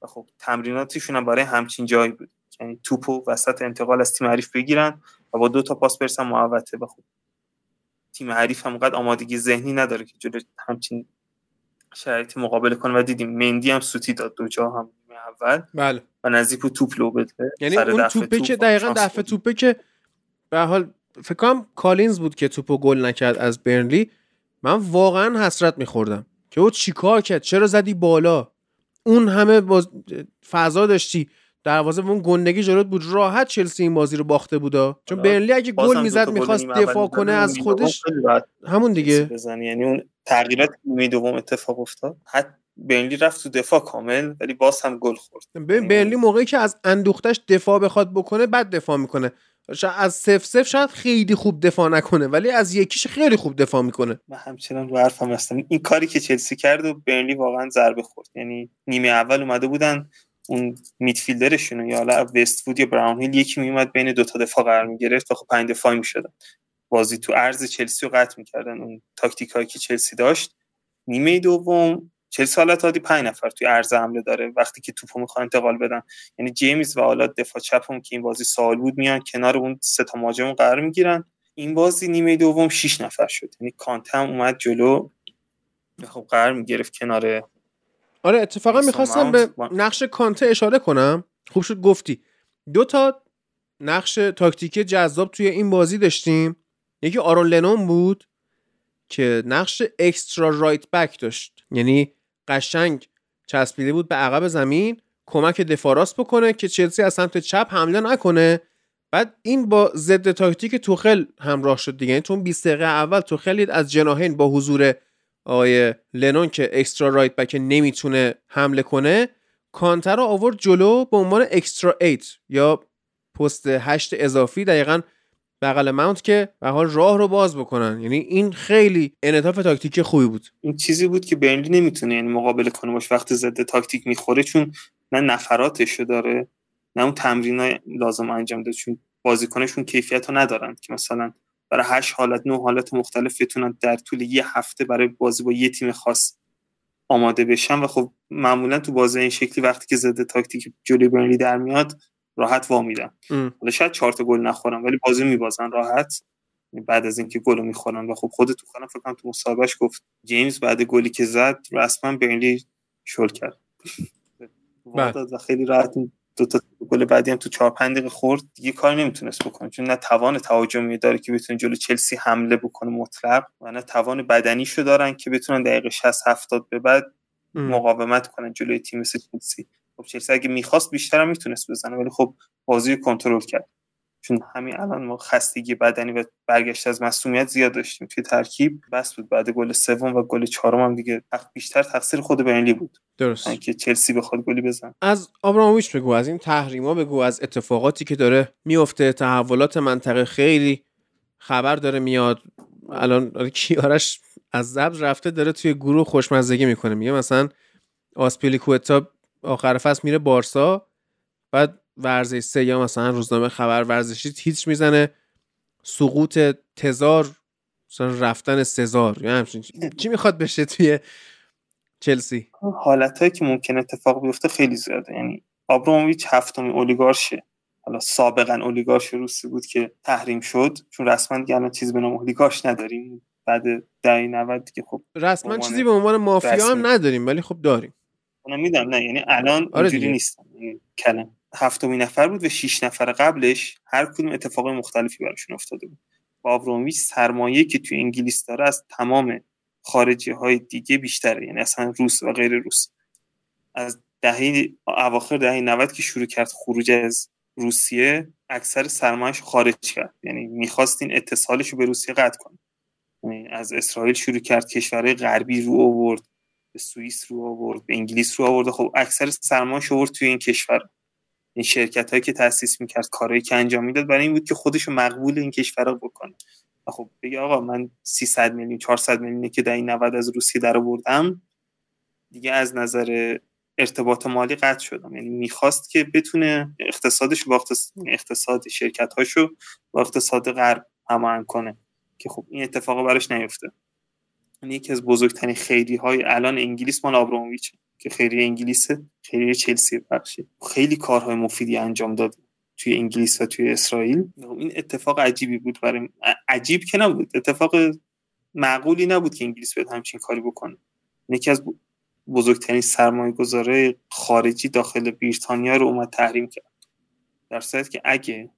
و خب تمریناتشون هم برای همچین جایی بود. یعنی توپو وسط انتقال از تیم حریف بگیرن و با دو تا پاس برسن محوطه و خب تیم حریف هم قد آمادگی ذهنی نداره که جلوی همچین شرایطی مقابله کنه. و دیدیم مندی هم سوتی داد دو جا هم اول. بله. و نزدیک توپ لو بده. یعنی اون توپه که دقیقا دفعه توپه که به حال فکر کنم کالینز بود که توپو گل نکرد از برنلی. من واقعا حسرت میخوردم. که او چیکار کرد؟ چرا زدی بالا؟ اون همه باز فضا داشتی. دروازه اون گندگی جلوت بود. راحت چلسی این بازی رو باخته بودا. چون برنلی اگه گل می‌زد می‌خواست دفاع کنه از خودش همون دیگه. بزنی. یعنی اون تغییرات نیمه دوم اتفاق افتاد. حتی برنلی رفت تو دفاع کامل ولی باز هم گل خورد. ببین برنلی موقعی که از اندوختش دفاع بخواد بکنه بعد دفاع می‌کنه. از سف سف شاید خیلی خوب دفاع نکنه ولی از یکیش خیلی خوب دفاع می‌کنه. من همچنان رو حرفم هستم. این کاری که چلسی کرد و برنلی واقعا ضربه خورد. یعنی نیمه اول اومده بودن اون میدفیلدرشون یا حالا وستفود یا براون هیل یکی میومد بین دو تا دفاع قرار می‌گرفت و خب پنج دفاعی می‌شدن. بازی تو عرض چلسی رو قطع می‌کردن. اون تاکتیکایی که چلسی داشت. نیمه دوم چلسی حالت 5 نفر توی عرض حمله داره. وقتی که توپو می‌خوان انتقال بدن. یعنی جیمز و حالا دفاع چپم که این بازی سوال بود میان کنار اون سه تا مهاجم قرار می‌گیرن. این بازی نیمه دوم 6 نفر شد. یعنی کانته هم اومد جلو. خب قرار می‌گرفت کنار آره اتفاقا می‌خواستم به نقش کانته اشاره کنم. خوب شد گفتی. دو تا نقش تاکتیکی جذاب توی این بازی داشتیم. یکی آرون لنون بود که نقش extra right back داشت. یعنی قشنگ چسبیده بود به عقب زمین کمک دفاع راست بکنه که چلسی از سمت چپ حمله نکنه. بعد این با ضد تاکتیک توخل همراه شد دیگه. یعنی تو 20 دقیقه اول توخل از جناحین با حضور آقای لنون که extra right back نمی‌تونه حمله کنه کانتر رو آورد جلو به عنوان اکسترا 8 یا پست 8 اضافی دقیقا بغل ماونت که به حال راه رو باز بکنن. یعنی این خیلی انعطاف تاکتیک خوبی بود. این چیزی بود که برنلی نمی‌تونه یعنی مقابله کنه باش وقتی ضد تاکتیک می‌خوره چون نه نفراتش داره نه اون تمرین لازم انجام داد چون بازیکنشون کیفیت رو ندارن که مثلا برای هشت حالت نه حالت مختلف بتونن در طول یه هفته برای بازی با یه تیم خاص آماده بشن. و خب معمولا تو بازی این شکلی وقتی که ضد تاکتیک جلوی برنلی در میاد راحت وا میدن. حالا شاید چهار تا گل نخورن ولی بازی میبازن راحت. بعد از اینکه گل می‌خورن و خب خود تو خانم فکر کنم تو مصاحبهش گفت جیمز بعد گلی که زد رسما برنلی شل کرد. [laughs] بله. و خیلی راحت دو تا گل بعدی هم تو 4 5 دقیقه خورد دیگه کار نمی‌تونست بکنه. چون نه توان تهاجمی داره که بتونه جلو چلسی حمله بکنه مطلق و نه توان بدنیشو دارن که بتونن دقیقه 60 70 به بعد مقاومت کنن جلوی تیم مثل چلسی. خب چلسی اگه می‌خواست بیشتر هم می‌تونست بزنه ولی خب بازی کنترل کرد. چون همین الان ما خستگی بدنی و برگشت از مصومیت زیاد داشتیم توی ترکیب بس بود. بعد گل سوم و گل چهارم هم دیگه بیشتر تقصیر خود برنلی بود. درست. که چلسی بخواد گلی بزن از آبراموویچ بگو از این تحریما بگو از اتفاقاتی که داره میفته تحولات منطقه خیلی خبر داره میاد. الان آره، کیارش از زبز رفته داره توی گروه خوشمزگی می‌کنه. میگه مثلا آسپیلیکوتا آخر فصل میره بارسا بعد ورزش سه یا مثلا روزنامه خبر ورزشی هیچ می‌زنه. سقوط تزار مثلا رفتن سزار یا همچین چی می‌خواد بشه توی چلسی؟ حالت هایی که ممکن اتفاق بیفته خیلی زیاده. یعنی آبرامویچ هفتمی اولیگارشه. حالا سابقا اولیگارش روسی بود که تحریم شد. چون رسما دیگه چیزی به نام اولیگارش نداریم. بعد دهه 90 دیگه خب رسما چیزی به عنوان مافیا هم نداریم ولی خب داریم. اونم میدم نه. یعنی الان آره اینجوری نیستن. یعنی کلم هفتمین نفر بود و شیش نفر قبلش هر کدوم اتفاق مختلفی براشون افتاده بود. و سرمایه که توی انگلیس داره از تمام خارجی های دیگه بیشتره یعنی اصلا روس و غیر روس. از دهه اواخر دهه 90 که شروع کرد خروج از روسیه اکثر سرمایهش خارج کرد. یعنی می‌خواست این اتصالش رو به روسیه قطع کنه. یعنی از اسرائیل شروع کرد کشورهای غربی رو آورد به سوئیس رو آورد به انگلیس رو آورد. خب اکثر سرمایه‌اش آورد توی این کشور. این شرکت هایی که تاسیس می‌کرد کارهایی که انجام می‌داد برای این بود که خودش مقبول این کشور بکنه. خب بگه آقا من 300 میلیون 400 میلیونی که در این 90 از روسیه در آوردم دیگه از نظر ارتباط مالی قطع شدم. یعنی می‌خواست که بتونه اقتصادش با اقتصاد شرکت هاشو با اقتصاد غرب هماهنگ کنه. که خب این اتفاق براش نیفته. یعنی یکی از بزرگترین خیری های الان انگلیس مال آبراموویچ که خیلی انگلیس خیلی چلسی بخشی. خیلی کارهای مفیدی انجام داد توی انگلیس و توی اسرائیل. این اتفاق عجیبی بود برای عجیب که نبود. اتفاق معقولی نبود که انگلیس بیاد همچین کاری بکنه. یکی از بزرگترین سرمایه گذاره خارجی داخل بریتانیا رو اومد تحریم کرد. در صورت که اگه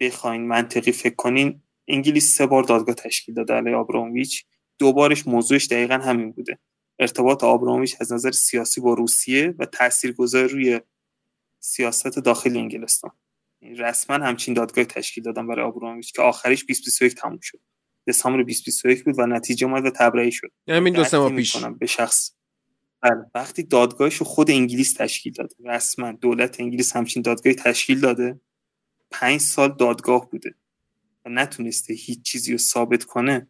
بخواین منطقی فکر کنین انگلیس سه بار دادگاه تشکیل داده علی آبرامویچ. دو بارش موضوعش دقیقا همین بوده. ارتباط آبرامویچ از نظر سیاسی با روسیه و تاثیرگذار روی سیاست داخل انگلستان. رسما همچین دادگاه تشکیل دادن برای آبرامویچ که آخریش 2021 تموم شد. دسامبر 2021 بود و نتیجه اومد و تبرئه شد. همین دو سه ماه پیش. به شخص. بله وقتی دادگاهش خود انگلیس تشکیل داده. رسما دولت انگلیس همچین دادگاهی تشکیل داده. پنج سال دادگاه بوده و نتونسته هیچ چیزی رو ثابت کنه.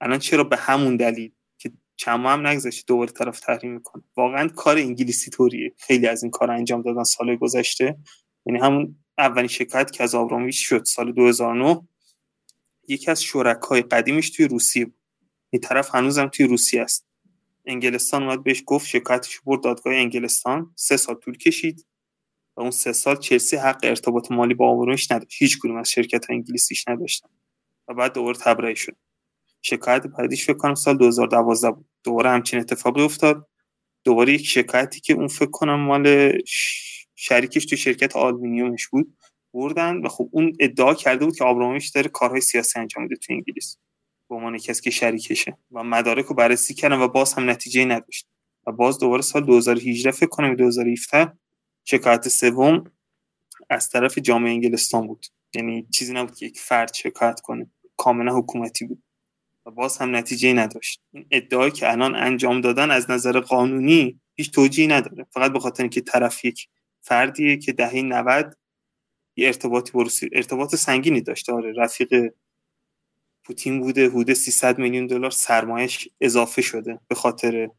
الان چرا به همون دلیل چند هم نگذشته دوباره طرف تحریم می‌کنه واقعا کار انگلیسی طوریه. خیلی از این کار انجام دادن سال گذشته. یعنی همون اولین شکایت که از آبرامویچ شد سال 2009 یکی از شرکای قدیمش توی روسیه بود. این طرف هنوزم توی روسیه است. انگلستان اومد بهش گفت شکایتش برد دادگاه انگلستان. سه سال طول کشید و اون سه سال چلسی حق ارتباط مالی با آمورونش نداشت. هیچ کدوم از شرکت انگلیسیش نداشتن. و بعد دوباره تبرئه شد. شکایت بعدیش فکر کنم سال 2012 بود. دوباره همچین اتفاقی افتاد. دوباره یک شکایتی که اون فکر کنم مال شریکش تو شرکت آلومینیومش بود بردن و خب اون ادعا کرده بود که آبرامویچ داره کارهای سیاسی انجام میده تو انگلیس. به عنوان کسی که شریکشه. و مدارک رو بررسی کردن و باز هم نتیجه نداشت. و باز دوباره سال 2018 فکر کنم 2017 شکایت سوم از طرف جامعه انگلستان بود. یعنی چیزی نبود که یک فرد شکایت کنه. کاملا حکومتی بود. و باز هم نتیجه نداشت. این ادعایی که الان انجام دادن از نظر قانونی هیچ توجیهی نداره. فقط به خاطر اینکه طرف یک فردیه که دهه 90 یه ارتباطی بروسی ارتباط سنگینی داشته. آره رفیق پوتین بوده حدود 300 میلیون دلار سرمایش اضافه شده به خاطر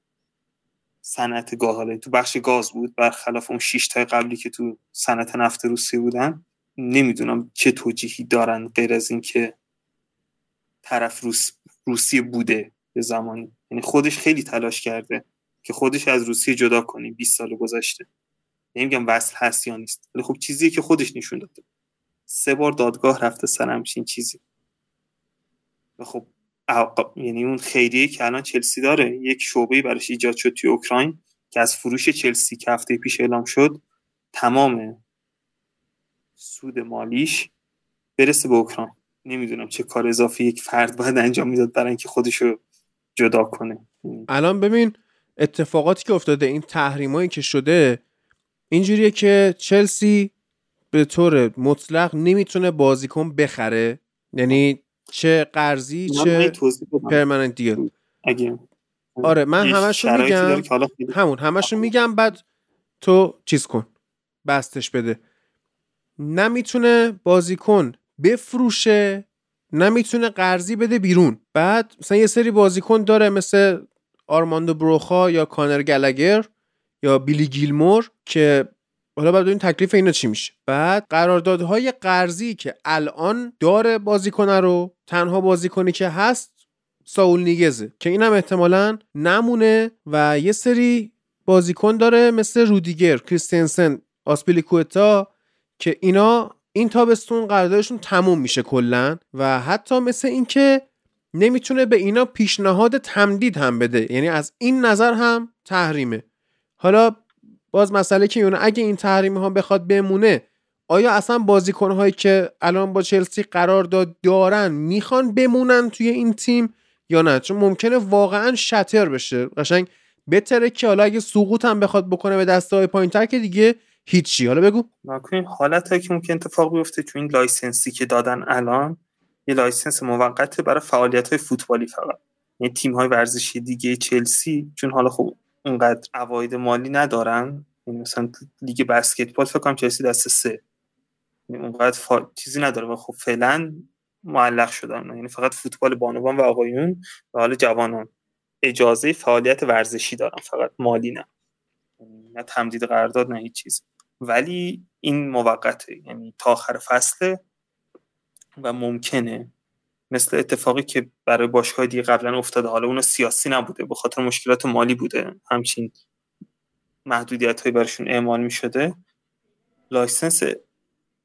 صنعت گاز. تو بخش گاز بود برخلاف اون 6 تا قبلی که تو صنعت نفت روسیه بودن نمی‌دونم چه توجیهی دارن غیر از اینکه طرف روس روسیه بوده به زمانی. یعنی خودش خیلی تلاش کرده که خودش از روسیه جدا کنیم 20 سال گذشته. نمیگم وصل هست یا نیست. ولی خب چیزی که خودش نشون داده. سه بار دادگاه رفته سر همچین چیزی. و خب یعنی اون خیریه که الان چلسی داره یک شعبه براش ایجاد شد توی اوکراین که از فروش چلسی که هفته پیش اعلام شد تمام سود مالیش برسه به اوکراین. نمی‌دونم چه کار اضافی یک فرد باید انجام می‌داد برای اینکه خودشو جدا کنه. الان ببین اتفاقاتی که افتاده این تحریمایی که شده اینجوریه که چلسی به طور مطلق نمی‌تونه بازیکن بخره. یعنی چه قرضی چه پرمننت دیل آره من همشو میگم همون همشو میگم بعد تو چیز کن. بستش بده. نمی‌تونه بازیکن بفروشه نمی‌تونه قرضی بده بیرون. بعد مثلا یه سری بازیکن داره مثل آرماندو بروخا یا کانر گلگر یا بیلی گیلمور که حالا بعد این تکلیف اینا چی میشه. بعد قراردادهای قرضی که الان داره بازیکن رو تنها بازیکنی که هست ساول نیگزه که اینم احتمالا نمونه و یه سری بازیکن داره مثل رودیگر کریستنسن آسپیلیکوتا که اینا این تابستون قراردادشون تموم میشه کلا و حتی مثل اینکه نمی‌تونه به اینا پیشنهاد تمدید هم بده. یعنی از این نظر هم تحریمه. حالا باز مسئله که اونه اگه این تحریم ها بخواد بمونه آیا اصلا بازیکن هایی که الان با چلسی قرار داد دارن می‌خوان بمونن توی این تیم یا نه؟ چون ممکنه واقعا شتر بشه. قشنگ بهتره که حالا اگه سقوط هم بخواد بکنه به دسته های پایین تر که دیگه هیچی. حالا بگو. نکنین حالت که ممکن اتفاق بیفته تو این license ی که دادن الان یه license موقت برای فعالیت های فوتبالی فقط. یعنی تیم های ورزشی دیگه چلسی چون حالا خب اونقدر عواید مالی ندارن. یعنی مثلا لیگ بسکتبال فکر کنم چلسی دست سه. یعنی اونقدر فا... چیزی نداره و خب فعلا معلق شدن. یعنی فقط فوتبال بانوان و آقایون و حال جوانان. اجازه فعالیت ورزشی دارن فقط مالی نه. یعنی نه تمدید قرارداد نه هیچ چیز. ولی این موقته. یعنی تا آخر فصله و ممکنه. مثل اتفاقی که برای باشگاه دیگه قبلا افتاده. حالا اونو سیاسی نبوده. به خاطر مشکلات مالی بوده. همچین محدودیت هایی براشون اعمال می شده license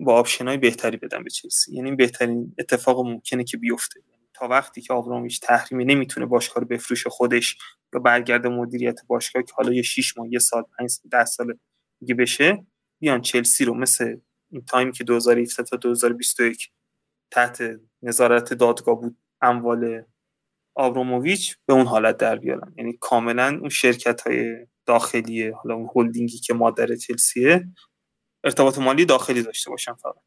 با option های بهتری بدن به چلسی. یعنی بهترین اتفاق ممکنه که بیفته. تا وقتی که آبرامویچ تحریمی نمی‌تونه باشگاه رو بفروشه خودش یا برگرده مدیریت باشگاه که حالا یه 6 ماه یه سال 5 10 سال دیگه بشه بیان چلسی رو مثل این تایمی که 2017 تا 2021 تحت نظارت دادگاه بود اموال آبروموویچ به اون حالت در بیارن. یعنی کاملا اون شرکت های داخلی حالا اون هلدینگی که مادر چلسیه ارتباط مالی داخلی داشته باشن فقط.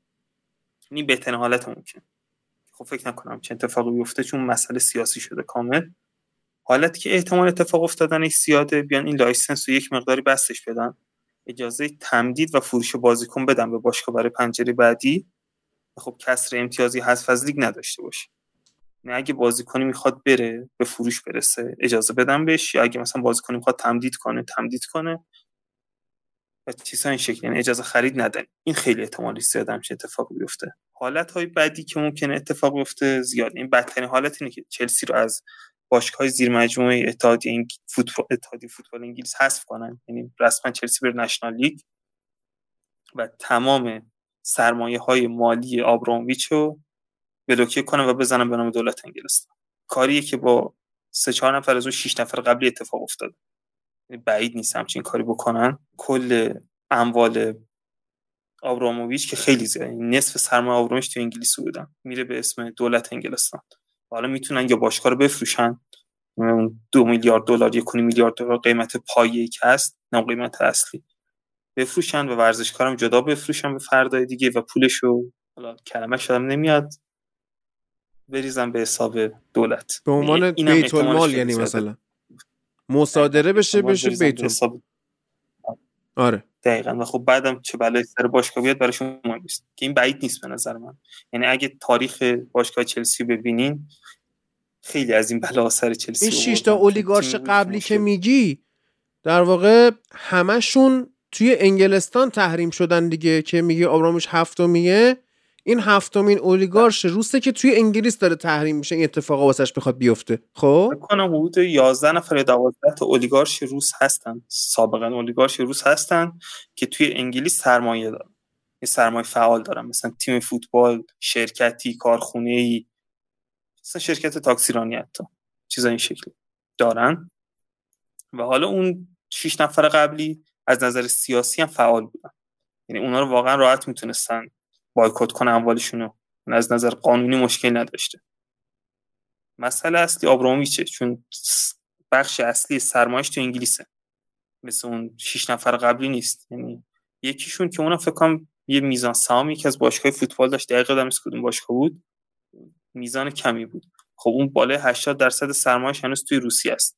یعنی بهترین حالت ممکن خب فکر نکنم چه اتفاقی بیفته چون مسئله سیاسی شده کامل. حالتی که احتمال اتفاق افتادنش زیاده بیان این license رو یک مقداری بستش بدن. اجازه تمدید و فروش بازیکن بدن به باشگاه برای پنجره بعدی. خب کسر امتیازی حذف از لیگ نداشته باشه. نه اگه بازیکنی می‌خواد بره به فروش برسه اجازه بدن بهش. یا اگه مثلا بازیکنی می‌خواد تمدید کنه تمدید کنه. و چیزها این شکلی یعنی اجازه خرید ندن. این خیلی احتمالی زیاد همچین اتفاق بیفته. حالت های بعدی که ممکنه اتفاق بیفته زیاد. این بدترین حالت اینه که چلسی رو از باشگاه زیر مجموعه اتحادیه فوتبال اتحادیه فوتبال انگلیس حذف کنن. یعنی رسما چلسی بر نشنال لیگ و تمام سرمایه های مالی آبرامویچ رو بلوکه کنن و بزنن به نام دولت انگلستان. کاریه که با سه چهار نفر از اون شش نفر قبلی اتفاق افتاده یعنی بعید نیست همچین کاری بکنن. کل اموال آبراموویچ که خیلی زیاد یعنی نصف سرمایه آبراموویچ تو انگلیس بودن میره به اسم دولت انگلستان. حالا می‌تونن یا باشگاه رو بفروشن. دو میلیارد دلار یک میلیارد دلار قیمت پایه که هست نه قیمت اصلی. بفروشن و ورزشکارم جدا بفروشن به فردای دیگه و پولشو. حالا کلمه شدم نمیاد. بریزن به حساب دولت. به عنوان بیت المال یعنی مثلا. مصادره بشه بشه بیت آره. دقیقا. و خب بعدم چه بلایی سر باشگاه بیاد برای شما نیست. که این بعید نیست به نظر من. یعنی اگه تاریخ باشگاه چلسی ببینین خیلی از این بلا سر چلسی این شش تا اولیگارش قبلی که میگی در واقع همشون توی انگلستان تحریم شدن دیگه که میگه آبراموش هفتمیه. این هفتمین اولیگارش روسه که توی انگلیس داره تحریم میشه این اتفاق واسش بخواد بیفته. خب؟ کنم حدود 11 نفر یا 12 تا اولیگارش روس هستن. سابقا اولیگارش روس هستن که توی انگلیس سرمایه دارن. یه سرمایه فعال دارن. مثلا تیم فوتبال شرکتی کارخونه ای مثلا شرکت تاکسیرانی حتی. چیزا این شکلی. دارن. و حالا اون 6 نفر قبلی از نظر سیاسی هم فعال بودن. یعنی اونا رو واقعا راحت می‌تونستن بایکوت کنه اموالشون از نظر قانونی مشکل نداشته. مسئله اصلی آبرامویچه چون بخش اصلی سرمایش تو انگلیسه. مثل اون شیش نفر قبلی نیست. یعنی یکیشون که اونا فکر کنم یه میزان سهامی که از باشگاه فوتبال داشت دقیقا دم کدوم باشگاه بود میزان کمی بود. خب اون بالای 80 درصد سرمایش هنوز توی روسیه است.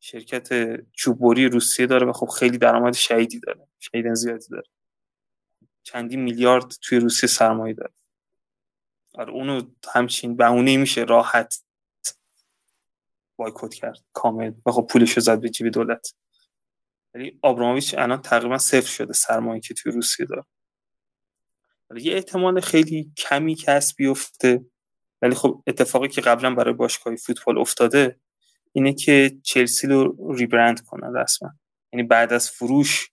شرکت چوبوری روسیه داره و خب خیلی درآمد شهیدی داره شهید زیادی داره. چندی میلیارد توی روسیه سرمایه داره. آره اونو همچین بهونه میشه راحت بایکوت کرد کامل. و خب پولشو زد به جیب دولت. ولی آبرامویچ الان تقریبا صفر شده سرمایه که توی روسیه داره. یه احتمال خیلی کمی کسب بیفته. ولی خب اتفاقی که قبلا برای باشگاه فوتبال افتاده اینه که چلسی رو ریبرند کنن رسما. یعنی بعد از فروش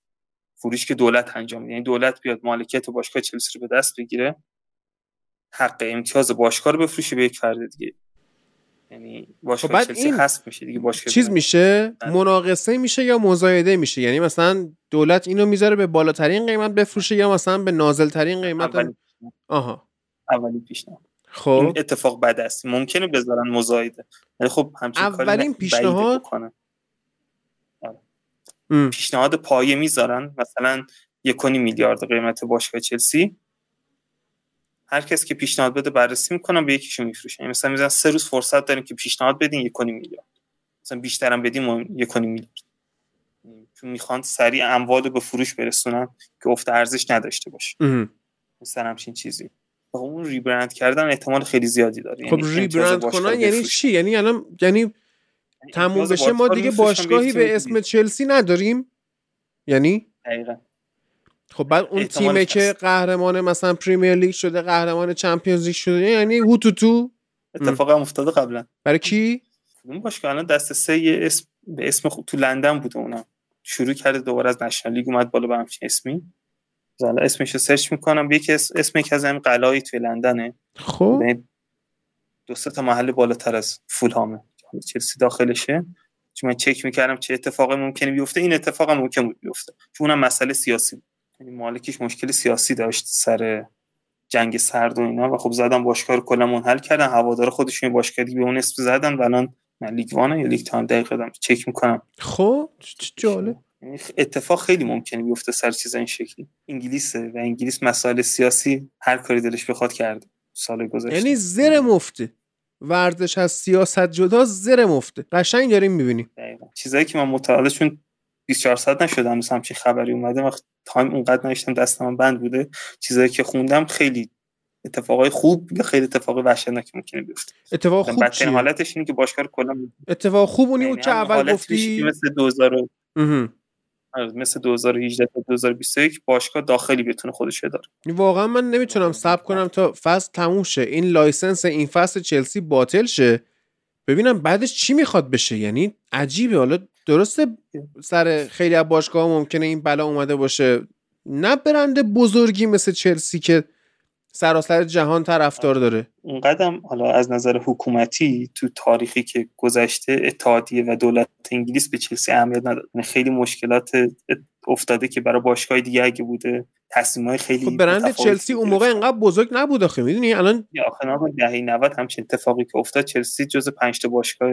فروش که دولت انجام میده. یعنی دولت بیاد مالکیت باشگاه چلسی رو به دست بگیره حق امتیاز باشگاه رو بفروشه به یک فرد دیگه. یعنی باشگاه خب چلسی حذف میشه دیگه باشگاه چیز میشه؟ مناقصه میشه یا مزایده میشه؟ یعنی مثلا دولت اینو می‌ذاره به بالاترین قیمت بفروشه یا مثلا به نازلترین قیمت اولی آها. اولی پیشنهاد خب. این اتفاق بد است. ممکنه بذارن مزایده. ولی خب همچین اولین پیشنهاد پیشنهاد پایه می‌ذارن. مثلا یک میلیارد قیمت باشگاه چلسی. هر کس که پیشنهاد بده بررسی می‌کنن به یکیشو میفروشن یعنی مثلا می‌ذارن سه روز فرصت داریم که پیشنهاد بدین یک میلیارد. مثلا بیشترم بدیم یک میلیارد. چون می‌خوان سریع اموال به فروش برسونن که افت ارزش نداشته باشه. مثلا همچین چیزی. خب اون ریبرند کردن احتمال خیلی زیادی داره. خب یعنی ریبرند کنن یعنی چی؟ یعنی الان یعنی تموم بشه ما دیگه باشگاهی به اسم چلسی نداریم. یعنی؟ دقیقا. خب بعد اون تیمه که قهرمان مثلا پریمیر لیگ شده قهرمان چمپیونز لیگ شده یعنی هوتو تو اتفاق هم افتاده قبلا. برای کی؟ اون باشگاه؟ الان دست سه یه اسم به اسم خوب تو لندن بوده اونم شروع کرده دوباره از نشنال لیگ اومد بالا به همچین اسمی. حالا اسمش رو سرچ می‌کنم. یکی اسم, اسم یکی از این قلایی توی لندنه. خب. یعنی دو سه تا محل بالاتر از فولهامه. چلسی داخلشه چون من چک می‌کردم چه اتفاقی ممکنه بیفته این اتفاق هم ممکن بود بیفته. چون اونم مسئله سیاسی بود. یعنی مالکیش مشکل سیاسی داشت سر جنگ سرد و اینا. و خب زدن باشگاه رو کلا منحل کردن. هوادار خودشون باشگاه دیگه به اون اسم زدن. و الان لیگ وان یا لیگ تام دقیقه دارم. چک می‌کنم. خب جالب. یعنی اتفاق خیلی ممکنه بیفته سر چیز این شکلی. انگلیسه و انگلیس مسائل سیاسی هر کاری دلش بخواد کرده. سال گذشته. یعنی زر مفته. ورزش از سیاست جدا زر مفته. قشنگ داریم می‌بینیم. چیزایی که من متعال چون 24 ساعت نشدم مثلا همچین خبری اومده وقت تایم اونقدر نشتم دست من بند بوده. چیزایی که خوندم خیلی اتفاقای خوب یا خیلی اتفاق وحشتناک ممکنه بیفته. اتفاق خوب بدترین چیه؟ حالتش اینه که باشگاه کلا اتفاق خوب اونی یعنی بود که همون اول گفتی که مثل 2000 و- اها. آره، مثل 2018 تا 2021 باشگاه داخلی بتونه خودش اداره واقعا من نمی‌تونم صبر کنم تا فصل تموم شه. این license این فصل چلسی باطل شه. ببینم بعدش چی می‌خواد بشه؟ یعنی عجیبه. حالا درسته سر خیلی از باشگاه ممکنه این بلا اومده باشه. نه برند بزرگی مثل چلسی که سراسر جهان طرفدار داره. اون قدم حالا از نظر حکومتی تو تاریخی که گذشته اتحادیه و دولت انگلیس به چلسی اهمیت نداد. یعنی خیلی مشکلات افتاده که برای باشگاه دیگه اگه بوده تصمیمای خیلی خب برند چلسی اون موقع. انقدر بزرگ نبود آخه می‌دونی؟ الان نابا دهه 90 همچین اتفاقی که افتاد چلسی جز 5 تا باشگاه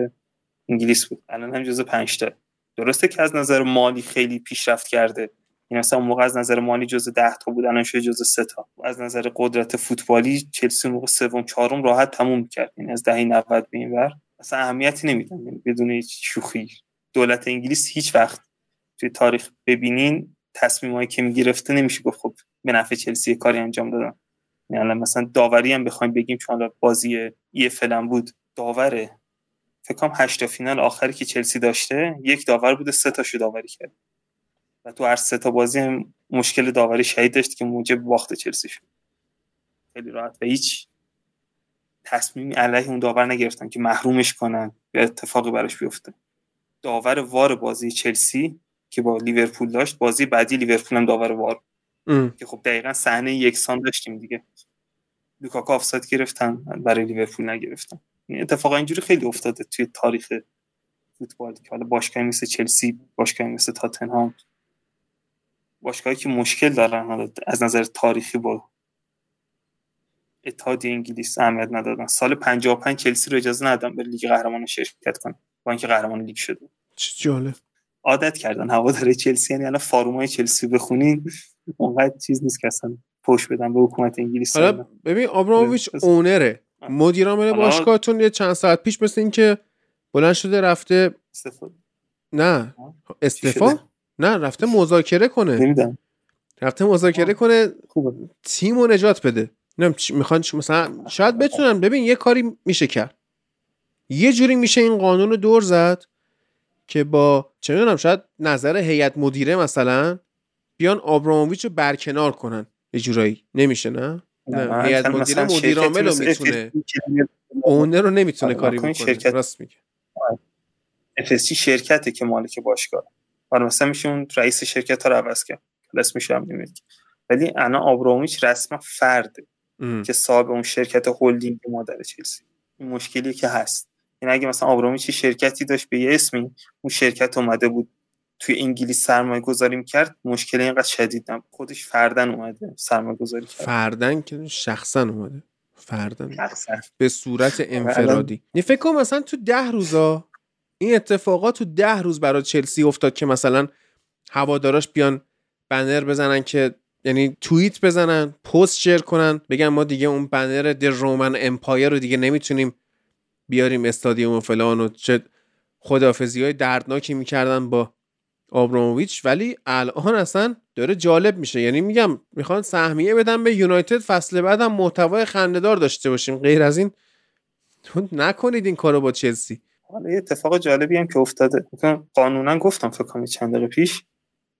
انگلیس بود. الان هم جز 5 تا. درسته که از نظر مالی خیلی پیشرفت کرده. این مثلا موقع از نظر مالی جز 10 تا بود الان شده جز 3 تا. از نظر قدرت فوتبالی چلسی موقع سوم چهارم راحت تموم می‌کرد این از دهه 90 به این ور. اصلا اهمیتی نمیدن. یعنی بدون هیچ شوخی. دولت انگلیس هیچ وقت توی تاریخ ببینین تصمیمایی که می‌گرفته نمیشه گفت خب به نفع چلسی یه کاری انجام دادن. یعنی مثلا داوری هم بخوایم بگیم چون بازی ای هم بود داوره. فکر کنم 8 تا فینال آخری که چلسی داشته یک داور بوده سه تاشو داوری کرد. و تو هر سه تا بازی هم مشکل داوری شهید داشت که موجب باخت چلسی شد. خیلی راحت و هیچ تصمیمی علیه اون داور نگرفتن که محرومش کنن یا اتفاقی براش بیفته. داور VAR بازی چلسی که با لیورپول داشت بازی بعدی لیورپول هم داور VAR ام. که خب دقیقا صحنه یکسان داشتیم دیگه. لوکاکو آفساید گرفتن برای لیورپول نگرفتن. این اتفاق اینجوری خیلی افتاده توی تاریخ فوتبال که حالا باشگاهی مثل چلسی باشگاهی مثل تاتنهام. باشگاهی که مشکل دارن. حالا از نظر تاریخی با اتحادیه انگلیس اهمیت ندادن. سال 55 چلسی رو اجازه ندادن به لیگ قهرمانان شرکت کنه با اینکه قهرمان لیگ شده. چه جالب. عادت کردن هواداره چلسی. یعنی الان فارومای چلسی بخونین اونقدر چیز نیست که اصلا پشت بدن به حکومت انگلیس. حالا ببین آبراموویچ اونره. مدیر عامل باشگاهتون یه چند ساعت پیش مثل این که بلند شده رفته استفاده نه. استفا؟ نه رفته مذاکره کنه. نمی‌دونم. رفته مذاکره کنه خوبه. تیم رو نجات بده. می‌خوان مثلا شاید بتونن. ببین یه کاری میشه کرد. یه جوری میشه این قانون رو دور زد که با چه می‌دونم شاید نظر هیئت مدیره مثلا بیان آبراموویچ رو برکنار کنن. یه جورایی. نمیشه نه؟ هیئت مدیره مدیر عامل رو می‌تونه. اونر رو نمی‌تونه کاری بکنه. شرکت- راست میگه. FSG شرکته که مالک باشگاه آره مثلا میشه اون رئیس شرکت ها رو عوض کرد اسمش هم ولی انا آبراموویچ رسما فرده ام. که صاحب اون شرکت هلدینگ مادر چلسی. این مشکلی که هست. این اگه مثلا آبراموویچ یه شرکتی داشت به یه اسمی اون شرکت اومده بود توی انگلیس سرمایه گذاری کرد مشکل اینقدر شدید نبود. خودش فردن اومده سرمایه گذاری کرد. فردن که شخصا اومده. فردن. شخصا. به صورت انفرادی. نه فکر کنم مثلا تو ده روزا این اتفاقات تو ده روز برای چلسی افتاد که مثلا هواداراش بیان بنر بزنن که یعنی توییت بزنن پست شیر کنن بگن ما دیگه اون بنر در رومن امپایر رو دیگه نمی‌تونیم بیاریم استادیوم و فلان و چه خدافزی های دردناکی می‌کردن با آبراموویچ. ولی الان اصلا داره جالب میشه. یعنی میگم می‌خوان سهمیه بدن به یونایتد فصل بعدم محتوای خندهدار داشته باشیم. غیر از این نکنید این کارو با چلسی. حالا یه اتفاق جالبی هم که افتاده. قانونا گفتم فکر کنم چند دقیقه پیش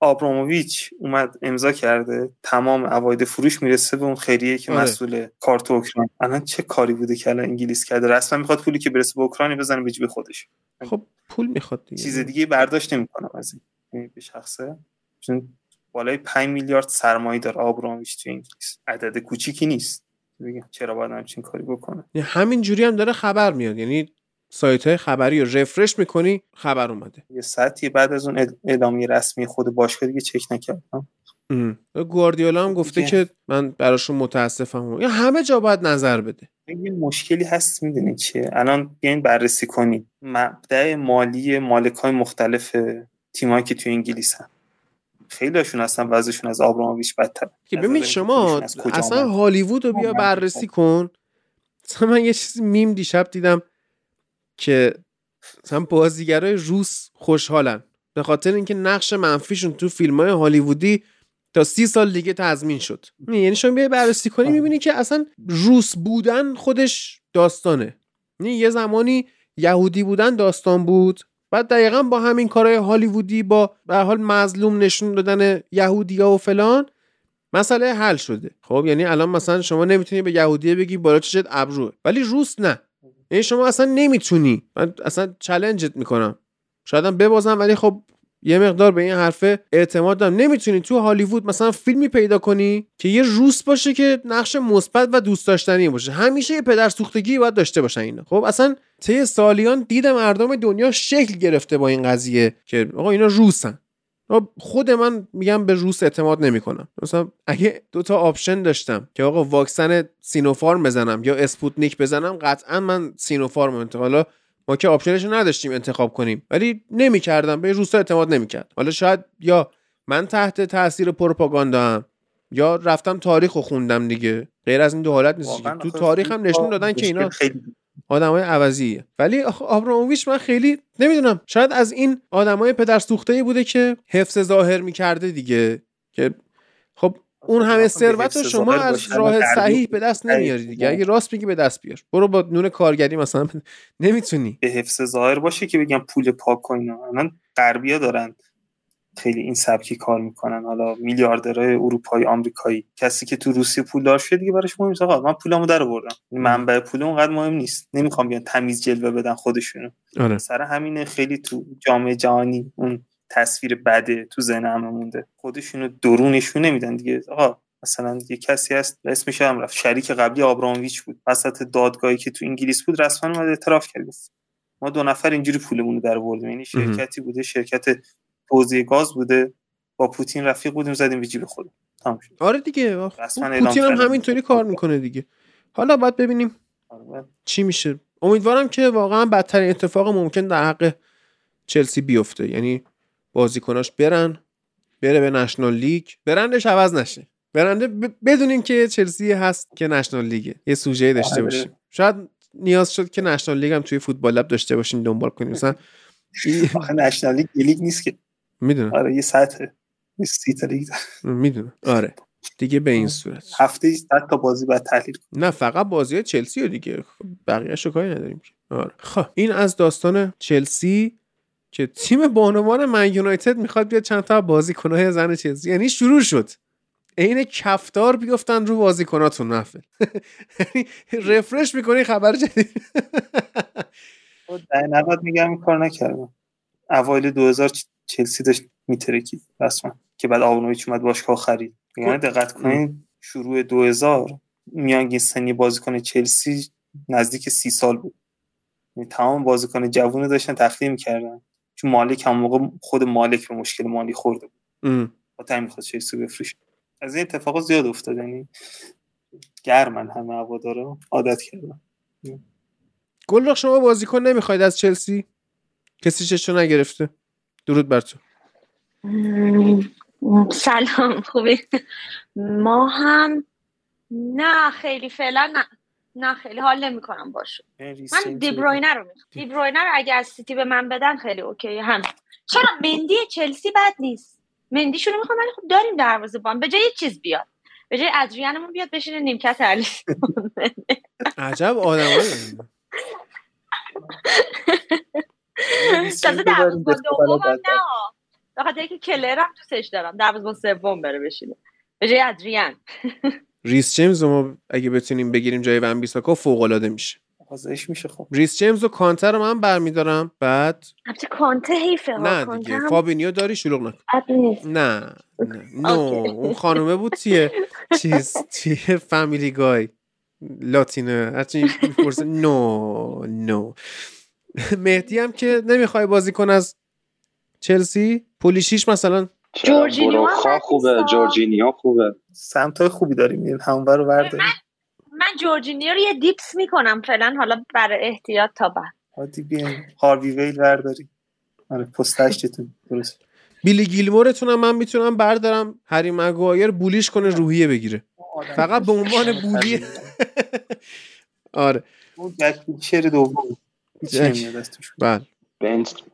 آبراموویچ اومد امضا کرده. تمام عواید فروش می‌رسه به اون خیریه که آره. مسئول کارت اوکراین. الان چه کاری بوده که الان انگلیس کرده؟ رسما می‌خواد پولی که برسه به اوکراین بزنه به جیب خودش. خب پول می‌خواد دیگه. چیز دیگه برداشت نمی‌کنم از این. یعنی به شخصه. چون بالای 5 میلیارد سرمایه داره آبراموویچ تو انگلیس. عدد کوچیکی نیست. بگم چرا باید همچین کاری بکنه؟ یعنی همین جوری هم داره خبر میاد. یعنی سایت های خبری رو رفرش می‌کنی خبر اومده. یه ساعتی بعد از اون اعلامیه رسمی خود باشگاه دیگه چک نکردم گواردیولا هم گفته که من براشون متاسفم. یا همه جا باید نظر بده. یه مشکلی هست می‌دونی چیه؟ الان بیاین بررسی کنید مبدع مالی مالک های مختلف تیمایی که توی انگلیس هم خیلی هاشون هستن وضعشون از آبراموویچ بدتر. که ببین شما اصلا هالیوود رو بیا بررسی کن. من یه چیزی میم دیشب دیدم. که مثلا بازیگرای روس خوشحالن. به خاطر اینکه نقش منفیشون تو فیلم های هالیوودی تا سی سال دیگه تضمین شد. یعنی شما بیای بررسی کنی می‌بینی که اصلا روس بودن خودش داستانه. یعنی یه زمانی یهودی بودن داستان بود بعد دقیقا با همین کارهای هالیوودی با به حال مظلوم نشون دادن یهودیا و فلان مسئله حل شده. خب یعنی الان مثلا شما نمی‌تونی به یهودیه بگی بالا چشت ابروه. ولی روس نه. یعنی شما اصلا نمی‌تونی. من اصلا چلنجت می‌کنم. شایدم ببازم ولی خب یه مقدار به این حرفه اعتماد دارم. نمی‌تونی تو هالیوود مثلا فیلمی پیدا کنی که یه روس باشه که نقش مثبت و دوست داشتنی باشه. همیشه یه پدر سوختگی باید داشته باشن اینا. خب اصلا طی سالیان دید مردم دنیا شکل گرفته با این قضیه که آقا اینا روسن. خود من میگم به روس اعتماد نمی‌کنم. مثلا اگه دو تا option داشتم که آقا واکسن سینوفارم بزنم یا اسپوتنیک بزنم قطعا من سینوفارم انتخاب حالا ما که option ش نداشتیم انتخاب کنیم. ولی نمی‌کردم به روسا اعتماد نمی‌کرد. حالا شاید یا من تحت تاثیر پروپاگاندا هم یا رفتم تاریخ رو خوندم دیگه. غیر از این دو حالت نیست تو تاریخ هم نشون دادن که اینا آدمای عوضیه ولی آبراموویچ من خیلی نمی‌دونم. شاید از این آدمای پدر سوخته ای بوده که حفظ ظاهر می‌کرده دیگه. که خب اون همه ثروت رو شما از راه صحیح به دست نمیاری دیگه. اگه راست میگی به دست بیار. برو با نون کارگری مثلا. [laughs] نمی‌تونی. به حفظ ظاهر باشه که بگم پول پاک کنین الان غربیا دارن. خیلی این سبکی کار می‌کنن. حالا میلیاردرهای اروپایی آمریکایی. کسی که تو روسیه پولدار شده دیگه براش مهم نیست. آقا من پولمو در آوردم منبع پول اونقدر مهم نیست. نمی‌خوام بیان تمیز جلوه بدن خودشونو. آره. سر همینه خیلی تو جامعه جهانی اون تصویر بده تو ذهن همه مونده. خودشونو درونشون نمیدن دیگه. آقا مثلا یه کسی هست اسمش هم رفت. شریک قبلی آبرامویچ بود. وسط دادگاهی که تو انگلیس بود رسما اومد اعتراف کرد. ما دو نفر اینجوری پولمون رو در آوردیم یعنی شرکتی بوده شرکت توزیع گاز بوده. با پوتین رفیق بودیم زدیم به جیب خودم آره دیگه. پوتین هم همینطوری کار می‌کنه دیگه. حالا باید ببینیم آره. چی میشه. امیدوارم که واقعا بدترین اتفاق ممکن در حق چلسی بیفته. یعنی بازیکناش برن بره به نشنال لیگ برندش عوض نشه. برنده ب... بدونیم که چلسی هست که نشنال لیگه یه سوژه داشته آره. باشیم. شاید نیاز شد که نشنال لیگ هم توی فوتبال لب داشته باشیم دنبال کنیم. مثلا [laughs] نشنال لیگ لیگ نیست که. می‌دونم. آره یه سطح سی لیگ می‌دونم. آره. دیگه به این صورت. هفته 100 تا بازی بعد تحلیل نه فقط بازی چلسی رو دیگه. بقیه‌شو کاری نداریم آره. خب این از داستان چلسی که تیم بانوان من یونایتد می‌خواد بیاد چند تا بازیکنهای زن چلسی. یعنی شروع شد. عین کفتار بیفتن رو بازیکناتون نفل [laughs] یعنی رفرش می‌کنی خبر جدید. در نقد میگم این کار نکردم. اوایل 2000 چلسی داشت میترکید. رسما که بعد آبنویچ اومد باشگاه خرید. یعنی خب. دقت کنید شروع 2000 میانگین سنی بازیکن چلسی نزدیک سی سال بود. یعنی تمام بازیکن جوون داشتن تخلیه می‌کردن. چون مالک هم موقع خود مالک به مشکل مالی خورده بود. با تایم خود چلسی بفروش از این اتفاقات زیاد افتاد. یعنی گرمن همه هوادارا عادت کردن گل شما بازیکن نمی‌خواید از چلسی؟ کسی چشو نگرفته؟ درود بر تو. سلام خوبی؟ ما هم نه خیلی فعلا نه. نه خیلی حال نمی‌کنم باشه من دیبروینه رو می‌خوام. دیبروینه رو اگه از سیتی به من بدن خیلی اوکی هم چرا مندی چلسی بد نیست؟ مندیشون رو می‌خوام ولی خب داریم دروازه بان. به جای یه چیز بیاد. به جای ادریانمون بیاد بشینه نیمکت علی عجب آدمایی. [laughs] تازه دروازه دوم هم نه. به خاطر که کلر هم دوستش دارم. دروازه سوم بره بشینه. به جای ادریان. ریس جیمز رو ما اگه بتونیم بگیریم جای ون بیساکا فوق العاده میشه. میشه خب ریس جیمز و کانتر رو من برمیدارم. بعد البته کانته حیفه نه دیگه. فابینیو داری؟ شلوغ نکن. نه نه. نو اون خانومه بود تیه چیز تیه فامیلی گای. لاتینه. هرچی می‌پرسه. نو نو. [laughs] مهدی هم که نمی‌خوای بازی کن از چلسی؟ پولیشیش مثلا. جورجینیو خوبه جورجینیو خوبه. سمت خوبی داریم همون رو برداریم. من جورجینیو رو یه دیپس می‌کنم فعلا حالا برای احتیاط تا بعد. هادی بیاین هاروی ویل برداریم. آره پست هشتتون درست. بیلی گیلمورتون هم من می‌تونم بردارم هری مگوایر بولیش کنه روحیه بگیره. فقط به عنوان بولی. [laughs] آره. اون چر دوم. بله.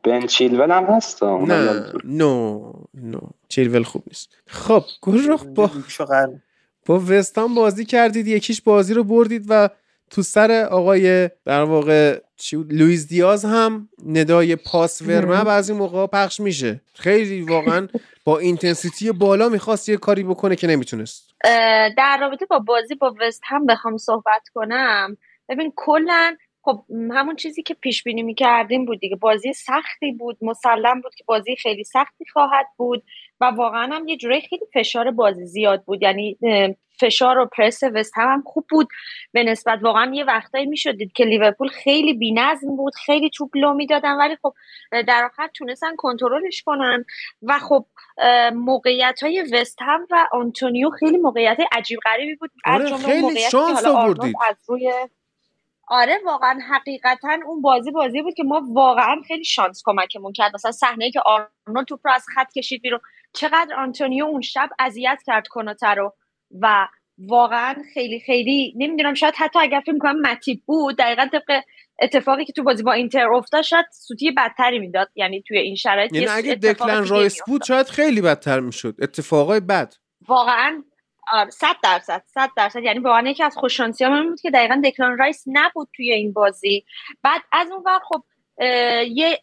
بن چیلول هم هست نه نو نو. چیلول خوب نیست. خب گروه با با وستان بازی کردید یکیش بازی رو بردید و تو سر آقای در واقع لویز دیاز هم ندای پاس ورمه بعضی موقع پخش میشه. خیلی واقعا با اینتنسیتی بالا می‌خواست یه کاری بکنه که نمی‌تونست. در رابطه با بازی با وست هم بخوام صحبت کنم. ببین کلا خب همون چیزی که پیش بینی می‌کردیم بود دیگه. بازی سختی بود مسلم بود که بازی خیلی سختی خواهد بود و واقعا هم یه جوری خیلی فشار بازی زیاد بود. یعنی فشار و پرس وست هم خوب بود به نسبت. واقعا یه وقتایی می‌شدید که لیورپول خیلی بی‌نظم بود خیلی توپ لو می‌دادن ولی خب در آخر تونستن کنترلش کنن. و خب موقعیت های وست هم و آنتونیو خیلی موقعیت عجیب غریبی بود. از آره، خیلی شانس آوردید. از روی آره واقعا حقیقتا اون بازی بازی بود که ما واقعا خیلی شانس کمکمون کرد. مثلا صحنه که آرنولد توپ رو از خط کشید بیرون چقدر آنتونیو اون شب اذیت کرد کوناته رو و واقعا خیلی خیلی نمی‌دونم شاید حتی اگر فکر کنم ماتیپ بود دقیقا طبق اتفاقی که تو بازی با اینتر افتاد شاید سوتی بدتری می‌داد. یعنی توی این شرایط یعنی اگه دکلن رایس بود شاید خیلی بدتر می‌شد. اتفاقای بد. واقعا صد درصد صد درصد. یعنی واقعا یکی از خوششانسی من بود که دقیقا دکلان رایس نبود توی این بازی. بعد از اون وقت خب یه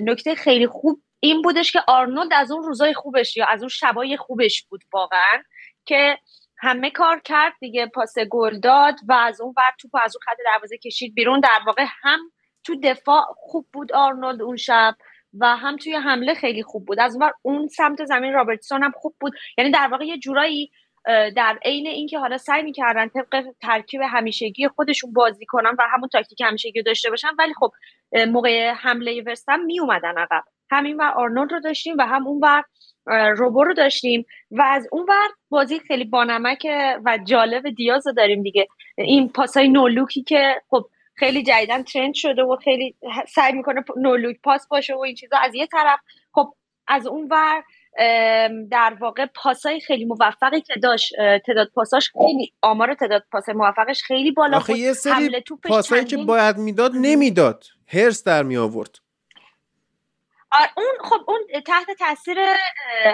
نکته خیلی خوب این بودش که آرنولد از اون روزای خوبش یا از اون شبای خوبش بود واقعا که همه کار کرد دیگه پاس گل داد و از اون ور توپ از اون خط دروازه کشید بیرون. در واقع هم تو دفاع خوب بود آرنولد اون شب و هم توی حمله خیلی خوب بود. از اون اون سمت زمین رابرتسون هم خوب بود. یعنی در واقع یه جورایی در عین اینکه حالا سعی می‌کردن طبق ترکیب همیشگی خودشون بازی کنن و همون تاکتیک همیشگی داشته باشن ولی خب موقع حمله وستهم می اومدن عقب. همین و آرنولد رو داشتیم و هم اون ور روبو رو داشتیم و از اون ور بازی خیلی بانمک و جالب دیاز رو داریم دیگه. این پاسای نولوکی که خب خیلی جدیدن ترند شده و خیلی سعی می‌کنه نولوک پاس باشه و این چیزا از یه طرف. خب از اون ور در واقع پاسای خیلی موفقی که داشت تعداد پاساش خیلی آمار تعداد پاس موفقش خیلی بالا بود. یه سری پاسایی که باید می‌داد نمی‌داد. هرس در می آورد. اون خب اون تحت تاثیر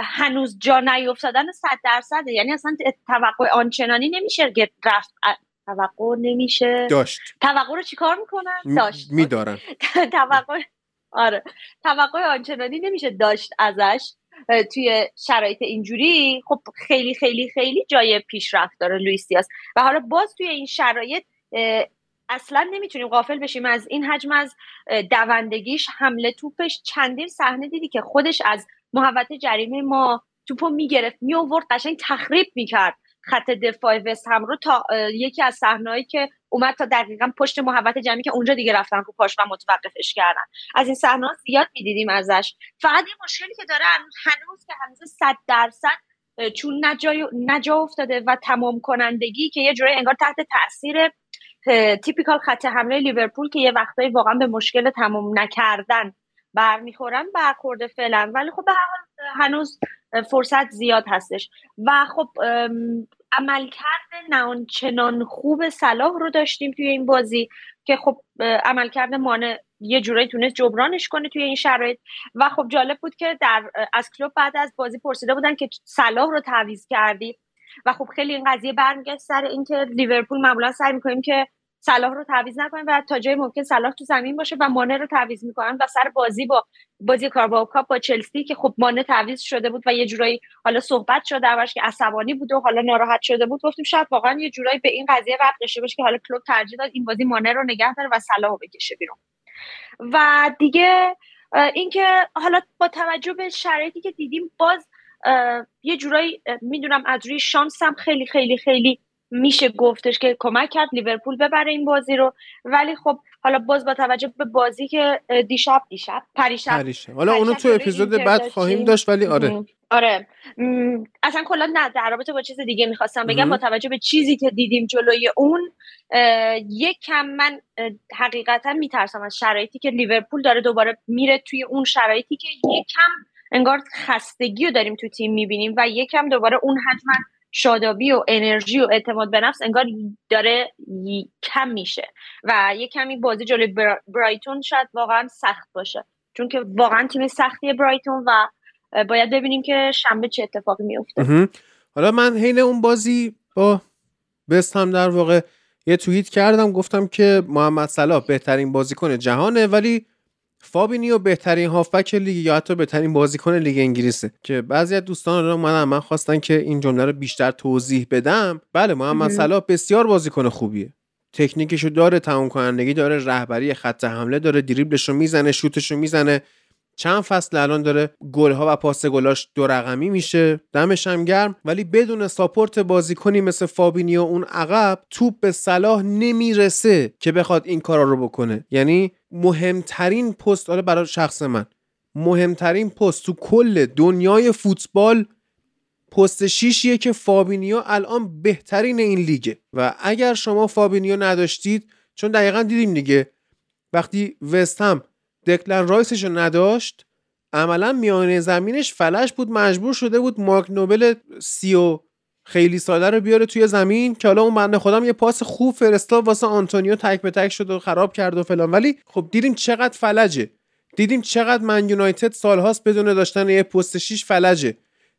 هنوز جا نیفتادن صد درصده یعنی اصلا توقع آنچنانی نمیشه رفت. توقع نمیشه. داشت. توقع رو چیکار می‌کنن؟ داشت. میدارن. [laughs] توقع آره. توقع آنچنانی نمیشه داشت ازش. توی شرایط اینجوری خب خیلی خیلی خیلی جای پیشرفت داره لوئیس دیاز. و حالا باز توی این شرایط اصلا نمی‌تونیم غافل بشیم از این حجم از دوندگیش. حمله توپش چندین صحنه دیدی که خودش از محوطه جریمه ما توپو می‌گرفت میآورد قشنگ تخریب می‌کرد. خط دفاع وست هم رو تا یکی از صحنه‌ای که اومد تا دقیقا پشت محوت جمعی که اونجا دیگه رفتن رو پاش و متوقفش کردن. از این صحنه زیاد می‌دیدیم ازش. فقط یه مشکلی که داره هنوز که هنوز صد درصد چون نجا, افتاده و تمام کنندگی که یه جوری انگار تحت تاثیر تیپیکال خط حمله لیورپول که یه وقتایی واقعا به مشکل تمام نکردن برمیخورن برخورده فعلا. ولی خب به هنوز فرصت زیاد هستش. و خب عملکرد چنان خوب صلاح رو داشتیم توی این بازی که خب عملکرد مانع یه جورایی تونست جبرانش کنه توی این شرایط. و خب جالب بود که در از کلوب بعد از بازی پرسیده بودن که صلاح رو تعویض کردی. و خب خیلی این قضیه برمیگشت سر اینکه لیورپول معمولا سعی می‌کنیم که صلاح رو تعویض نکنن و تا جای ممکن صلاح تو زمین باشه و مانع رو تعویض می‌کنن و سر بازی با بازی کارباو کاپ با چلسی که خب مانع تعویض شده بود و یه جورایی حالا صحبت شده دربارش که عصبانی بود و حالا ناراحت شده بود گفتیم شاید واقعا یه جورایی به این قضیه ربط داشته باشه که حالا کلوب ترجیح داد این بازی مانع رو نگه داره و صلاح بکشه بیرون. و دیگه اینکه حالا با توجه به شرایطی که دیدیم باز یه جورایی می‌دونم از روی شانس هم خیلی خیلی خیلی میشه گفتش که کمک کرد لیورپول ببره این بازی رو. ولی خب حالا باز با توجه به بازی که دیشب دیشب پریشب حالا اونو تو اپیزود بعد خواهیم داشت ولی آره. آره. اصلا کلا نه در رابطه با چیز دیگه می‌خواستم بگم. با توجه به چیزی که دیدیم جلوی اون یک کم من حقیقتا میترسم از شرایطی که لیورپول داره دوباره میره توی اون شرایطی که یک کم انگار خستگی رو داریم تو تیم می‌بینیم و یک کم دوباره اون حتما شادابی و انرژی و اعتماد به نفس انگار داره کم میشه. و یه کمی بازی جلوی برایتون شاید واقعا سخت باشه. چون که واقعا تیم سختی برایتون و باید ببینیم که شنبه چه اتفاقی میفته حالا من حین اون بازی با وست هم در واقع یه توییت کردم. گفتم که محمد صلاح بهترین بازیکن جهانه ولی فابینیو بهترین هافبک لیگ یا حتی بهترین بازیکن لیگ انگلیسه که بعضی از دوستان رو من من خواستن که این جمله رو بیشتر توضیح بدم. بله محمد صلاح بسیار بازیکن خوبیه. تکنیکشو داره تمام کنندگی داره رهبری خط حمله داره دریبلشو می‌زنه شوتشو می‌زنه. چند فصل الان داره گلها و پاس گلاش دو رقمی میشه. دمش هم گرم. ولی بدون support بازیکنی مثل فابینیو اون عقب توپ به صلاح نمی‌رسه که بخواد این کارا رو بکنه. یعنی مهمترین پست حالا برای شخص من. مهمترین پست تو کل دنیای فوتبال پست شیشیه که فابینیو الان بهترین این لیگه. و اگر شما فابینیو نداشتید چون دقیقا دیدیم دیگه وقتی وست هم دکلن رایسش رو نداشت عملا میانه زمینش فلش بود مجبور شده بود مارک نوبل سی و خیلی ساده رو بیاره توی زمین که حالا اون بنده خودم یه پاس خوب فرستاد واسه آنتونیو تک به تک شد و خراب کرد و فلان. ولی خب دیدیم چقدر فلجه. دیدیم چقدر من یونایتد سالهاست بدون داشتن یه پست 6 فلجه.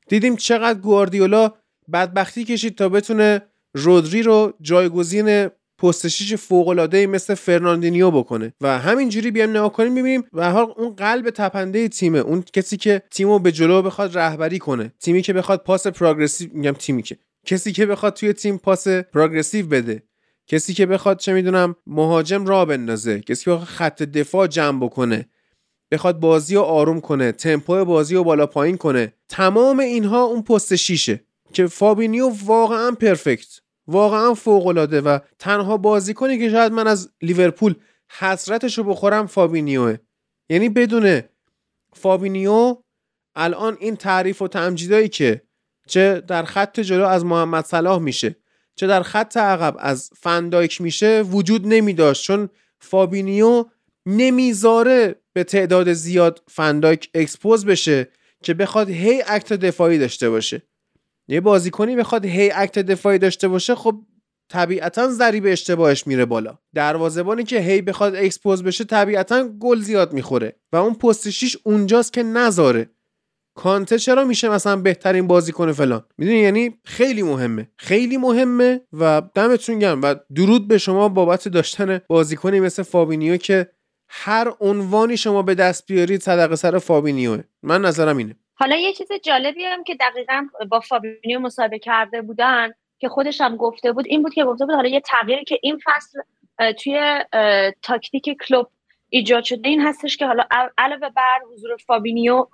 دیدیم چقدر گواردیولا بدبختی کشید تا بتونه رودری رو جایگزین پست شیش فوق العاده مثل فرناندینیو بکنه. و همینجوری بیایم نگاه کنیم می‌بینیم و حال اون قلب تپنده تیمه. اون کسی که تیمو به جلو بخواد رهبری کنه. تیمی که بخواد پاس progressive میگم تیمی که. کسی که بخواد توی تیم پاس progressive بده. کسی که بخواد چه می‌دونم مهاجم راه بندازه. کسی که بخواد خط دفاع جمع بکنه. بخواد بازی رو آروم کنه. تمپو بازی رو بالا پایین کنه. تمام اینها اون پست شیشه. که فابینیو واقعا perfect. واقعا فوق العاده و تنها بازیکنی که شاید من از لیورپول حسرتش رو بخورم فابینیوه. یعنی بدون فابینیو الان این تعریف و تمجیدایی که چه در خط جلو از محمد صلاح میشه چه در خط عقب از فندایک میشه وجود نمی داشت چون فابینیو نمی‌ذاره به تعداد زیاد فندایک expose بشه که بخواد هی act دفاعی داشته باشه. یه بازیکنی بخواد هی act دفاعی داشته باشه خب طبیعتا ضریب اشتباهش میره بالا. دروازه‌بانی که هی بخواد expose بشه طبیعتا گل زیاد می‌خوره و اون پست 6 اونجاست که نذاره. کانته چرا میشه مثلا بهترین بازیکن فلان؟ می‌دونی؟ یعنی خیلی مهمه. خیلی مهمه و دمتون گرم. و درود به شما بابت داشتن بازیکنی مثل فابینیو که هر عنوانی شما به دست بیارید صدقه سر فابینیوه. من نظرم اینه. حالا یه چیز جالبی هم که دقیقا با فابینیو مصاحبه کرده بودن که خودش هم گفته بود این بود که گفته بود حالا یه تغییری که این فصل توی تاکتیک کلوب ایجاد شده این هستش که حالا علاوه بر حضور فابینیو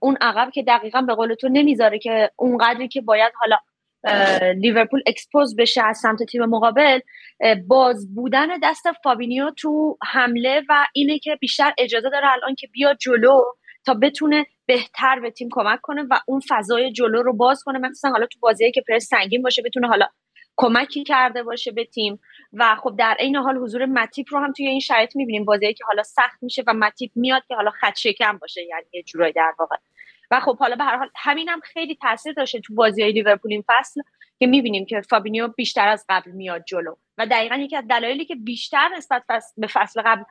اون عقب که دقیقا به قول تو نمی‌ذاره که اونقدری که باید حالا لیورپول expose بشه از سمت تیم مقابل باز بودن دست فابینیو تو حمله و اینه که بیشتر اجازه داره الان که بیا جلو تا بتونه بهتر به تیم کمک کنه و اون فضای جلو رو باز کنه. مثلا حالا تو بازیایی که پرس سنگین باشه بتونه حالا کمکی کرده باشه به تیم. و خب در عین حال حضور متیپ رو هم توی این شرایط می‌بینیم. بازیایی که حالا سخت میشه و متیپ میاد که حالا خط شکم باشه یعنی یه جورایی در واقع. و خب حالا به هر حال همینم هم خیلی تاثیر داشته تو بازی های لیورپول این فصل. که می‌بینیم که فابینیو بیشتر از قبل میاد جلو و دقیقا یکی از دلایلی که بیشتر نسبت به فصل قبل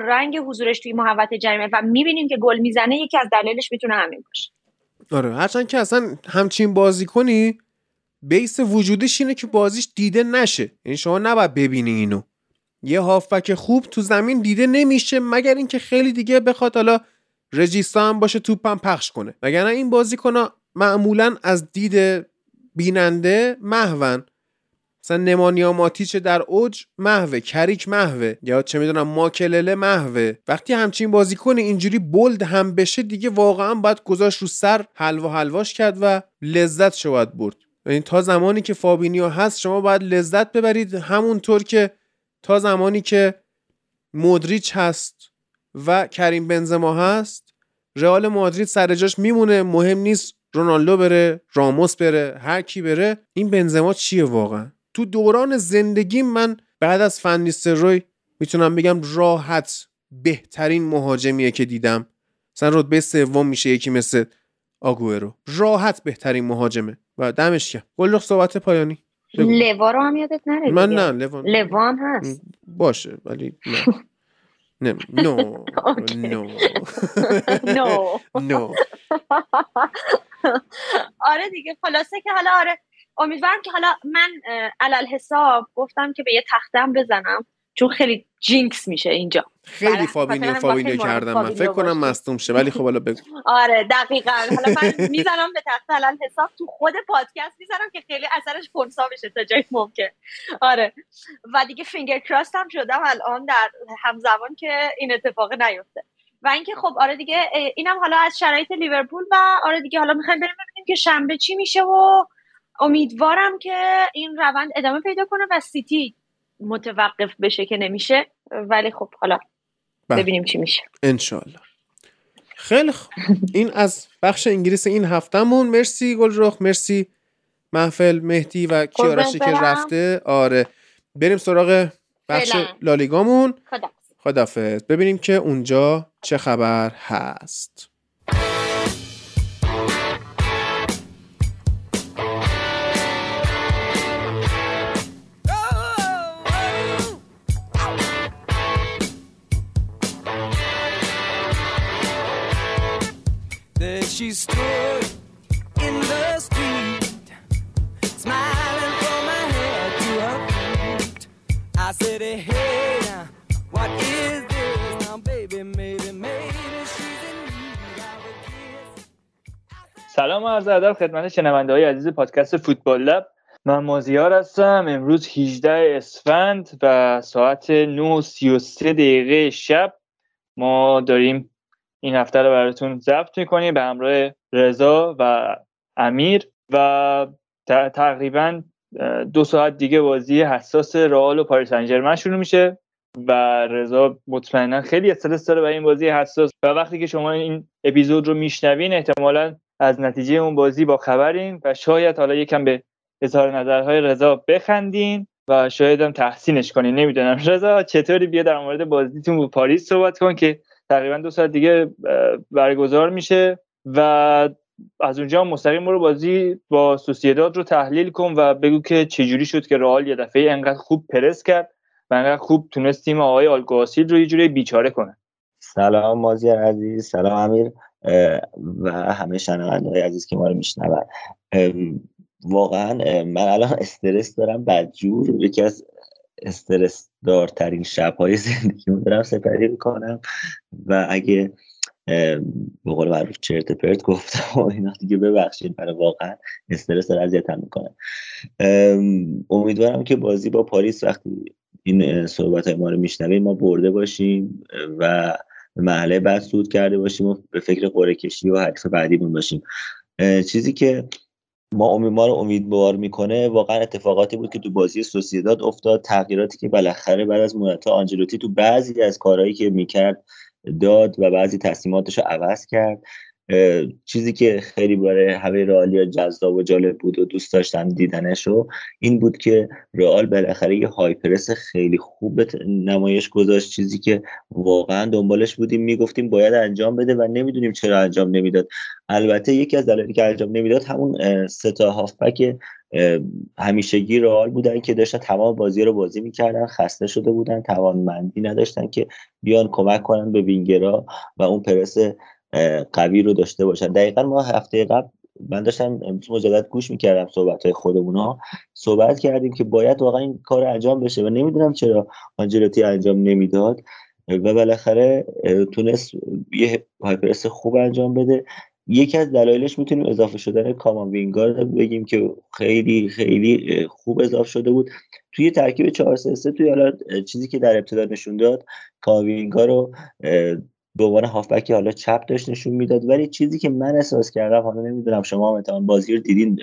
رنگ حضورش توی محوطه جریمه و می‌بینیم که گل می‌زنه یکی از دلایلش می‌تونه همین باشه. آره هرچند که اصلا همچین بازی کنی بیس وجودش اینه که بازیش دیده نشه. یعنی شما نباید ببینی اینو. یه هافبک خوب تو زمین دیده نمیشه مگر اینکه خیلی دیگه بخواد حالا رجیستا هم باشه توپم پخش کنه. وگرنه این بازیکن معمولا از دید بیننده محون. مثلا نمانیا ماتیچ در اوج محوه کریک محوه. یا چه می‌دونم ماکلله محوه. وقتی همچین بازیکن اینجوری بولد هم بشه دیگه واقعا باید گذاشت رو سر حلوا حلواش کرد و لذت شو باید برد. یعنی تا زمانی که فابینیو هست شما باید لذت ببرید. همونطور که تا زمانی که مودریچ هست و کریم بنزما هست رئال مادرید سر جاش میمونه. مهم نیست رونالدو بره راموس بره هر کی بره این بنزما چیه واقعا؟ تو دوران زندگی من بعد از فنیستروی می‌تونم بگم راحت بهترین مهاجمیه که دیدم. مثلا رتبه سوم میشه یکی مثل آگوئرو. راحت بهترین مهاجمه. و دمش گرم. گل صحبت پایانی. لوا رو هم یادت نره من نه لوا لوا هست. باشه ولی نه. نه no no no no [laughs] آره دیگه خلاصه که حالا آره امیدوارم که حالا من علی‌الحساب گفتم که به یه تخته‌ام بزنم چون خیلی jinx میشه اینجا. خیلی فابینیو فابینیو کردم من. فکر کنم مصدوم شه ولی خب حالا بگو [laughs] آره دقیقا. حالا من می‌زنم به تخته علی‌الحساب تو خود پادکست می‌زنم که خیلی اثرش خنثی بشه تا جایی ممکن. آره. و دیگه فینگر کراست هم شدم الان در همزمان که این اتفاق نیفته. و اینکه خب آره دیگه اینم حالا از شرایط لیورپول و آره دیگه حالا می‌خوایم بریم ببینیم که شنبه چی میشه و امیدوارم که این روند ادامه پیدا کنه و سیتی متوقف بشه که نمیشه. ولی خب حالا بله. ببینیم چی میشه. انشالله خیلی خوب. این از بخش انگلیس این هفتهمون. مرسی گلرخ مرسی محفل مهدی و کیارشی که رفته. آره. بریم سراغ بخش لالیگامون. خدافز ببینیم که اونجا چه خبر هست she stood in the street, smiling from my head to her feet. I said, hey, سلام عرض ادب خدمت شنونده های عزیز پادکست فوتبال لب. من مازیار هستم. امروز 18 اسفند و ساعت 9:33 دقیقه شب ما داریم این هفته رو براتون ضبط می‌کنیم به همراه رضا و امیر و تقریبا دو ساعت دیگه بازی حساس رئال و پاریس سن شروع میشه و رضا مطمئنا خیلی استرس داره برای این بازی حساس. و وقتی که شما این اپیزود رو میشنوین احتمالا از نتیجه اون بازی با خبرین و شاید حالا یکم به اظهار نظرهای رضا بخندین و شاید هم تحسینش کنین. نمی‌دونم. [laughs] رضا چطوری؟ بیا در مورد بازیتون با پاریس صحبت کن که تقریبا دو ساعت دیگه برگزار میشه و از اونجا مستقیم رو بازی با سوسیداد رو تحلیل کن و بگو که چجوری شد که رئال یه دفعه انقدر خوب پرس کرد و انقدر خوب تونست تیم آقای آلگواسیل رو یه جوری بیچاره کنه. سلام مازیار عزیز. سلام امیر. و همه های عزیز که ما رو میشنون. واقعا من الان استرس دارم بدجور یکی از استرس دارترین شبهای زندگیمو دارم سپری می‌کنم. و اگه به قول معروف چرت پرت گفتم و اینا دیگه ببخشید برای واقعا استرس داره اذیتم می‌کنه. امیدوارم که بازی با پاریس وقتی این صحبت های ما رو میشنویم ما برده باشیم و محله بعد سود کرده باشیم و به فکر قره کشی و حرف بعدیمون باشیم. چیزی که ما امید رو امیدوار می‌کنه واقعا اتفاقاتی بود که تو بازی سوسیداد افتاد. تغییراتی که بالاخره بعد از مدت آنجلوتی تو بعضی از کارهایی که می‌کرد داد و بعضی تصمیماتش رو عوض کرد. چیزی که خیلی برای همه رئالیا جذاب و جالب بود و دوست داشتم دیدنش رو این بود که رئال بالاخره یه هایپرس خیلی خوب نمایش گذاشت. چیزی که واقعا دنبالش بودیم می‌گفتیم باید انجام بده و نمی‌دونیم چرا انجام نمی‌داد. البته یکی از دلایلی که انجام نمی‌داد همون ستا هافبک همیشگی رئال بودن که داشتن تمام بازی رو بازی می‌کردن خسته شده بودن توانمندی نداشتن که بیان کمک کنن به وینگرا و اون پرس قوی رو داشته باشن. دقیقا ما هفته قبل من داشتم مجدد گوش می‌کردم صحبت های خودمون صحبت کردیم که باید واقعا این کار انجام بشه و نمی‌دونم چرا آنجلوتی انجام نمی‌داد و بالاخره تونست یه هایپرس خوب انجام بده. یکی از دلایلش می‌تونیم اضافه شدن کامان وینگار بگیم که خیلی خیلی خوب اضافه شده بود. توی ترکیب 4 3 توی حالا چیزی که در ابتدا نشون داد کاوینگا رو به عنوان هافبکی حالا چپ داشت نشون می‌داد. ولی چیزی که من احساس کردم حالا نمی‌دونم شما مثلا بازی رو دیدین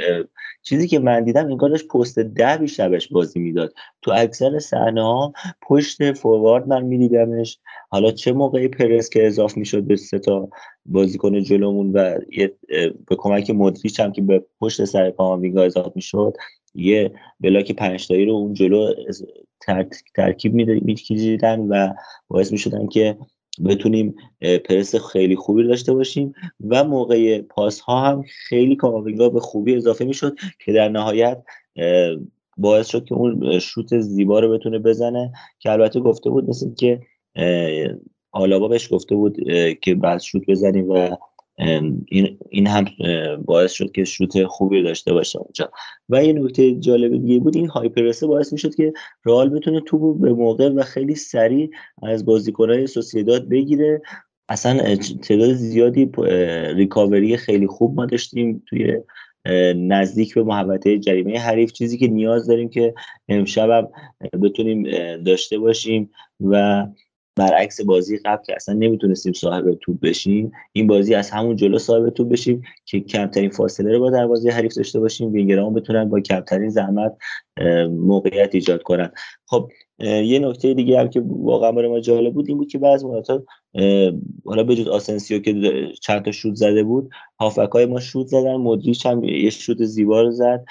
چیزی که من دیدم انگار داشت پست ده بیشتر بهش بازی می‌داد. تو اکثر صحنه ها پشت فوروارد من میدیدمش. حالا چه موقعی پرس که اضاف می‌شد به سه تا بازیکن جلومون و به کمک مدریچ هم که به پشت سر کاماوینگا اضافه می‌شد یه بلاک پنج تایی رو اون جلو ترکیب می‌دیدن و باعث می‌شدن که بتونیم پرس خیلی خوبی داشته باشیم و موقع پاس ها هم خیلی کاماوینگا به خوبی اضافه می‌شد که در نهایت باعث شد که اون شوت زیبا رو بتونه بزنه که البته گفته بود مثل که آلابا بهش گفته بود که بعد شوت بزنیم و این, این هم باعث شد که شوت خوبی داشته باشه اونجا. و یه نکته جالب دیگه بود این هایپرسه باعث می‌شد که رئال بتونه توپ به موقع و خیلی سریع از بازیکنهای سوسیداد بگیره. اصلا تعداد زیادی ریکاوری خیلی خوب ما داشتیم توی نزدیک به محوطه جریمه حریف چیزی که نیاز داریم که امشب هم بتونیم داشته باشیم. و برعکس بازی قبل که اصلا نمی‌تونستیم صاحب توپ بشیم این بازی از همون جلو صاحب توپ بشیم که کمترین فاصله رو با دروازه حریف داشته باشیم وینگرامون بتونن با کمترین زحمت موقعیت ایجاد کنن. خب یه نکته دیگه هم که واقعا برای ما جالب بود این بود که بعض مرات حالا به جز آسنسیو که چند تا شوت زده بود هافبک های ما شوت زدن مدریچ هم یه شوت زیبا رو زد.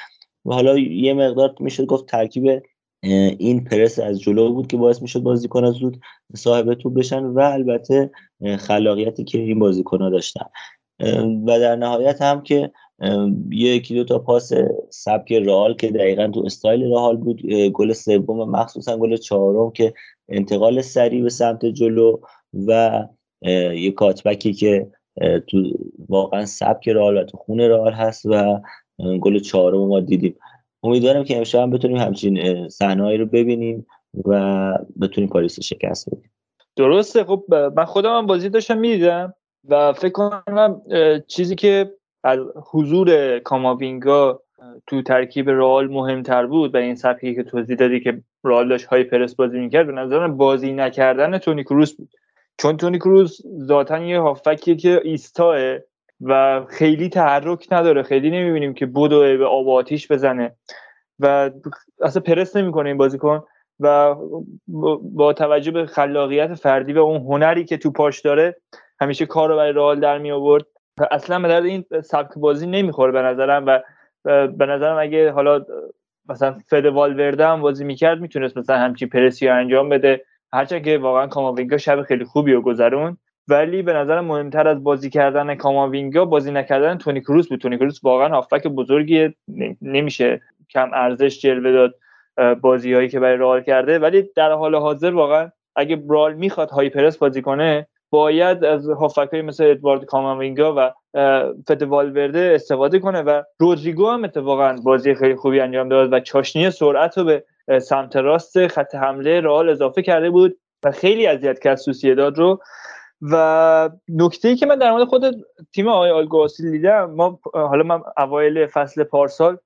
و حالا یه مقدار می‌شد گفت ترکیب این پرس از جلو بود که باعث می‌شد بازیکن زود صاحب توپ بشن و البته خلاقیتی که این بازیکن ها داشتن. و در نهایت هم که یکی دو تا پاس سبک رئال که دقیقا تو استایل رئال بود گل سوم مخصوصا گل چهارم که انتقال سریع به سمت جلو و یه کاتبکی که تو واقعا سبک رئال و تو خون رئال هست و گل چهارم ما دیدیم. امیدوارم که امشب هم بتونیم همچین صحنه‌ای رو ببینیم و بتونیم پاریس رو شکست بدیم. درسته. خب من خودم هم بازی داشتم می‌دیدم و فکر کنم چیزی که از حضور کاماوینگا تو ترکیب رئال مهمتر بود و این سبکی که توضیح دادی که رئال داشت های پرس بازی می‌کرد به نظرم بازی نکردن تونی کروس بود. چون تونی کروس ذاتا یه هافکیه که ایستاه و خیلی تحرک نداره. خیلی نمی‌بینیم که بدو به آب آتیش بزنه. و اصلا پرس نمی‌کنه این بازیکن و با توجه به خلاقیت فردی و اون هنری که تو پاش داره همیشه کار رو برای رئال در می آورد اصلا به درد این سبک بازی نمی‌خوره به نظرم و به نظرم اگه حالا مثلا فد والورده هم بازی می‌کرد می‌تونست مثلا همچی پرسی انجام بده. هرچند که واقعا کاماوینگا شب خیلی خوبی و گذرون ولی به نظر مهمتر از بازی کردن کاماوینگا بازی نکردن تونی کروس بود. تونی کروس واقعا هافبک بزرگی نمیشه کم ارزش جلوه داد بازی هایی که برای رئال کرده. ولی در حال حاضر واقعا اگه برال می‌خواد های پرس بازی کنه باید از هافک مثل ادوارد کاماوینگا و فد والورده استفاده کنه و رودریگو هم اتفاقا بازی خیلی خوبی انجام داد و چاشنی سرعت رو به سمت راست خط حمله رئال اضافه کرده بود و خیلی اذیت کرد سوسیداد رو و نکته ای که من در مورد خود تیم آقای آلگواسیل دیدم ما حالا من اوایل فصل پارسال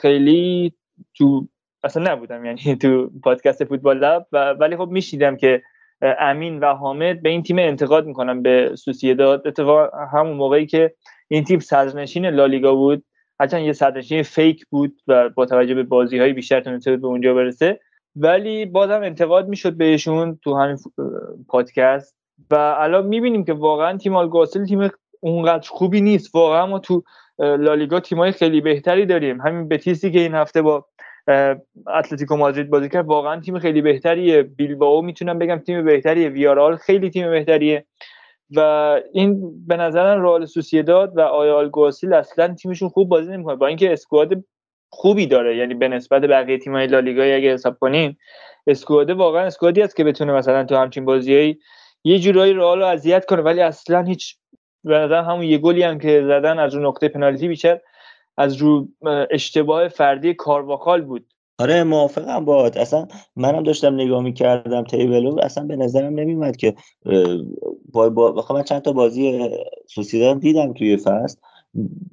خیلی تو اصلا نبودم یعنی [laughs] تو پادکست فوتبال لب و ولی خب میشیدم که امین و حامد به این تیم انتقاد می‌کنم به سوسیداد. اتفاق همون موقعی که این تیم صدرنشین لالیگا بود هرچند یه صدرنشین فیک بود و با توجه به بازی های بیشتر تونسته به اونجا برسه. ولی بازم انتقاد می‌شد بهشون تو همین پادکست. و الان می‌بینیم که واقعا تیم آلگاسل تیم اونقدر خوبی نیست. واقعا ما تو لالیگا تیمای خیلی بهتری داریم. همین بتیسی که این هفته با اتلتیکو مادرید بازی کرد واقعا تیم خیلی بهتریه. بیلبائو می‌تونم بگم تیم بهتریه. ویارال خیلی تیم بهتریه. و این به نظرم رئال سوسیداد و آیا گواسیل اصلا تیمشون خوب بازی نمی‌کنه؟ با اینکه اسکواد خوبی داره یعنی به نسبت بقیه تیم‌های لالیگا اگه حساب کنین اسکواد واقعا اسکوادی است که بتونه مثلا تو همچین بازیایی یه جورایی رئال رو اذیت کنه ولی اصلا هیچ نظر همون یه گلی هم که زدن از رو نقطه پنالتی بیشتر از رو اشتباه فردی کارواکال بود. آره موافقم باد اصلا منم داشتم نگاه می‌کردم تیبلو اصلا به نظرم نمیومد که با, با من چند تا بازی سوسیداد دیدم توی فصل.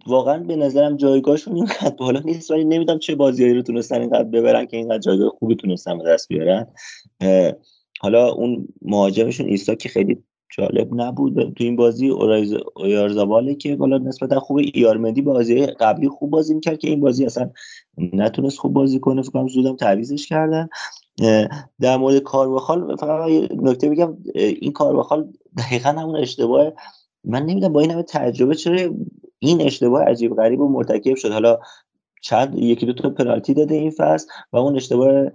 واقعا به نظرم جایگاهشون اینقدر بالا نیست ولی نمی‌دونم چه بازیایی رو تونستن اینقدر ببرن که اینقدر جایگاه خوبی تونستن به دست بیارن. حالا اون مهاجمشون ایسا که خیلی جالب نبود. تو این بازی اویارزاباله که بالا نسبتا خوب ایارمدی بازی قبلی خوب بازی می‌کرد که این بازی اصلا نتونست خوب بازی کنه. فکر زودم تعویزش کردن. در مورد کارواخال فقط نکته بگم. این کارواخال دقیقا همون اشتباه من نمی‌دونم با این همه تجربه چرا این اشتباه عجیب غریب و مرتکب شد. حالا چند یکی دو تا پنالتی داده این فصل و اون اشتباه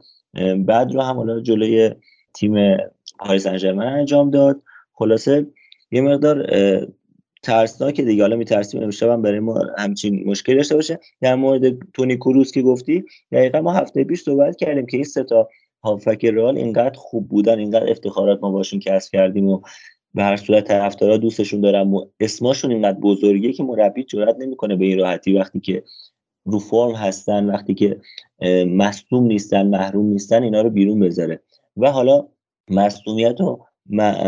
بعد رو هم حالا جلوی تیم پاریس سن انجام داد. خلاصه یه مقدار ترسناک دیگه. حالا میترسیم امشب هم برای ما همچین مشکل داشته باشه. در مورد تونی کروس که گفتی دقیقا ما هفته پیش صحبت کردیم که این سه تا هافک رئال اینقدر خوب بودن اینقدر افتخارات ما باشون کسب کردیم و به هر صورت طرفدارا دوستشون دارن و اسمشون اینقدر بزرگیه که مربی جرئت نمی‌کنه به این راحتی. وقتی که رو فرم هستن وقتی که مصدوم نیستن محروم نیستن اینا رو بیرون بذاره. و حالا مصدومیت و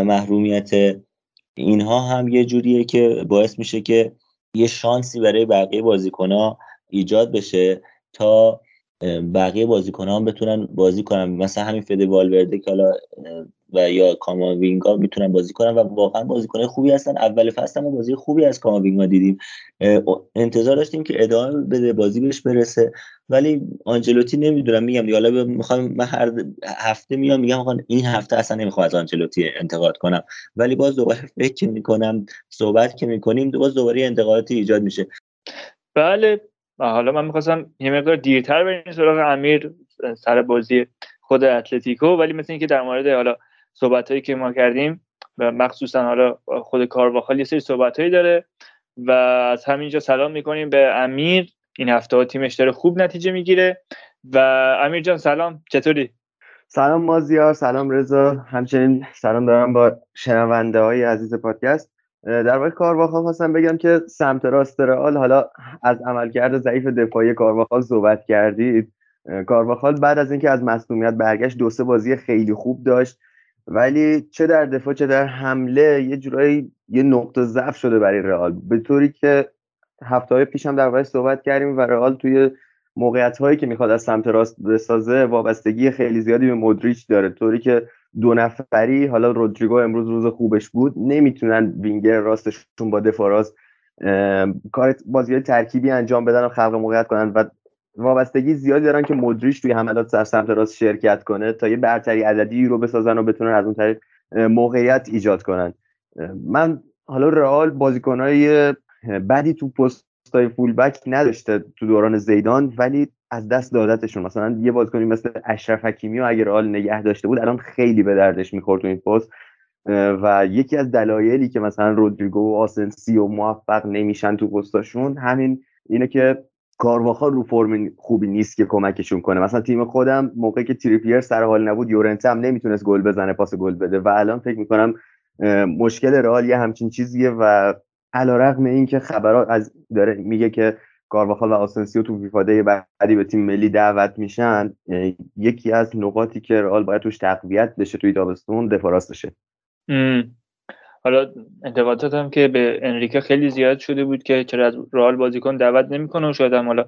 محرومیت اینها هم یه جوریه که باعث میشه که یه شانسی برای بقیه بازیکنها ایجاد بشه تا بقیه بازیکن هم بتونن بازی کنن. مثلا همین فده والورده که حالا و یا کاماوینگا می‌تونن بازی کنن و واقعا بازیکن خوبی هستن. اول فصل هم بازی خوبی از کاماوینگا دیدیم. انتظار داشتیم که ادامه بده بازی بهش برسه. ولی آنجلوتی نمی‌دونم میگم حالا می‌خوام من هر هفته میام میگم این هفته اصلا نمی‌خوام از آنجلوتی انتقاد کنم. ولی باز دوباره [laughs] فکر می‌کنم صحبت که می‌کنیم باز دوباره انتقاداتی ایجاد میشه. بله. حالا من می‌خواستم یه مقدار دیرتر بریم سراغ امیر سر بازی خود اتلتیکو. ولی مثل اینکه در مورد حالا صحبت هایی که ما کردیم و مخصوصا حالا خود کارواخال یه سری صحبت هایی داره و از همینجا سلام می‌کنیم به امیر. این هفته ها تیمش داره خوب نتیجه می‌گیره. و امیر جان سلام. چطوری؟ سلام مازیار سلام رضا. همچنین سلام دارم با شنونده های عزیز پادکست. در واقع کارواخال خواستم بگم که سمت راست رئال حالا از عملکرد ضعیف دفاعی کارواخال صحبت کردید. کارواخال بعد از اینکه از مصونیت برگشت دو سه بازی خیلی خوب داشت. ولی چه در دفاع چه در حمله یه جورایی یه نقطه ضعف شده برای رئال. به طوری که هفته های پیش هم در صحبت کردیم و رئال توی موقعیت هایی که می‌خواد از سمت راست بسازه وابستگی خیلی زیادی به مدریچ داره. طوری که دو نفری حالا رودریگو امروز روز خوبش بود نمی‌تونن وینگر راستشون با دفاع راست کار بازی ترکیبی انجام بدن و خلق موقعیت کنن. و وابستگی زیادی دارن که مدریش توی حملات سر سمت راست شرکت کنه تا یه برتری عددی رو بسازن و بتونن از اون طریق موقعیت ایجاد کنن. من حالا رئال بازیکنهای بدی تو پست های فول بک نداشته تو دوران زیدان ولی از دست دادتشون. مثلا یه بازیکنی مثل اشرف حکیمی و اگر رئال نگه داشته بود الان خیلی به دردش می‌خورد تو این پست. و یکی از دلایلی که مثلا رودریگو و آسنسیو موفق نمیشن تو پستاشون همین اینه که کارواخال رو فرم خوبی نیست که کمکشون کنه. مثلا تیم خودم موقعی که تریپیر سر حال نبود یورنته هم نمی‌تونست گل بزنه پاس گل بده. و الان فکر می‌کنم مشکل رئال یه همچین چیزیه و علیرغم اینکه خبرات از داره میگه که کارواخال و آسنسیو تو فیفا بعدی به تیم ملی دعوت میشن یکی از نقاطی که رئال باید توش تقویت بشه توی تابستون دفاع راستشه. حالا انتقادات هم که به انریکه خیلی زیاد شده بود که چرا از رئال بازیکن دعوت نمی‌کنه و شاید هم حالا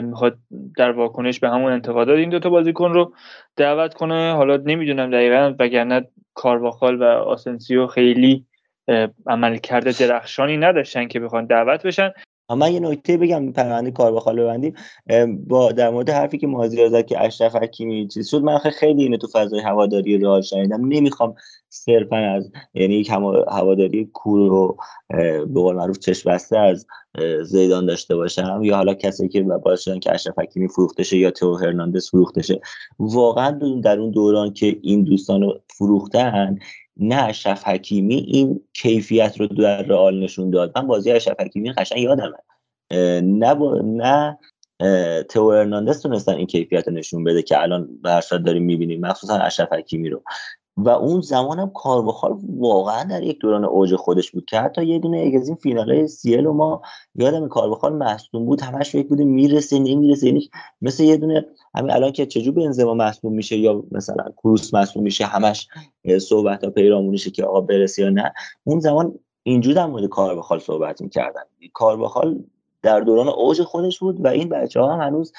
می‌خواد در واکنش به همون انتقادات این دوتا بازیکن رو دعوت کنه. حالا نمی‌دونم دقیقا وگرنه کارواخال و آسنسیو خیلی عمل کرده درخشانی نداشتن که بخوان دعوت بشن. من یه نکته بگم پرونده کار بخال ببندیم. با در مورد حرفی که مازیار زد که اشرف حکیمی چیز شد من خیلی اینو تو فضای هواداری رئال شنیدم. نمی‌خوام صرفا از یعنی یک هواداری کور و به قول معروف چشم بسته از زیدان داشته باشم یا حالا کسی که باعث شدن که اشرف حکیمی فروخته شه یا تو هرناندز فروخته شه. واقعا در اون دوران که این دوستان رو فروختن نه اشرف حکیمی این کیفیت رو در رئال نشون داد. من بازی اشرف حکیمی قشنگ یادمه. نه با... نه تو ارناندز تونستن این کیفیت رو نشون بده که الان به داریم می‌بینیم. مخصوصا اشرف حکیمی رو. و اون زمانم کاربخال واقعا در یک دوران اوج خودش بود که حتی یه دونه از این فینال سیل و ما یادم کاربخال مصدوم بود همش فکر بودیم می‌رسه نمی‌رسه یعنی مثل یه دونه همین الان که چجور بنزما مصدوم میشه یا مثلا کروس مصدوم میشه همش صحبت ها پیرامونشه که آقا برسه یا نه. اون زمان اینجور در مورد کاربخال صحبت می‌کردن. کاربخال در دوران اوج خودش بود و این بچه ها هم هنوز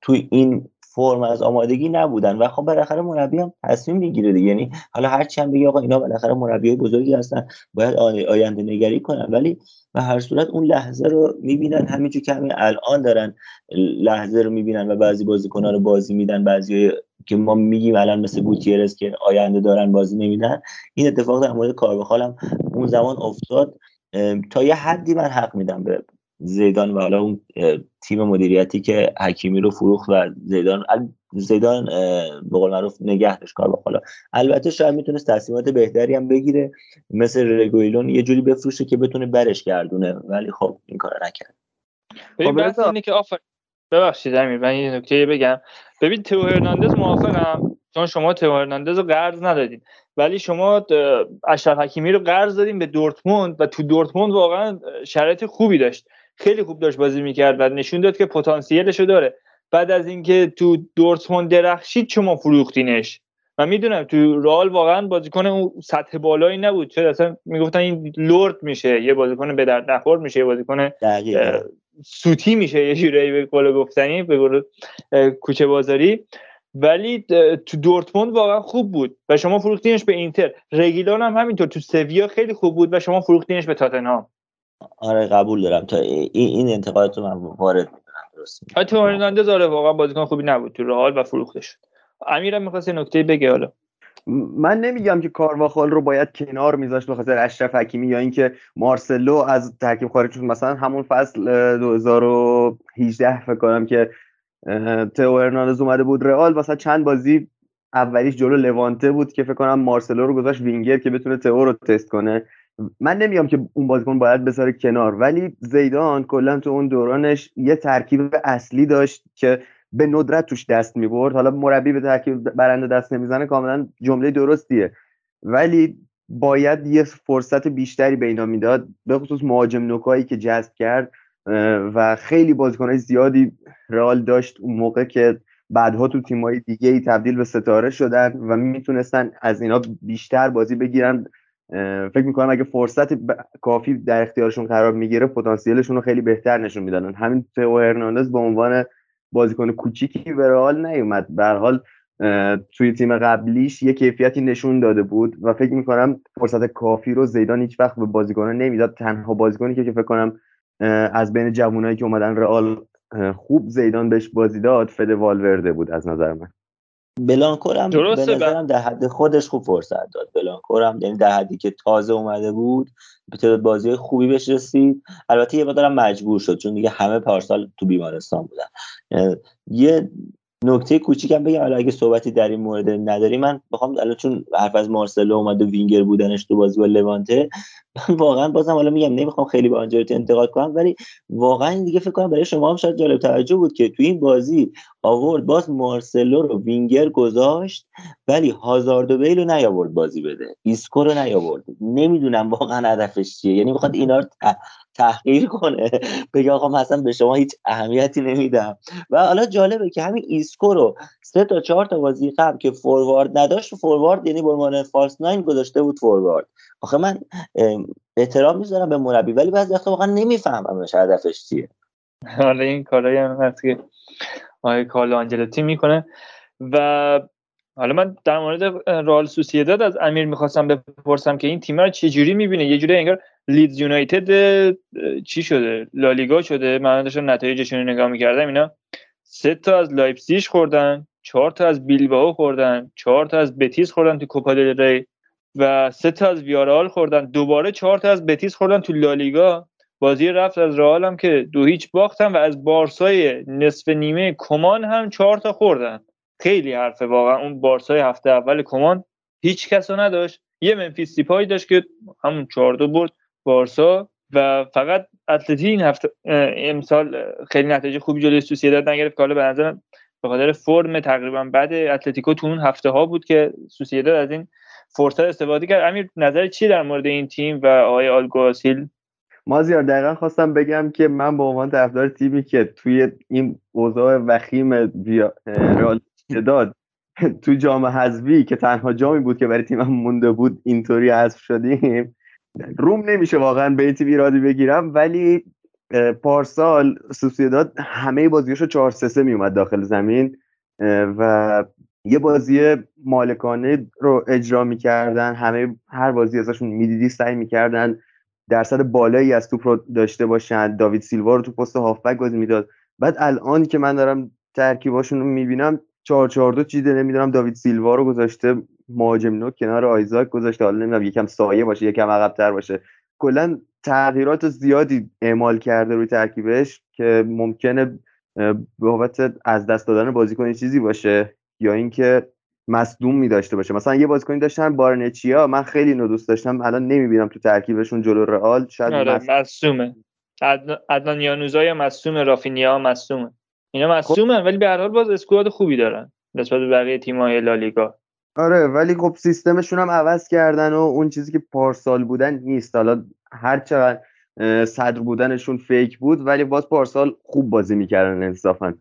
توی این فرم از آمادگی نبودن و خب بالاخره مربی هم تصمیم می‌گیره دیگه. یعنی حالا هر چی هم بگی آقا اینا بالاخره مربی بزرگی هستن باید آینده نگری کنن. ولی و هر صورت اون لحظه رو می‌بینن همینجور که همین الان دارن لحظه رو می‌بینن و بعضی بازیکنان رو بازی میدن بعضی که ما میگیم الان مثل گوتیرس که آینده دارن بازی نمیدن. این اتفاق در مورد کاربخالم اون زمان افتاد. تا یه حدی من حق میدم به زیدان و حالا اون تیم مدیریتی که حکیمی رو فروخت و زیدان زیدان به قول معروف نگه داشت کار حالا البته شاید می‌تونست تصمیمات بهتری هم بگیره مثل رگویلون یه جوری بفروشه که بتونه برش گردونه ولی خب این کار نکرد. خب اینه که آفر ببخشید امیر من یه نکته بگم. ببین تو هرناندز موافقم چون شما تو هرناندز رو قرض ندادین. ولی شما اشرف حکیمی رو قرض دادین به دورتموند و تو دورتموند واقعا شرایط خوبی داشت. خیلی خوب داشت بازی می‌کرد و نشون داد که پتانسیلش رو داره. بعد از اینکه تو دورتموند درخشید شما فروختینش؟ من می‌دونم تو رال واقعا بازیکن اون سطح بالایی نبود. چه اصلا می‌گفتن این لورد میشه یه بازیکن به درد نخور میشه یه بازیکن سوتی میشه یه جورایی به قول گفتنی به قول کوچه بازاری. ولی تو دورتموند واقعا خوب بود و شما فروختینش به اینتر. رگیلان هم همینطور تو سویا خیلی خوب بود و شما فروختینش به تاتنهام. آره قبول دارم. تا این این انتقادات رو من وارد می‌کنم تو هرناندز آره واقعا بازیکن خوبی نبود. تو رئال و فروخته شد. امیرم می‌خواست نکته بگه حالا. من نمیگم که کارواخال رو باید کنار میذاشت به خاطر اشرف حکیمی یا اینکه مارسلو از ترکیب خارج شد. مثلا همون فصل 2018 فکر کنم که تئو هرناندز اومده بود رئال. واسه چند بازی اولیش جلو لوانته بود که فکر کنم مارسلو رو گذاشت وینگر که بتونه تئو رو تست کنه. من نمیگم که اون بازیکن باید بذاره کنار ولی زیدان کلا تو اون دورانش یه ترکیب اصلی داشت که به ندرت توش دست می‌برد. حالا مربی به ترکیب برنده دست نمی‌زنه کاملا جمله درستیه. ولی باید یه فرصت بیشتری به اینا می‌داد به خصوص مهاجم نوکایی که جذب کرد و خیلی بازیکنهای زیادی رئال داشت اون موقع که بعدها تو تیمایی دیگه ای تبدیل به ستاره شدن و می‌تونستن از اینا بیشتر بازی بگیرن. فکر می‌کنم اگه فرصت کافی در اختیارشون قرار می‌گیره پتانسیلشون رو خیلی بهتر نشون می‌دادن همین تو هرناندز به عنوان بازیکن کوچیکی به رئال نیومد. به حال توی تیم قبلیش یه کیفیتی نشون داده بود و فکر می‌کنم فرصت کافی رو زیدان هیچ وقت به بازیکنان نمی‌داد. تنها بازیکنی که فکر کنم از بین جوانایی که اومدن رئال خوب زیدان بهش بازی داد فد والورده بود از نظر من. بلانکور هم به نظرم در حد خودش خوب فرصت داد. بلانکور هم یعنی در حدی که تازه اومده بود به تعداد بازی خوبی بهش رسید. البته یه مقدارم مجبور شد چون دیگه همه پارسال تو بیمارستان بودن. یه نکته کوچیکم بگم حالا اگه صحبتی در این مورد نداری من بخوام الان چون حرف از مارسلو اومد و وینگر بودنش تو بازی با لوانته واقعا بازم حالا میگم نمی‌خوام خیلی به آنجلوتی انتقاد کنم ولی واقعا دیگه فکر کنم برای شما هم شاید جالب توجه بود که تو این بازی آورد. باز مارسلو رو وینگر گذاشت ولی هازارد و بیل رو نیاورد بازی بده. ایسکو رو نیاورد. نمی‌دونم واقعا هدفش چیه. یعنی می‌خواد اینا رو تحقیر کنه. بگه آقا مثلا به شما هیچ اهمیتی نمیدم. و حالا جالبه که همین ایسکو رو سه تا چهار تا بازی قبل که فوروارد نداشت فوروارد یعنی به عنوان false nine گذاشته بود فوروارد. آخه من احترام می‌ذارم به مربی ولی بعضی وقتا واقعا نمی‌فهمم هدفش چیه. حالا این کارایی هم هست که آقای کارلو آنجلوتی می‌کنه. و حالا من در مورد رئال سوسییداد از امیر می‌خواستم بپرسم که این تیم رو چه جوری می‌بینه یه جوری انگار لیدز یونایتد چی شده؟ لالیگا شده. من داشتم نتایجشون رو نگاه می‌کردم اینا سه تا از لایپزیگ خوردن چهار تا از بیلبائو خوردن چهار تا از بتیس خوردن تو کوپا دل ری و سه تا از ویارئال خوردن. دوباره چهار تا از بتیس خوردن تو لالیگا. بازی رفت از رئال هم که دو هیچ باختن و از بارسای نصف نیمه کومان هم چهار تا خوردن. خیلی حرفه واقعا. اون بارسای هفته اول کومان هیچ کسو نداشت. یه منفیس سیپایی داشت که همون چهار دو برد بارسا و فقط اتلتی این هفته امسال خیلی نتیجه خوبی جلوی سوسییداد نگرفت که حالا به نظر به خاطر فرم تقریبا بعد اتلتیکو تو اون هفته ها بود که سوسییداد از این فرصت استفاده کرد. امیر نظر چی در مورد این تیم و آقای آلگواسیل؟ مازیار دقیقا خواستم بگم که من به عنوان طرفدار تیمی که توی این اوضاع وخیم رئال داد تو جام حذفی که تنها جامی بود که برای تیمم مونده بود اینطوری حذف شدیم. روم نمیشه واقعا به این تیم ایرادی بگیرم ولی پارسال سوسیداد همه بازیاشو 4 3 3 می اومد داخل زمین و یه بازی مالکانه رو اجرا می‌کردن. همه هر بازی ازشون می‌دیدی سعی می‌کردن درصد بالایی از توپ رو داشته باشن. داوید سیلوا رو تو پست هافبک بازی می‌داد. بعد الان که من دارم ترکیباشون رو می‌بینم 4 4 2 چیده نمی‌دونم داوید سیلوا رو گذاشته مهاجم نو کنار آیزاک گذاشته. حالا نمی‌دونم یکم سایه باشه یکم عقبتر باشه. کلا تغییرات زیادی اعمال کرده روی ترکیبش که ممکنه بابت از دست دادن بازیکن چیزی باشه یا اینکه مصدوم می داشته باشه. مثلا یه بازیکنی داشتن بارنچیا من خیلی اینو دوست داشتم. الان نمی‌بینم تو ترکیبشون جلو رئال شاید آره مصدومه. عدنان یانوزای مصدوم رافینیا مصدومه. اینا خب. مصدومن ولی به هر حال باز اسکواد خوبی دارن نسبت به بقیه تیم‌های لالیگا آره ولی خب سیستمشون هم عوض کردن و اون چیزی که پارسال بودن نیست. حالا هر چقدر صدر بودنشون فیک بود ولی باز پارسال خوب بازی می‌کردن انصافا.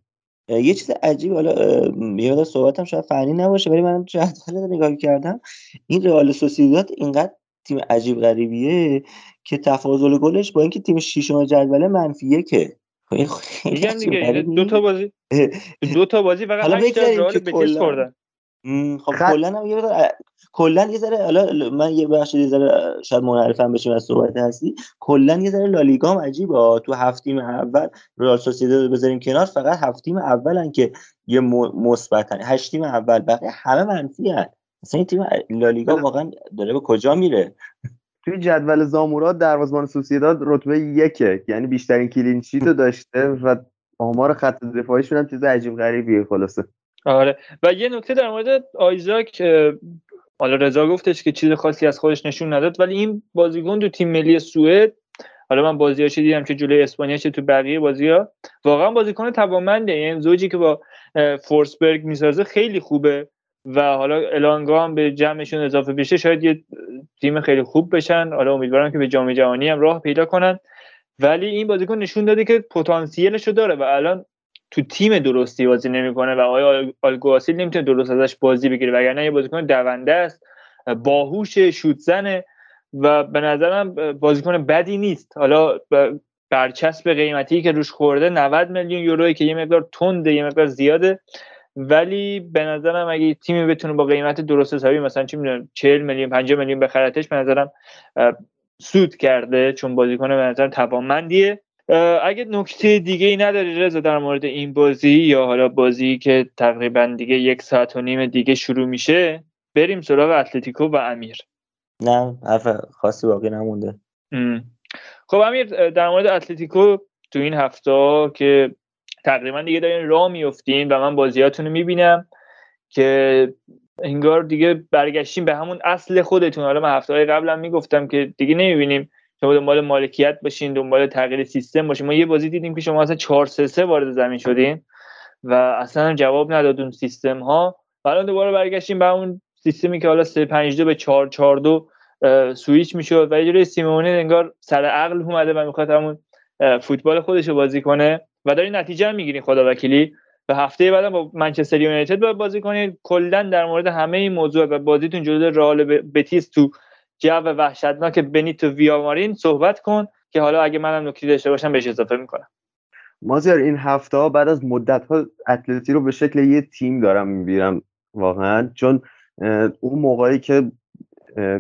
یه چیز عجیب حالا یه صحبتم شاید فنی نباشه ولی من جدول نگاه کردم. این رئال سوسیداد اینقدر تیم عجیب غریبیه که تفاضل گلش با اینکه تیم ششم جدول منفیه که. میگم دیگه دو تا بازی دو تا بازی فقط حالا 8 رئال بتیس خوردن. خب کلا هم یه کلا یه ذره حالا من یه بخش یه ذره شاید منعرفم بشیم از صحبت هستی. کلا یه ذره لالیگا هم عجیبه. تو هفت تیم اول رئال سوسیداد بذاریم کنار فقط هفت تیم اولن که یه مثبتن. هشت تیم اول بقیه همه منفی هن. مثلا این تیم لالیگا واقعا داره به کجا میره؟ توی جدول زامورات دروازه‌بان سوسیداد رتبه یکه. یعنی بیشترین کلین رو داشته و آمار خط دفاعیشون هم چیز عجیب غریبیه خلاصه. آره. و یه نکته در مورد آیزاک حالا رضا گفتش که چیز خاصی از خودش نشون نداد ولی این بازیکن تو تیم ملی سوئد حالا من بازیاشو دیدم چه جلوی اسپانیا چه تو بقیه بازی ها واقعا بازیکن توانمنده. یعنی زوجی که با فورسبرگ می‌سازه خیلی خوبه و حالا الانگا هم به جمعشون اضافه بشه شاید یه تیم خیلی خوب بشن. حالا امیدوارم که به جام جهانی هم راه پیدا کنن. ولی این بازیکن نشون داده که پتانسیلش رو داره و الان تو تیم درستی بازی نمی‌کنه و آقای آلگواسیل نمی‌تونه درست ازش بازی بگیره. وگرنه یه بازیکن دونده است باهوش شوت زنه و به نظرم بازیکن بدی نیست. حالا برچسب قیمتی که روش خورده 90 میلیون یوروی که یه مقدار تنده یه مقدار زیاده. ولی به نظرم اگه تیمی بتونه با قیمت درست حسابی مثلا چی می‌دونم 40 میلیون 50 میلیون بخرتش به نظرم سود کرده. چون بازیکن به نظر توانمندیه. اگه نکته دیگه ای نداری رضا در مورد این بازی یا حالا بازی که تقریبا دیگه یک ساعت و نیم دیگه شروع میشه بریم سراغ اتلتیکو و امیر. نه حرف خاصی باقی نمونده. خب امیر در مورد اتلتیکو تو این هفته که تقریبا دیگه دارین راه میفتیم و من بازیاتون رو می‌بینم که انگار دیگه برگشتیم به همون اصل خودتون. حالا من هفته های قبلم می‌گفتم که دیگه نمی‌بینیم شما دنبال مالکیت باشین دنبال تغییر سیستم باشین. ما یه بازی دیدیم که شما اصلا 4 3 3 وارد زمین شدین و اصلا جواب نداد اون سیستم ها الان دوباره برگشتیم به اون سیستمی که حالا 3 5 2 به 4 4 2 سویچ می‌شد و یه جوری سیمونه انگار سر عقل اومده و می‌خواد همون فوتبال خودش رو بازی کنه و داری نتیجه می‌گیرین خدا وکیلی. و هفته بعدم با منچستر یونایتد بازی کنید کلا در مورد همه این موضوع و بازیتون جلوی رئال بتیس تو جو وحشتناک بنیتو ویامارین صحبت کن که حالا اگه منم نکته داشته باشم بهش اضافه می‌کنم. مازیار این هفته بعد از مدت ها اتلتی رو به شکل یه تیم دارم می‌بینم واقعا. چون اون موقعی که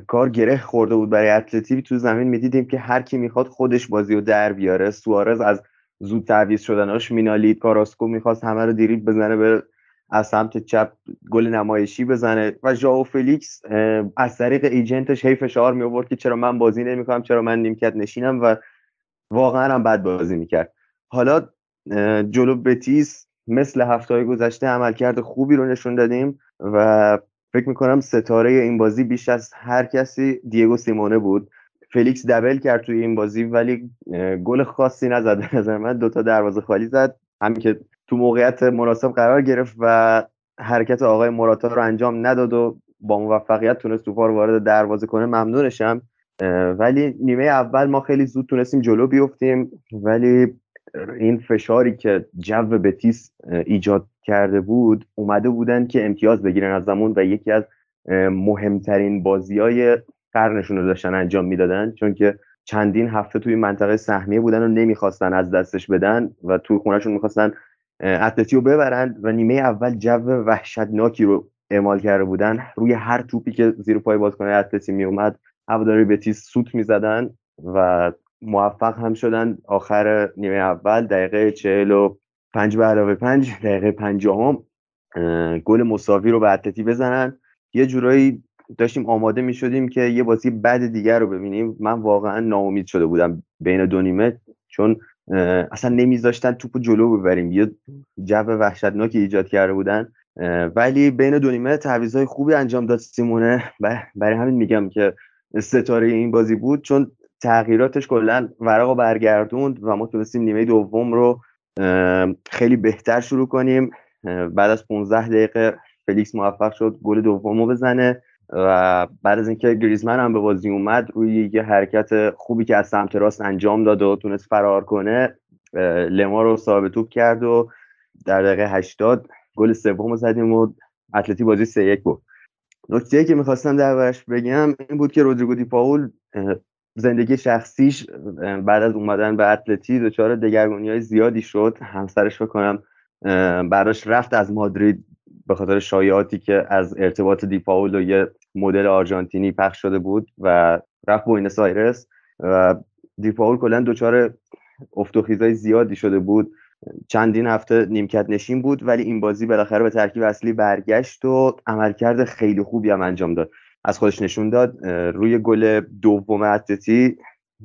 کار گره خورده بود برای اتلتی تو زمین می‌دیدیم که هر کی می‌خواد خودش بازی رو در بیاره. سوارز از زود تعویض شدناش مینالید کاراسکو می‌خواست همه رو دیریب بزنه به از سمت چپ گل نمایشی بزنه و ژائو فلیکس از طریق ایجنتش هی فشار می آورد که چرا من بازی نمی‌کنم چرا من نیمکت نشینم و واقعا هم بد بازی می‌کرد حالا جلو بتیس مثل هفته های گذشته عملکرد خوبی رو نشون دادیم و فکر می‌کنم ستاره این بازی بیش از هر کسی دیگو سیمونه بود. فلیکس دبل کرد توی این بازی ولی گل خاصی نزد نظر من. دوتا دروازه خالی زد. همین که تو موقعیت مناسب قرار گرفت و حرکت آقای موراتا رو انجام نداد و با موفقیت تونست رو وارد دروازه کنه ممنونشم. ولی نیمه اول ما خیلی زود تونستیم جلو بیفتیم ولی این فشاری که جو بتیس ایجاد کرده بود اومده بودن که امتیاز بگیرن از زمون و یکی از مهمترین بازی های قرنشون رو داشتن انجام می‌دادن. چون که چندین هفته توی منطقه سهمیه بودن و نمی‌خواستن از دستش بدن و توی خونهشون می‌خواستن اتلتیو ببرند و نیمه اول جو وحشتناکی رو اعمال کرده بودن. روی هر توپی که زیر پای بازیکن اتلتی می اومد هواداری بتیس سوت می‌زدن و موفق هم شدن. آخر نیمه اول دقیقه چهل و پنج به علاوه پنج دقیقه پنجاهم گل مساوی رو به اتلتی بزنن. یه جورایی داشتیم آماده می شدیم که یه بازی بد دیگر رو ببینیم. من واقعا ناامید شده بودم بین دو نیمه چون اصلا نمیذاشتن توپ جلو ببریم. یه جو وحشتناکی ایجاد کرده بودن. ولی بین دو نیمه تعویضای خوبی انجام داد سیمونه. برای همین میگم که ستاره این بازی بود. چون تغییراتش کلا ورق برگردوند و ما تونستیم نیمه دوم رو خیلی بهتر شروع کنیم. بعد از 15 دقیقه فلیکس موفق شد گل دوم رو بزنه. و بعد از اینکه گریزمن هم به بازی اومد روی یه حرکت خوبی که از سمت راست انجام داد و تونست فرار کنه لمار رو صاحب توپ کرد و در دقیقه 80 گل سوم زدیم و اتلتی بازی 3 1 بود. نکته که می‌خواستم دربارش بگم این بود که رودریگو دی پاول زندگی شخصیش بعد از اومدن به اتلتی دچار دگرگونی های زیادی شد. همسرش بکنم براش رفت از مادرید به خاطر شایعاتی که از ارتباط دی پاول و یه مدل آرژانتینی پخش شده بود و رفت بوینس آیرس و دی پاول کلا دچار افت زیادی شده بود. چندین هفته نیمکت نشین بود ولی این بازی بالاخره به ترکیب اصلی برگشت و عملکرد خیلی خوبی هم انجام داد. از خودش نشون داد روی گل دوم اتلتی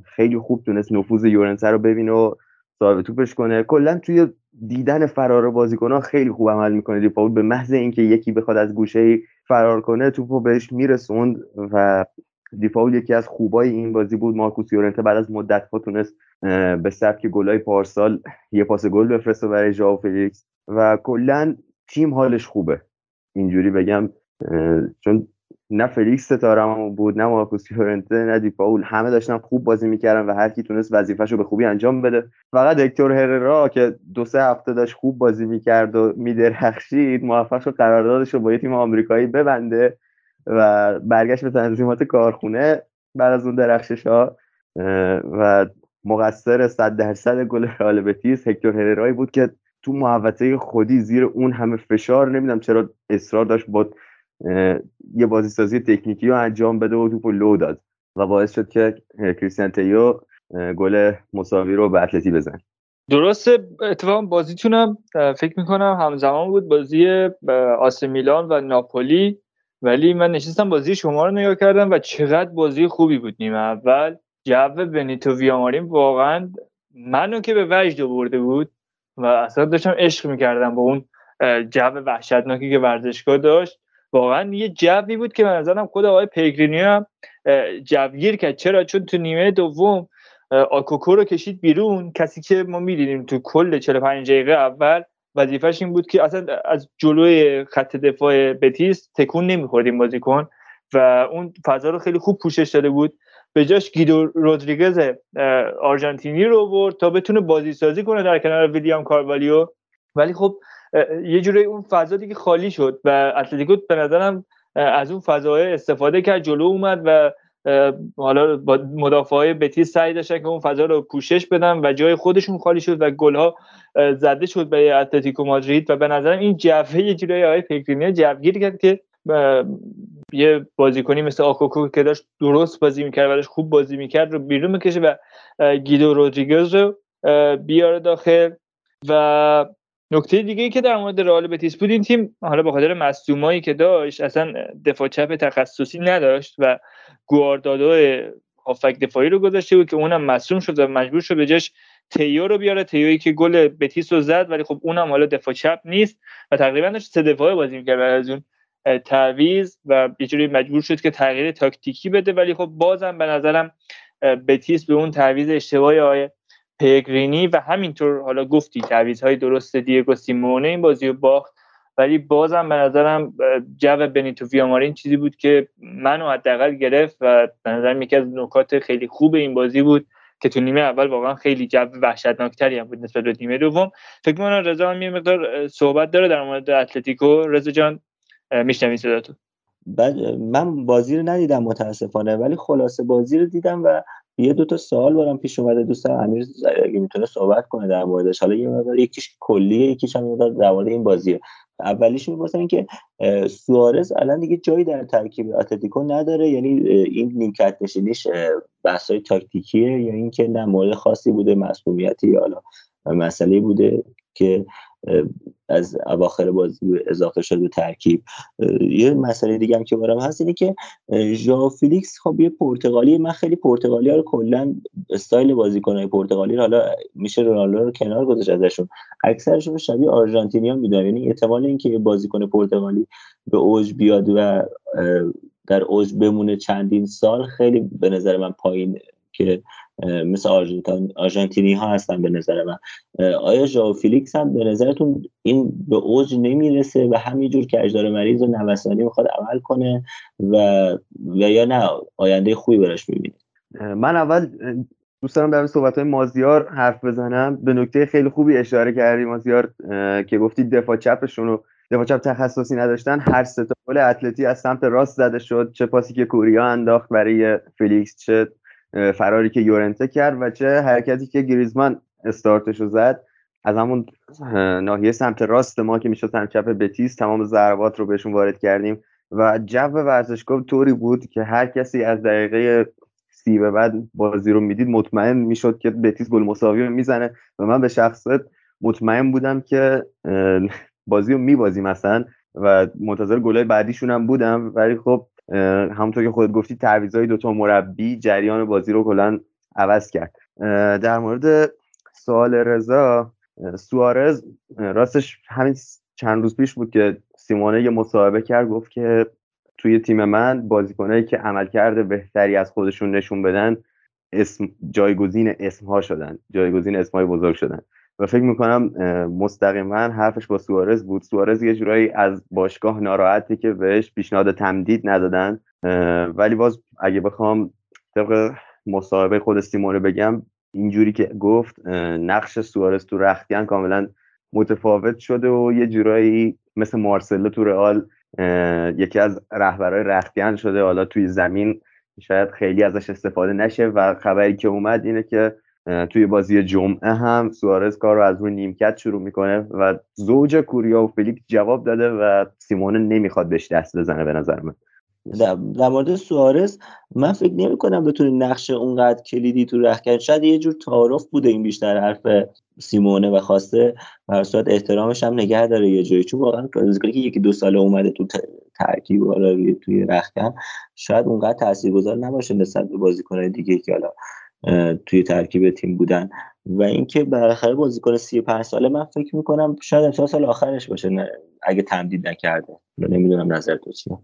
خیلی خوب تونست نفوذ یورنسه رو ببینه و صاحب توپش کنه. کلا توی دیدن فرار بازیکنان خیلی خوب عمل می‌کنه. دیپاول به محض اینکه یکی بخواد از گوشه فرار کنه توپو بهش میرسوند و دیپاول یکی از خوبای این بازی بود. مارکوس یورنته بعد از مدت ها تونست به سبک گلای پارسال یه پاس گل بفرسته برای ژائو فلیکس. و کلا تیم حالش خوبه. اینجوری بگم چون نه فلیکس ستاره بود نه مارکوس یورنته نه دیپاول همه داشتن خوب بازی می‌کردن و هر کی تونست وظیفه‌شو به خوبی انجام بده. فقط هکتور هررا که دو سه هفته داشت خوب بازی می‌کرد و میدرخشید موفق شد قراردادش رو با یه تیم آمریکایی ببنده و برگشت به تنظیمات کارخونه بعد از اون درخشش ها و مقصر صد درصد گل رئال بتیس هکتور هررایی بود که تو محوطه خودی زیر اون همه فشار نمی‌دونم چرا اصرار داشت با یه بازی سازی تکنیکی رو انجام بده و توپو لو داد و باعث شد که کریستیان تیو گل مساوی رو به اتلتی بزن درسته اتفاقا بازیتونم فکر می‌کنم همزمان بود بازی آس میلان و ناپولی ولی من نشستم بازی شما رو نگاه کردم و چقدر بازی خوبی بود نیمه اول. جو بنیتو ویامارین واقعا منو که به وجد برده بود و اصلا داشتم عشق می‌کردم با اون جو وحشتناکی که ورزشگاه داشت. واقعا یه جوی بود که به نظرم خود آقای پیگرینی هم جوگیر کرد. چرا؟ چون تو نیمه دوم آکوکو رو کشید بیرون. کسی که ما می‌دیدیم تو کل 45 دقیقه اول وظیفش این بود که اصلا از جلوی خط دفاع بتیس تکون نمیخوردیم بازیکن و اون فضا رو خیلی خوب پوشش داده بود. به جاش گیدو رودریگز آرژانتینی رو برد تا بتونه بازی سازی کنه در کنار ویلیام کاروالیو. ولی خب یه جوری اون فضا دیگه خالی شد و اتلتیکو به نظرم از اون فضای استفاده کرد جلو اومد و حالا با مدافعای بتیس سعی داشتن که اون فضا رو پوشش بدن و جای خودشون خالی شد و گلها زده شد به اتلتیکو مادرید و به نظرم این جفه یه جوری آقای پیگرینی جوگیر کرد که یه بازیکنی مثل آکوکو که داشت درست بازی می‌کرد و داشت خوب بازی می‌کرد رو بیرون می‌کشه و گیدو رودریگز رو بیاره داخل و نکته دیگه ای که در مورد رئال بتیس بود این تیم حالا به خاطر مصدومایی که داشت اصلا دفاع چپ تخصصی نداشت و گواردادو هافک دفاعی رو گذاشته بود که اونم مصدوم شد و مجبور شد به جاش تیو رو بیاره. تیویی که گل بتیس رو زد ولی خب اونم حالا دفاع چپ نیست و تقریبا داشت سه دفاعه بازی می‌کرد از اون تعویز و یه مجبور شد که تغییر تاکتیکی بده. ولی خب بازم به نظرم بتیس به اون تعویز اشتباهی آقای پگرینی و همینطور حالا گفتی تعویضهای درست دیگو سیمونه این بازی رو باخت. ولی بازم به نظرم جو بنیتو ویامارین چیزی بود که منو حداقل گرفت و به نظرم یکی از نکات خیلی خوب این بازی بود که تو نیمه اول واقعا خیلی جو وحشتناکتری هم بود نسبت به نیمه دوم. فکر کنم رضا هم یه مقدار صحبت داره در مورد اتلتیکو. رضا جان میشنوی صداتو؟ بعد من بازی رو ندیدم متاسفانه ولی خلاصه بازی رو دیدم و یه دو تا سوال برام پیش اومده. دوستان امیر اگه می‌تونه صحبت کنه در موردش. حالا یه مقدار یکیش کلیه یکیش هم در مورد این بازیه. اولیش می‌پرسن که سوارز الان دیگه جایی در ترکیب اتلتیکو نداره؟ یعنی این نیمکت نشینیش بحثای تاکتیکیه یا اینکه نه مورد خاصی بوده مسئولیتی یا حالا مسئله بوده که از اواخر بازی اضافه شد به ترکیب. یه مسئله دیگه هم که برام هست اینه که ژائو فیلیکس خب یه پرتغالی من خیلی پرتغالی ها رو کلا استایل بازیکنای پرتغالی رو حالا میشه رونالدو رو کنار گذاشت ازشون. اکثرشون شبیه آرژانتینیا می‌دونم یعنی احتمال اینکه بازیکن پرتغالی به اوج بیاد و در اوج بمونه چندین سال خیلی به نظر من پایین که مثل آرژانتینی ها هستن به نظر من. آیا ژائو فیلیکس هم به نظرتون این به اوج نمی‌رسه و همینجور که اجدار مریض و نوسانی می‌خواد عمل کنه و و یا نه آینده خوبی براش می‌بینید من اول دوست دارم در صحبت های مازیار حرف بزنم. به نکته خیلی خوبی اشاره کردی مازیار که گفتی دفاع چپشون رو دفاع چپ تخصصی نداشتن. هر سه گل اتلتی از سمت راست زده شد. چه پاسی که کوریا انداخت برای فیلیکس چه فراری که یورنته کرد و چه حرکتی که گریزمان استارتش رو زد از همون ناحیه سمت راست ما که می‌شد سمت چپ بتیس تمام ضربات رو بهشون وارد کردیم و جو ورزشگاه طوری بود که هر کسی از دقیقه سی به بعد بازی رو می‌دید مطمئن می‌شد که بتیس گل مساوی می‌زنه و من به شخصت مطمئن بودم که بازی رو میبازیم مثلا و منتظر گلای بعدیشون هم بودم. ولی خب همونطور که خودت گفتی تعویضای دوتا مربی جریان بازی رو کلا عوض کرد. در مورد سوال رضا سوارز راستش همین چند روز پیش بود که سیمونه یه مصاحبه کرد گفت که توی تیم من بازیکنایی که عمل کرده بهتری از خودشون نشون بدن اسم جایگزین اسمها شدن جایگزین اسمهای بزرگ شدن. و فکر می‌کنم مستقیما حرفش با سوارز بود. سوارز یه جورایی از باشگاه ناراحته که بهش پیشنهاد تمدید ندادن. ولی باز اگه بخوام طبق مصاحبه خود سیمونه بگم اینجوری که گفت نقش سوارز تو رختیان کاملا متفاوت شده و یه جورایی مثل مارسلو تو رئال یکی از رهبرای رختیان شده. حالا توی زمین شاید خیلی ازش استفاده نشه. و خبری که اومد اینه که توی بازی جمعه هم سوارز کار رو از روی نیمکت شروع می‌کنه و زوج کوریا و فلیپ جواب داده و سیمونه نمی‌خواد بهش دست بزنه به نظر من. در مورد سوارز من فکر نمی کنم بتونه نقش اونقدر کلیدی تو رخ شاید یه جور تعارف بوده این بیشتر حرف سیمونه و خواسته. بر صورت احترامش هم نگه داره یه جایی. چون واقعا که یکی دو ساله اومده تو ترکیب حالا توی رختکن شاید اونقدر تاثیرگذار نباشه نسبت به بازیکن‌های دیگه که حالا توی ترکیب تیم بودن. و اینکه بالاخره بازیکن 35 ساله من فکر می‌کنم شاید امسال سال آخرش باشه. نه اگه تمدید نکرده. نمی‌دونم نظر تو چیه.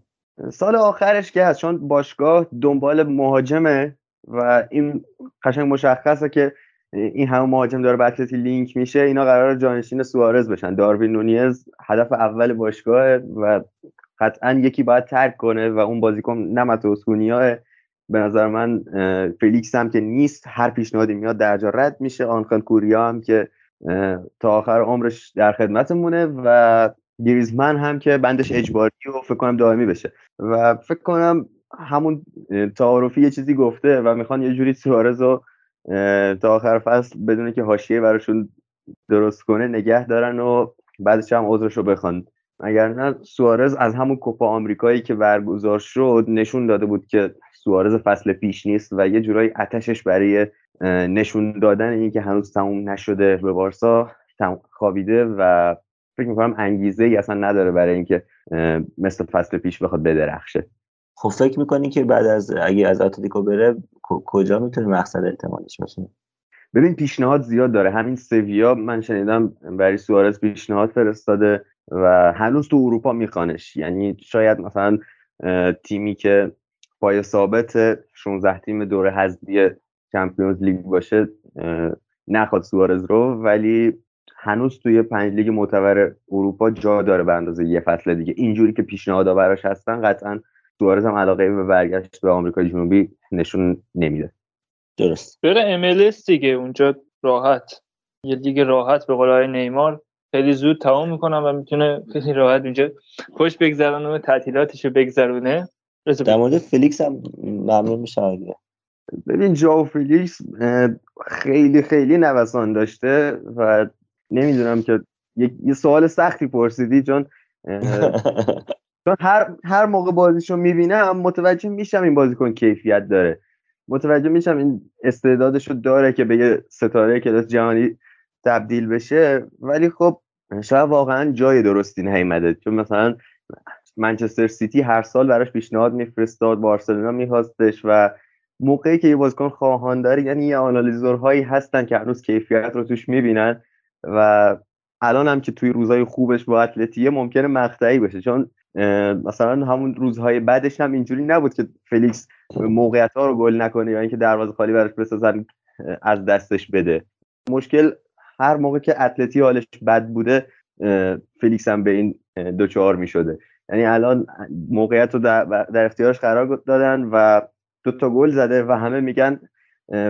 سال آخرش که هست چون باشگاه دنبال مهاجمه و این قشنگ مشخصه که این همه مهاجم داره به لینک میشه اینا قرار جانشین سوارز بشن. داروین نونیز هدف اول باشگاه و قطعا یکی باید ترک کنه و اون بازیکن نمت اسکونیاه به نظر من فلیکس هم که نیست هر پیشنهادی میاد درجا رد میشه. آنخان کوریا هم که تا آخر عمرش در خدمتمونه و گریزمن هم که بندش اجباری و فکر کنم دائمی بشه. و فکر کنم همون تعارفی یه چیزی گفته و می‌خوان یه جوری سوارز رو تا آخر فصل بدونه که حاشیه براشون درست کنه نگه دارن و بعدش هم عذرش رو بخوان. اگر نه سوارز از همون کوپا آمریکایی که برگزار شد نشون داده بود که سوارز فصل پیش نیست و یه جورایی اتشش برای نشون دادن این که هنوز تموم نشده به بارسا خوابیده و فکر می‌کنم انگیزه ای اصلا نداره برای اینکه مثل فصل پیش بخواد بدرخشه. خب فکر می‌کنی که بعد از اگه از اتلتیکو بره کجا می‌تونه مقصد احتمالش باشه؟ ببین پیشنهاد زیاد داره. همین سویا من شنیدم برای سوارز پیشنهاد فرستاده و هنوز تو اروپا میخوانش. یعنی شاید مثلا تیمی که پای ثابت 16 تیم دور حذفی چمپیونز لیگ باشه نخواد سوارز رو ولی هنوز توی پنج لیگ معتبر اروپا جا داره به اندازه یه فصل دیگه. اینجوری که پیشنهادها براش هستن قطعا سوارز هم علاقه به برگشت به آمریکای جنوبی نشون نمیده. درست. بره MLS دیگه اونجا راحت. یه لیگ راحت به قول نیمار. خیلی زود تمام می‌کنم و می‌تونه خیلی راحت اونجا خوش بگذرونه و تعطیلاتش رو بگذرونه. در مورد فلیکس هم ممنون میشم ببین ژائو فیلیکس خیلی خیلی نوسان داشته و نمی‌دونم که یه سوال سختی پرسیدی چون [laughs] چون هر هر موقع بازیشو می‌بینم متوجه میشم این بازیکن کیفیت داره. متوجه میشم این استعدادشو داره که به یه ستاره کلاس جهانی تبدیل بشه. ولی خب شاید واقعا جای درستی نیومده. چون مثلا منچستر سیتی هر سال براش پیشنهاد میفرستاد بارسلونا میخواستش و موقعی که یه بازیکن خواهان داره یعنی یه آنالیزورهایی هستن که هنوز کیفیت رو توش می‌بینن و الان هم که توی روزهای خوبش با اتلتیه ممکنه مقطعی بشه. چون مثلا همون روزهای بعدش هم اینجوری نبود که فلیکس موقعیت ها رو گل نکنه یا اینکه دروازه خالی براش بسازن از دستش بده. مشکل هر موقع که اتلتی حالش بد بوده فلیکس هم به این دچار می شده یعنی الان موقعیت رو در, اختیارش قرار دادن و دو تا گل زده و همه میگن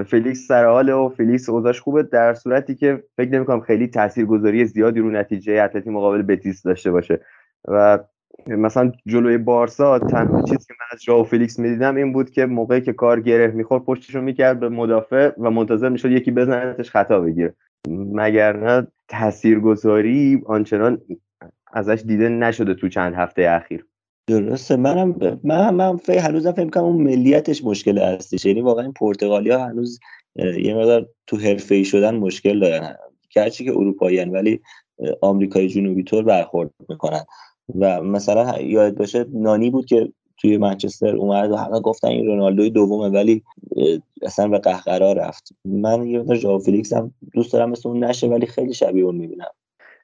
فلیکس سر حال و فلیکس اوضاعش خوبه در صورتی که فکر نمی‌کنم خیلی تاثیرگذاری زیادی رو نتیجه اتلتی مقابل بتیس داشته باشه. و مثلا جلوی بارسا تنها چیزی که من از جاو فلیکس می‌دیدم این بود که موقعی که کار گره می‌خورد پشتش رو می‌کرد به مدافع و منتظر می‌شد یکی بزنتش خطا بگیره. مگر نه تاثیرگذاری آنچنان ازش دیده نشده تو چند هفته اخیر. درسته. منم من من فکر هنوزم فکر کنم اون ملیتش مشکل هستش. یعنی واقعا این پرتغالیا هنوز یه مقدار تو حرفه ای شدن مشکل دارن. گرچه که اروپایی ولی آمریکای جنوبی طور برخورد می‌کنن. و مثلا یاد باشه نانی بود که توی منچستر اومد و همه گفتن این رونالدوی دومه ولی اصلا به قهقرا رفت. من یه مقدار فیلیکس هم دوست دارم مثل اون نشه ولی خیلی شبیه اون می‌بینم.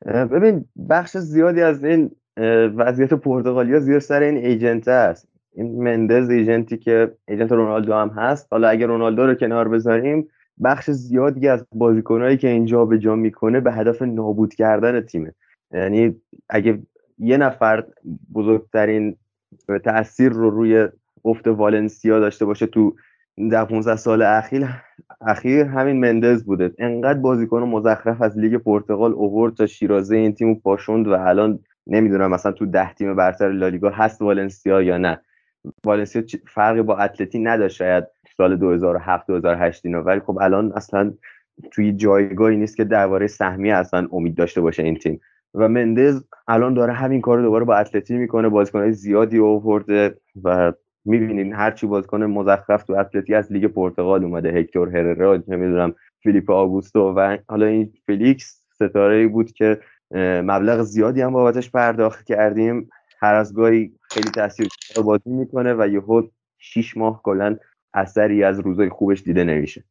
ببین بخش زیادی از این وضعیت پرتغالیا زیاد سر این agent است. این مندز agent ی که agent رونالدو هم هست. حالا اگر رونالدو رو کنار بذاریم بخش زیادی از بازیکنهایی که اینجا به جا می‌کنه به هدف نابود کردن تیمه. یعنی اگه یه نفر بزرگترین تاثیر رو روی افت والنسیا داشته باشه تو در 15 سال اخیر اخیر همین مندز بوده. انقدر بازیکن مزخرف از لیگ پرتغال اوورد تا شیرازه این تیمو پاشوند و الان نمی‌دونم مثلا تو ده تیم برتر لالیگا هست والنسیا یا نه. والنسیا فرقی با اتلتی نداشت شاید سال 2007 2008 اینا ولی خب الان اصلا توی جایگاهی نیست که درباره سهمیه اصلا امید داشته باشه این تیم. و مندز الان داره همین کار رو دوباره با اتلتی می‌کنه. بازیکنهای زیادی آورده و می‌بینین هر چی بازیکن مزخرف تو اتلتی از لیگ پرتغال اومده هکتور هررا نمی‌دونم فیلیپ آگوستو و حالا این فلیکس ستاره بود که مبلغ زیادی هم بابتش پرداخت کردیم. هر از گاهی خیلی تاثیر بازی می‌کنه و یهو شیش ماه کلا اثری از روزای خوبش دیده نمیشه.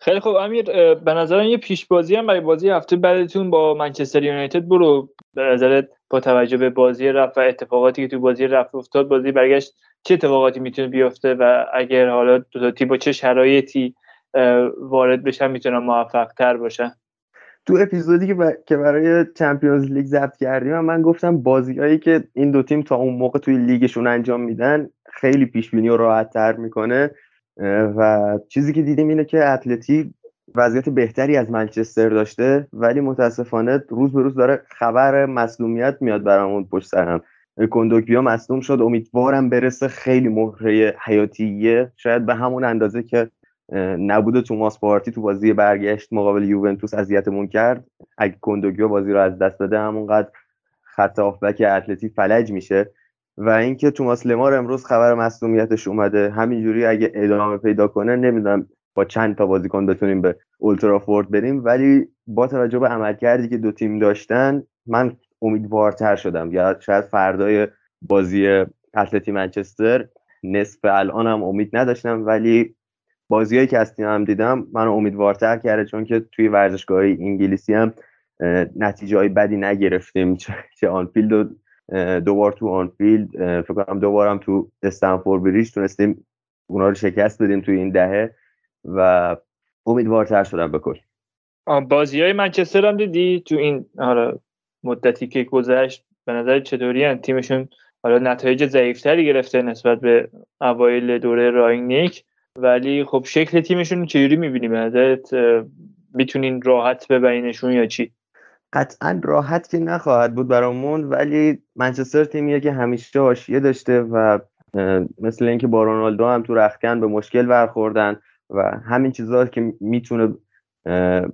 خیلی خوب. امیر به نظرم یه پیش بازی هم برای بازی هفته بعدتون با منچستر یونایتد برو. به نظرت با توجه به بازی رفت و اتفاقاتی که تو بازی رفت افتاد بازی برگشت چه اتفاقاتی می‌تونه بیفته و اگر حالا دو تا تیم با چه شرایطی وارد بشن می‌تونن موفق تر باشن؟ تو اپیزودی که, که برای چمپیونز لیگ ضبط کردیم من گفتم بازیهایی که این دو تیم تا اون موقع توی لیگشون انجام میدن خیلی پیش بینی و راحت تر می‌کنه. و چیزی که دیدیم اینه که اتلتی وضعیت بهتری از منچستر داشته ولی متاسفانه روز به روز داره خبر مسلومیت میاد برامون پشت سرم کندوکیا مصدوم شد. امیدوارم برسه خیلی مهره حیاتیه. شاید به همون اندازه که نبود توماس پارتی تو بازی برگشت مقابل یوونتوس اذیتمون کرد. اگه کندوگیو بازی رو از دست بده همونقدر خط آفبک اتلتی فلج میشه. و اینکه توماس لمار امروز خبر مصدومیتش اومده همینجوری اگه ادامه پیدا کنه نمی‌دونم با چند تا بازیکن بتونیم به اولترافورد بریم. ولی با توجه به عملکردی که دو تیم داشتن من امیدوارتر شدم. یا شاید فردای بازی اتلتی منچستر نصف الانم امید نداشتم ولی بازیهایی که از هم دیدم منو امیدوارتر کرده چون که توی ورزشگاه انگلیسی هم نتیجه بدی نگرفتیم چه آنفیلد و دوبار تو آنفیلد فکر کنم دوبارم تو استنفورد بریج تونستیم اونا رو شکست بدیم توی این دهه و امیدوارتر شدم بکن بازی های منچستر هم دیدی؟ تو این حالا مدتی که گذشت به نظر چطوری هم تیمشون حالا نتایج ضعیفتری گرفته نسبت به اوایل دوره راینیک ولی خب شکل تیمشون چجوری می‌بینی؟ به نظرت می‌تونین راحت ببینشون یا چی؟ قطعا راحت که نخواهد بود برامون ولی منچستر تیمیه که همیشه حاشیه داشته و مثل اینکه با رونالدو هم تو رخکن به مشکل برخوردن و همین چیزها که می‌تونه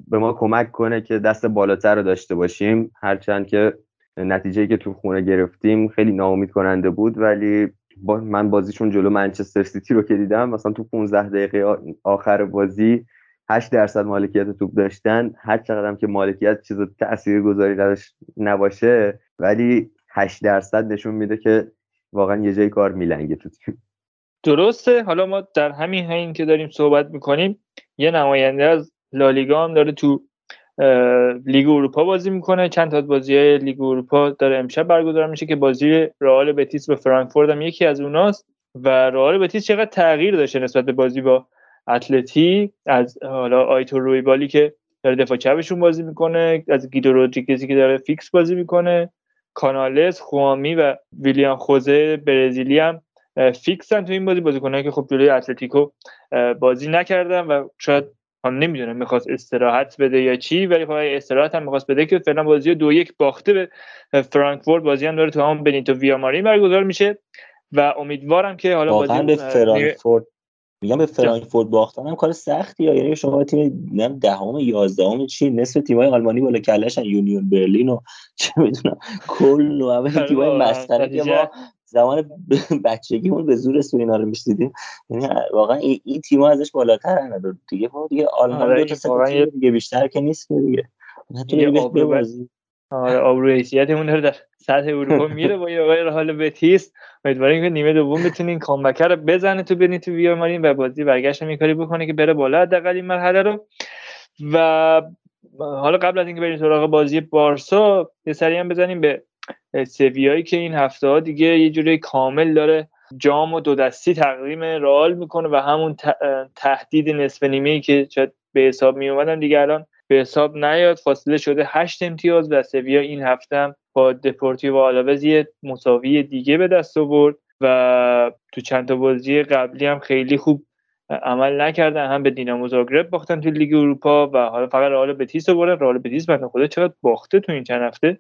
به ما کمک کنه که دست بالاتر رو داشته باشیم. هرچند که نتیجه که تو خونه گرفتیم خیلی ناامید کننده بود ولی با من بازیشون جلو منچستر سیتی رو که دیدم مثلا تو 15 دقیقه آخر بازی 8 درصد مالکیت توپ داشتن. هر چقدر که مالکیت چیز تأثیر گذاری نباشه ولی 8 درصد نشون میده که واقعا یه جای کار میلنگه تو تیم. درسته. حالا ما در همین حین که داریم صحبت می‌کنیم یه نماینده از لالیگا هم داره تو لیگ اروپا بازی می‌کنه. چند تا بازی های لیگ اروپا داره امشب برگزار میشه که بازی رئال بتیس به فرانکفورت هم یکی از اوناست. و رئال بتیس چقدر تغییر داشته نسبت به بازی با اتلتی از حالا آیتور رویبالی که داره دفاع چپشون بازی می‌کنه از گیدو رودریگزی که داره فیکس بازی می‌کنه کانالس خوانمی و ویلیام خوزه برزیلی هم فیکسن تو این بازی بازیکنایی که خب جلوی اتلتیکو بازی نکردن و شاید هم نمی‌دونم می‌خواست استراحت بده یا چی ولی خب استراحت هم می‌خواست بده که فعلا بازی دو یک باخته به فرانکفورت. بازی هم داره تو هم بنیتو ویاماری برگزار میشه و امیدوارم که حالا بازی به فرانکفورت میگم به فرانکفورت باختن هم کار سختی ها یعنی شما تیم نم دهم یازدهم چی نصف تیمای آلمانی بالا کلشن یونیون برلین و [laughs] چه می‌دونم کل و همه تیمای مسخره که ما زمان بچگیمون به زور اینا رو میشدیدیم یعنی واقعا این, این تیم‌ها ازش بالاتر دیگه. ما دیگه آلمان آره دو تا دیگه بیشتر که نیست که دیگه. آره آبرو حیثیتمون داره در سطح اروپا میره با یه حال بتیس. امیدواریم که نیمه دوم بتونین کامبکر رو بزنه تو بنی تو ویامارین و بازی برگشت هم کاری بکنه که بره بالا حداقل این مرحله رو. و حالا قبل از اینکه بریم سراغ بازی بارسا یه سری هم بزنیم به سویایی که این هفته ها دیگه یه جوری کامل داره جام و دو دستی تقدیم رئال می‌کنه و همون تهدید نصف نیمه که شاید به حساب می اومدن دیگه الان به حساب نیاد. فاصله شده هشت امتیاز و سویا این هفته با دپورتیو آلاوز یه مساوی دیگه به دست آورد و تو چند تا بازی قبلی هم خیلی خوب عمل نکردن. هم به دینامو زاگرب باختن تو لیگ اروپا و حالا فقط رئال بتیس رو بردن. رئال بتیس بنده خدا چقدر باخته تو این چند هفته.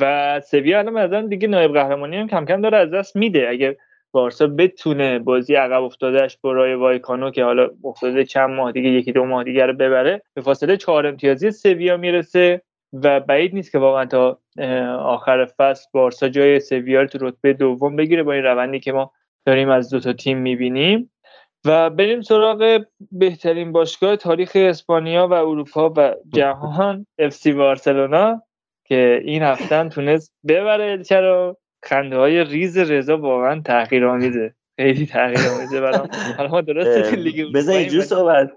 و سویا الان مثلا دیگه نایب قهرمانی هم کم کم داره از دست میده. اگر بارسا بتونه بازی عقب افتادهش با رای وایکانو که حالا افتاده چند ماه دیگه یکی دو ماه دیگه رو ببره به فاصله چهار امتیازی سویا می‌رسه و بعید نیست که واقعا تا آخر فصل بارسا جای سویا رو تو رتبه دوم بگیره با این روندی که ما داریم از دو تا تیم می‌بینیم. و بریم سراغ بهترین باشگاه تاریخ اسپانیا و اروپا و جهان اف سی بارسلونا که این هفته تونست ببره چرا؟ خنده های ریز رضا واقعا تحقیر آمیزه خیلی تحقیر آمیزه برام. [laughs] حالا ما درست لیگ بذار اینجور صحبت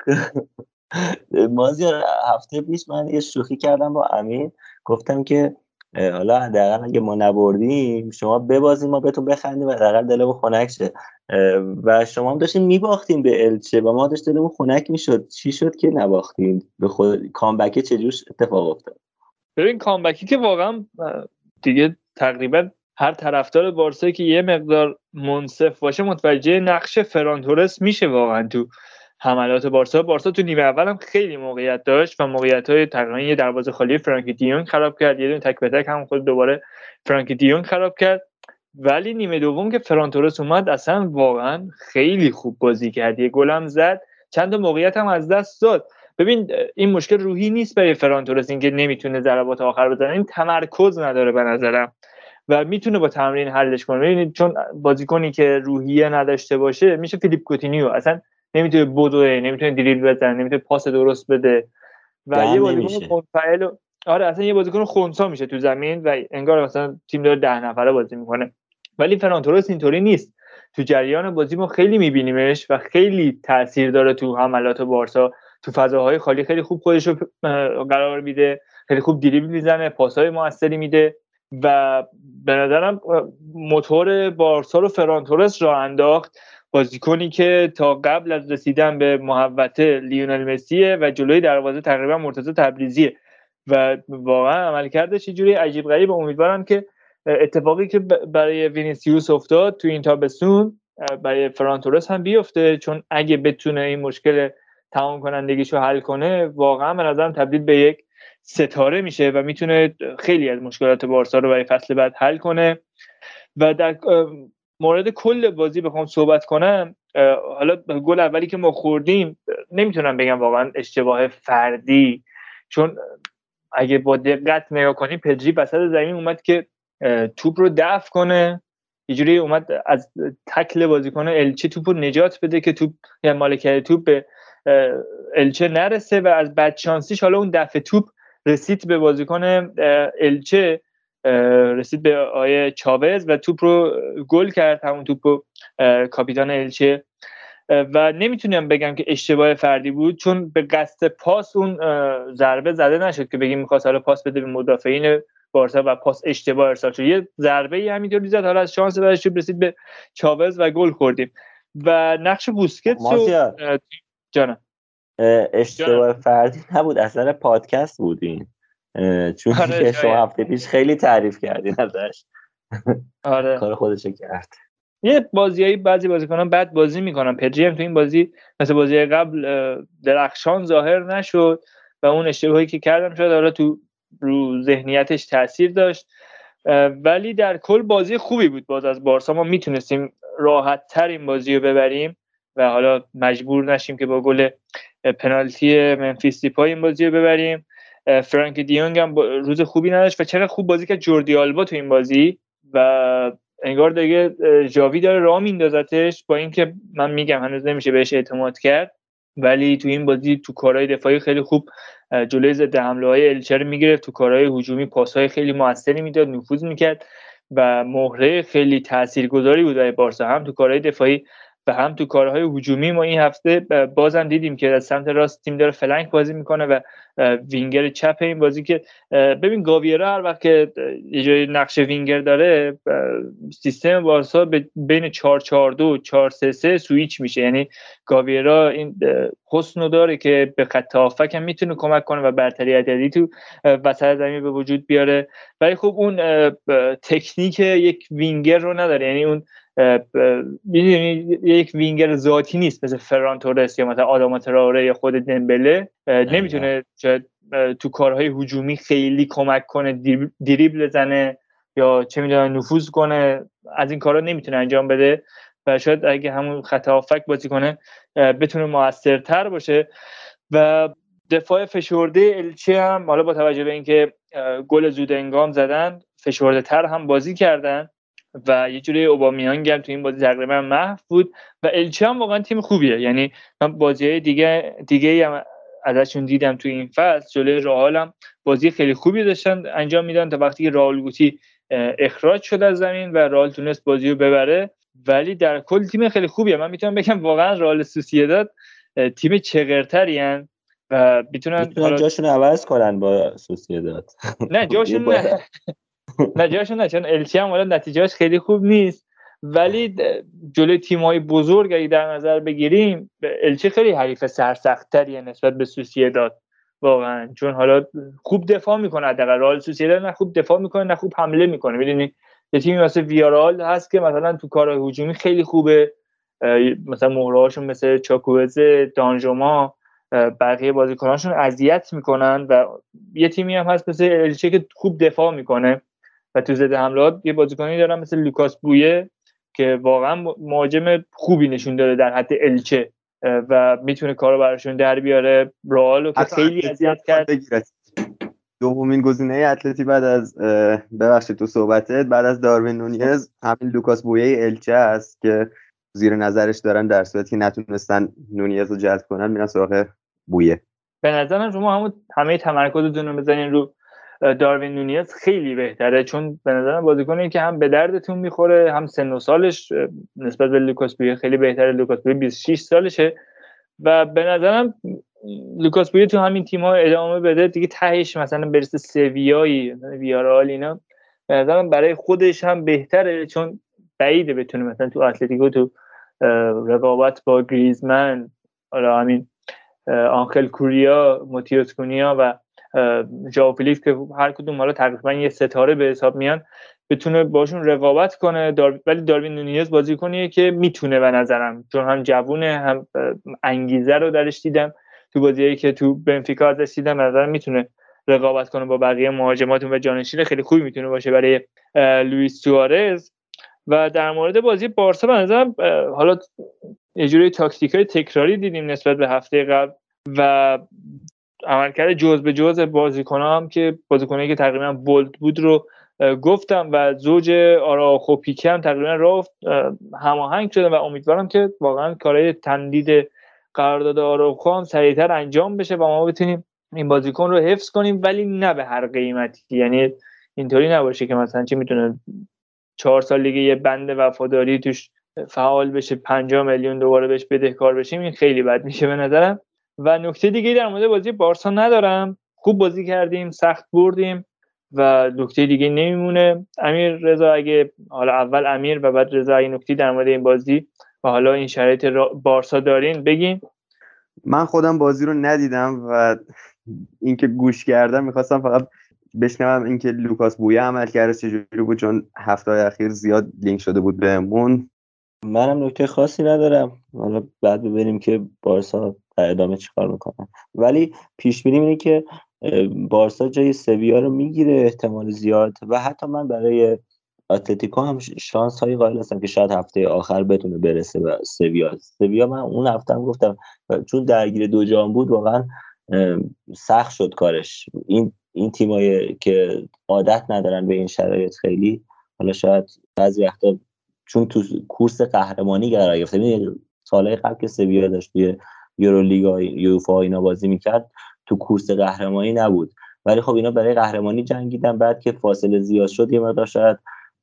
[laughs] مازیار هفته پیش من یه شوخی کردم با امین گفتم که حالا حداقل اگه ما نبردیم شما ببازیم ما بهتون بخندیم و حداقل دلمون خنک شه. و شما هم داشتیم میباختیم به الچه و ما داشت دلمون خنک می‌شد. چی شد که نباختیم به خود کامبک چجور اتفاق افتاد؟ ببین کامبکی که واقعا دیگه تقریبا هر طرفدار بارسا که یه مقدار منصف باشه متوجه نقش فرانتورس میشه واقعا تو حملات بارسا. بارسا تو نیمه اول هم خیلی موقعیت داشت و موقعیت های تقریبا یه دروازه خالی فرانکی دیون خراب کرد. یه دونه تک به تک هم خود دوباره فرانکی دیون خراب کرد. ولی نیمه دوم که فرانتورس اومد اصلا واقعا خیلی خوب بازی کرد. یه گلم زد. چند موقعیت هم از دست داد. ببین این مشکل روحی نیست برای فرانتورس اینکه نمی‌تونه ضربات آخر بزنه. این تمرکز نداره به نظرم. و می‌تونه با تمرین حلش کنه. ببینید چون بازیکنی که روحیه نداشته باشه میشه فیلیپ کوتینیو. اصلا نمی‌تونه بدوه نمی‌تونه دریل بزنه نمی‌تونه پاس درست بده. و یه بازیکن منفعل آره اصلا یه بازیکن خونسا میشه تو زمین و انگار مثلا تیم داره ده نفره بازی می‌کنه. ولی فرانتورس اینطوری نیست. تو جریان بازی ما خیلی میبینیمش و خیلی تاثیر داره تو حملات بارسا. تو فضاهای خالی خیلی خوب خودش رو قرار میده. خیلی خوب دریبل می‌زنه پاسهای موثری میده. و به نظرم موتور بارسا رو فرانتورس را انداخت. بازیکنی که تا قبل از رسیدن به محوطه لیونل مسیه و جلوی دروازه تقریبا مرتضی تبریزیه. و واقعا عمل کردش جوری عجیب غریب. امیدوارم که اتفاقی که برای وینیسیوس افتاد تو این تابستون برای فرانتورس هم بیفته. چون اگه بتونه این مشکل تمام کنندگیشو حل کنه واقعا به نظرم تبدیل به یک ستاره میشه و می‌تونه خیلی از مشکلات بارسا رو برای فصل بعد حل کنه. و در مورد کل بازی بخوام صحبت کنم حالا گل اولی که ما خوردیم نمی‌تونم بگم واقعا اشتباه فردی چون اگه با دقت نگاه کنیم پدری وسط زمین اومد که توپ رو دفع کنه. یه اومد از تکل بازیکن الچه توپ رو نجات بده که توپ یعنی مالکیت توپ به الچه نرسه و از بدشانسیش حالا اون دفع توپ رسید به بازیکن الچه رسید به آیه چاوز و توپ رو گل کرد. همون توپ رو کاپیتان الچه. و نمی‌تونم بگم که اشتباه فردی بود چون به قصد پاس اون ضربه زده نشد که بگیم می‌خواست حالا پاس بده به مدافعین بارسا و پاس اشتباه ارسال شد. یه ضربه ای همینطوری زد حالا از شانس بعدش رسید به چاوز و گل خوردیم. و نقش بوسکتس رو جانم. اشتباه فردی نبود اصلا پادکست بودین. چون آره شما هفته پیش خیلی تعریف کردین ازش. آره. کار خودش کرد. یه بازیایی بعضی بازیکنان بد بازی می‌کنن. پدری هم تو این بازی مثل بازی قبل درخشان ظاهر نشد و اون اشتباهی که کردم شد حالا تو رو ذهنیتش تاثیر داشت. ولی در کل بازی خوبی بود باز از بارسا. ما می‌تونستیم راحت تر این بازی رو ببریم و حالا مجبور نشیم که با گل پنالتی منفیس دیپای این بازی رو ببریم. فرانک دیونگ هم روز خوبی نداشت و چقدر خوب بازی که جوردی آلبا تو این بازی و انگار دیگه جاوی داره راه میندازتش با اینکه من میگم هنوز نمیشه بهش اعتماد کرد. ولی تو این بازی تو کارهای دفاعی خیلی خوب جلوی ضد حمله های الچه رو می‌گرفت تو کارهای هجومی پاسهای خیلی موثری می‌داد نفوذ می‌کرد و مهره خیلی تاثیرگذاری بود برای بارسا. هم تو کارهای دفاعی و هم تو کارهای هجومی ما این هفته بازم دیدیم که از سمت راست تیم داره flank بازی می‌کنه و وینگر چپ این بازی که ببین گاوی را هر وقت که یه جای نقش وینگر داره سیستم بارسا بین 442 433 سویچ میشه. یعنی گاویرا این حسن داره که به خط هم می‌تونه کمک کنه و برتری عددی تو وسط زمین به وجود بیاره. ولی خب اون تکنیک یک وینگر رو نداره. یعنی اون یک وینگر ذاتی نیست مثل فران تورس یا مثلا آدم تراوره یا خود دمبله. نمی‌تونه تو کارهای هجومی خیلی کمک کنه دریبل بزنه یا چه می‌دونم نفوذ کنه. از این کارا نمی‌تونه انجام بده و شاید اگه همون خط هافک بازی کنه بتونه موثرتر باشه. و دفاع فشرده الچه هم حالا با توجه به اینکه گل زود انگام زدن فشرده تر هم بازی کردن. و یه جوری اوبامیانگ هم تو این بازی تقریبا محو بود و الچه هم واقعا تیم خوبیه. یعنی من بازی های دیگه دیگه هم ازشون دیدم تو این فصل. جلوی رئال هم بازی خیلی خوبی داشتن انجام میدن تا وقتی که رئال گوتی اخراج شد از زمین و رئال تونست بازی رو ببره. ولی در کل تیم خیلی خوبیه. من می‌تونم بگم واقعا رئال سوسییداد تیم چغرتری و می‌تونن جاشون عوض کنن با سوسییداد نه جاشون [laughs] نه. نه جاشون نه چون الچی هم نتیجهش خیلی خوب نیست. ولی جلوی تیم های بزرگ اگه در نظر بگیریم الچی خیلی حریف سرسختتریه نسبت به داد واقعا. چون حالا خوب دفاع می‌کنه حداقل. رئال سوسییداد نه خوب دفاع می‌کنه نه خوب حمله می‌کنه. می‌دونی؟ یه تیمی مثل ویارال هست که مثلا تو کار هجومی خیلی خوبه. مثلا مهرهاشون مثل چاکوز دانجوما بقیه بازیکناشون اذیت می‌کنن و یه تیمی هم هست مثل الچه که خوب دفاع می‌کنه. و تو زده حملات یه بازیکنی دارن مثل لوکاس بویه که واقعا مهاجم خوبی نشون داده در حد الچه و می‌تونه کارو براشون در بیاره. رئال که خیلی اذیت کرد. دومین گزینه اتلتی بعد از ببخشید تو صحبتت بعد از داروین نونیز همین لوکاس بویه الچه است که زیر نظرش دارن در صورتی که نتونستن نونیز رو جذب کنن میرن سراغ بویه. به نظرم شما همون همه تمرکزتون رو بزنین رو داروین نونیز خیلی بهتره چون به نظرم بازیکنی که هم به دردتون می‌خوره هم سن و سالش نسبت به لوکاس بویه خیلی بهتره. لوکاس بویه 26 سالشه و به نظرم لوکاس بویه تو همین تیم ها ادامه بده. دیگه تهش مثلا برسه سویایی ویارال اینا به نظرم برای خودش هم بهتره چون بعیده بتونه مثلا تو اتلتیکو تو رقابت با گریزمن حالا همین آنخل کوریا ماتئوس کونیا و ژائو فیلیکس که هر کدوم حالا تقریبا یه ستاره به حساب میان بتونه باشون رقابت کنه. دار... ولی داروین نونیز بازی کنیه که می‌تونه به نظرم چون هم جوونه هم انگیزه رو درش دیدم. تو بازیایی که تو بنفیکا ازش دیدم نظرم می‌تونه رقابت کنه با بقیه مهاجماتون و جانشین خیلی خوبی می‌تونه باشه برای لوئیس سوارز. و در مورد بازی بارسا به نظرم حالا یه جوری تاکتیک های تکراری دیدیم نسبت به هفته قبل و عملکرد جز به جز بازیکن هم که بازیکنایی که تقریبا بولد بود رو گفتم و زوج آراخو پیکه هم تقریبا رفت هماهنگ شده و امیدوارم که واقعا کارهای تمدید قرارداد آراخو هم سریعتر انجام بشه و ما بتونیم این بازیکن رو حفظ کنیم ولی نه به هر قیمتی. یعنی اینطوری نباشه که مثلا چی می‌تونه چهار سال دیگه یه بند وفاداری توش فعال بشه 5 میلیون دوباره بهش بدهکار بشیم این خیلی بد میشه به نظرم. و نکته دیگه در مورد بازی بارسا ندارم. خوب بازی کردیم سخت بردیم و نکته دیگه نمیمونه. امیر رضا اگه حالا اول امیر و بعد رضا اگه نکته در مورد این بازی و حالا این شرایط بارسا دارین بگین. من خودم بازی رو ندیدم و اینکه گوش کردم می‌خواستم فقط بشنوم اینکه لوکاس بویا عمل کرده چجوری بود چون هفته اخیر زیاد لینک شده بود بهمون. منم نکته خاصی ندارم. حالا بعد ببینیم که بارسا در ادامه چیکار می‌کنن ولی پیش بینی اینه که بارسا جای سویا رو می‌گیره احتمال زیاد و حتی من برای اتلتیکو هم شانس هایی قائل هستم که شاید هفته آخر بتونه برسه به سویا. سویا من اون هفته هم گفتم چون درگیر دو جام بود واقعا سخت شد کارش. این این تیمایی که عادت ندارن به این شرایط خیلی حالا شاید بعضی وقتا چون تو کورس قهرمانی قرار گرفته یعنی سالهای قبل که سویا داشت توی یورولیگا یوفا اینا بازی می‌کرد تو کورس قهرمانی نبود. ولی خب اینا برای قهرمانی جنگیدن بعد که فاصله زیاد شد یه مقدار شاید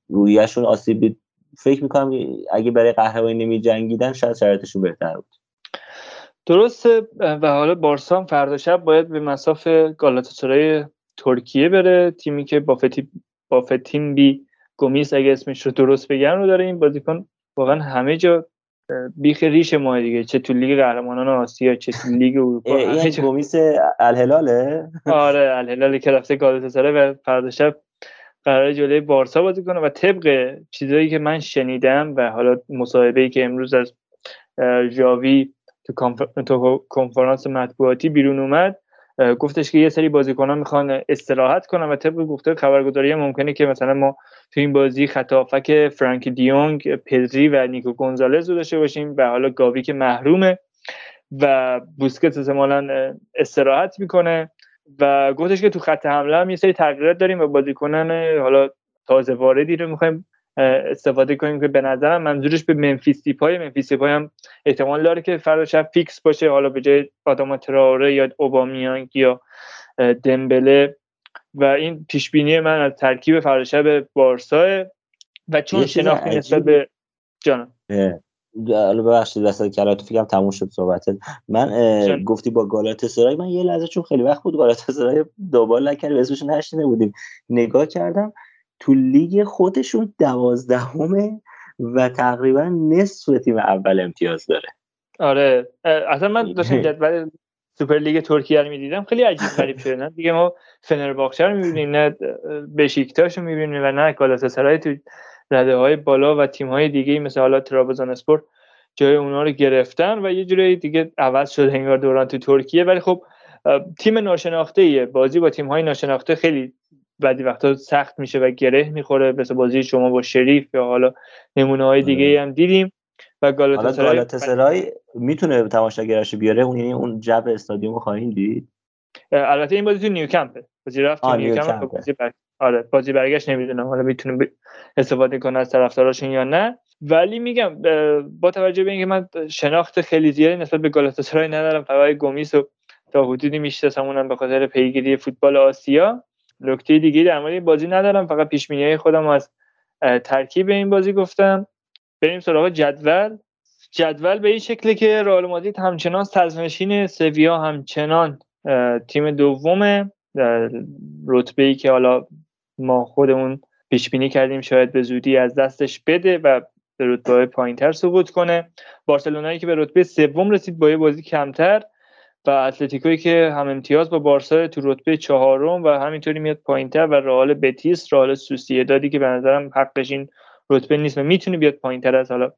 رویشون آسیب فکر می‌کنم اگه برای قهرمانی نمی جنگیدن شاید شرایطشون بهتر بود. درسته. و حالا بارسا فردا شب باید به مساف گالاتاسرای ترکیه بره. تیمی که با فتی با فتیم بی گومیس اگه اسمش رو درست بگم رو داره این بازیکن. واقعا همه جا بیخ ریش ما دیگه چه تو لیگ قهرمانان آسیا چه تو لیگ اروپا این گومیس الهلاله؟ آره الهلال که رفته گالاتاسرای و فردا شب قرار جلوی بارسا بازی کنه و طبق چیزایی که من شنیدم و حالا مصاحبه که امروز از جاوی تو کنفرانس مطبوعاتی بیرون اومد گفتش که یه سری بازیکنان می‌خوان استراحت کنن و طبق گفته خبرگزاری ممکنه که مثلا ما تو این بازی خط هافبک فرانکی دی‌یونگ پدری و نیکو گونزالز رو داشته باشیم و حالا گاوی که محرومه و بوسکتس احتمالا استراحت می‌کنه و گفتش که تو خط حمله هم یه سری تغییرات داریم و بازیکنان حالا تازه واردی رو می‌خوایم استفاده کنیم که به نظرم منظورش به ممفیس دیپای ممفیس دیپای هم احتمال داره که فردا شب فیکس باشه. حالا به جای آداما تراوره یا اوبامیانگ یا دمبله. و این پیش بینی من از ترکیب فردا شب بارسا و چون شناختی نسبت به جانم. حالا ببخشید دست کلاتو فکرم تموم شد صحبتت. من گفتی با گالات سرای من یه لحظه چون خیلی وقت بود گالات سرای دوبال نکردیم اسمش نشنیده بودیم. نگاه کردم تو لیگ خودشون دوازدهمه و تقریبا نصف تیم اول امتیاز داره. آره. اصلا من داشتم جدول سوپر لیگ ترکیه رو می‌دیدم. خیلی عجیب غریب شده نه؟ دیگه ما فنرباخچه رو می‌بینیم نه بشیکتاش رو می‌بینیم و نه گالاتاسرای تو رده های بالا و تیم های دیگه مثل حالا ترابزان اسپور جای اونا رو گرفتن و یه جوری دیگه عوض شده انگار دوران تو ترکیه. ولی خب تیم ناشناخته ایه بازی با تیم های ناشناخته خیلی بعدی وقتا سخت میشه و گره می‌خوره مثل بازی شما با شریف یا حالا نمونه های دیگه هم دیدیم و گالاتاسرای می‌تونه تماشاگرش بیاره؟ اون یعنی اون جو استادیوم خواهیم دید؟ البته این بازی تو نیوکمپه. بازی رفت تو نیوکمپ بازی بر... آره بازی برگشت نمی‌دونم. حالا می‌تونه استفاده کنه از طرفداراشون یا نه. ولی میگم با توجه به اینکه من شناخت خیلی زیادی نسبت به گالاتاسرای ندارم فقط گومیس و تا حدودی می‌شناسم به خاطر پیگیری فوتبال آسیا. نکته دیگه در مورد بازی ندارم. فقط پیش خودم از ترکیب این بازی گفتم. بریم سراغ جدول. جدول به این شکلی که رئال مادرید همچنان صدرنشین سویا همچنان تیم دوم رتبه ای که حالا ما خودمون پیش بینی کردیم شاید به زودی از دستش بده و به رتبه پایینتر سقوط کنه. بارسلونایی که به رتبه سوم رسید با یه بازی کمتر. و اتلتیکوی که هم امتیاز با بارسا تو رتبه چهارم و همینطوری میاد پایینتر و رئال بتیس رئال دادی که به نظرم حقش این رتبه نیست و می‌تونه بیاد پایینتر از حالا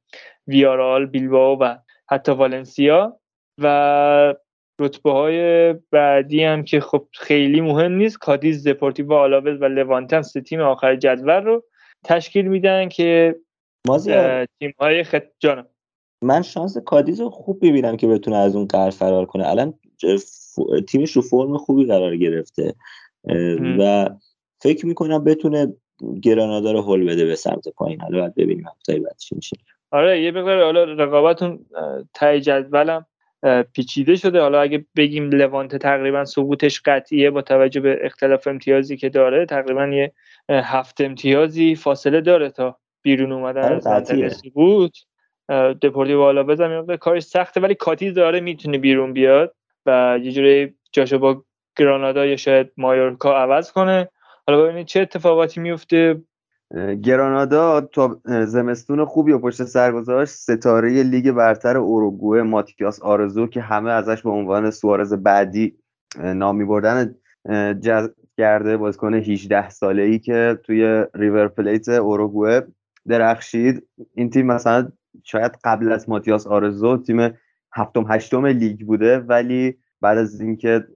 ویارئال بیلبائو و حتی والنسیا. و رتبه های بعدی هم که خب خیلی مهم نیست کادیز دپورتیو آلاوز و لوانته ان سه تیم آخر جدول رو تشکیل میدن که تیم های خط جانم. من شانس کادیز رو خوب ببینم که بتونه از اون قرار فرار کنه. الان تیمش رو فرم خوبی قرار گرفته. و فکر می‌کنم بتونه گرانادا رو هول بده به سمت پایین. حالا باید ببینیم هفته بعد چی میشه. آره یه مقدار حالا رقابتون تای جدولم پیچیده شده. حالا اگه بگیم لوانت تقریبا سقوطش قطعیه با توجه به اختلاف امتیازی که داره تقریبا یه هفت امتیازی فاصله داره تا بیرون اومدن آره، از سقوط دپورتیو بالا بزنیم کارش سخته ولی کاتیز داره می‌تونه بیرون بیاد و یه جوری جاشو با گرانادا یا شاید مایورکا عوض کنه. حالا ببینید چه اتفاقاتی میفته گرانادا تا زمستون خوبی و پشت سر گذاشت ستاره لیگ برتر اوروگوئه ماتیاس آرزو که همه ازش به عنوان سوارز بعدی نامی بردن جذب کرده بازیکن 18 ساله ای که توی ریور پلیت اوروگوئه درخشید. این تیم مثلا شاید قبل از ماتیاس آرزو تیم هفتم هشتم لیگ بوده ولی بعد از اینکه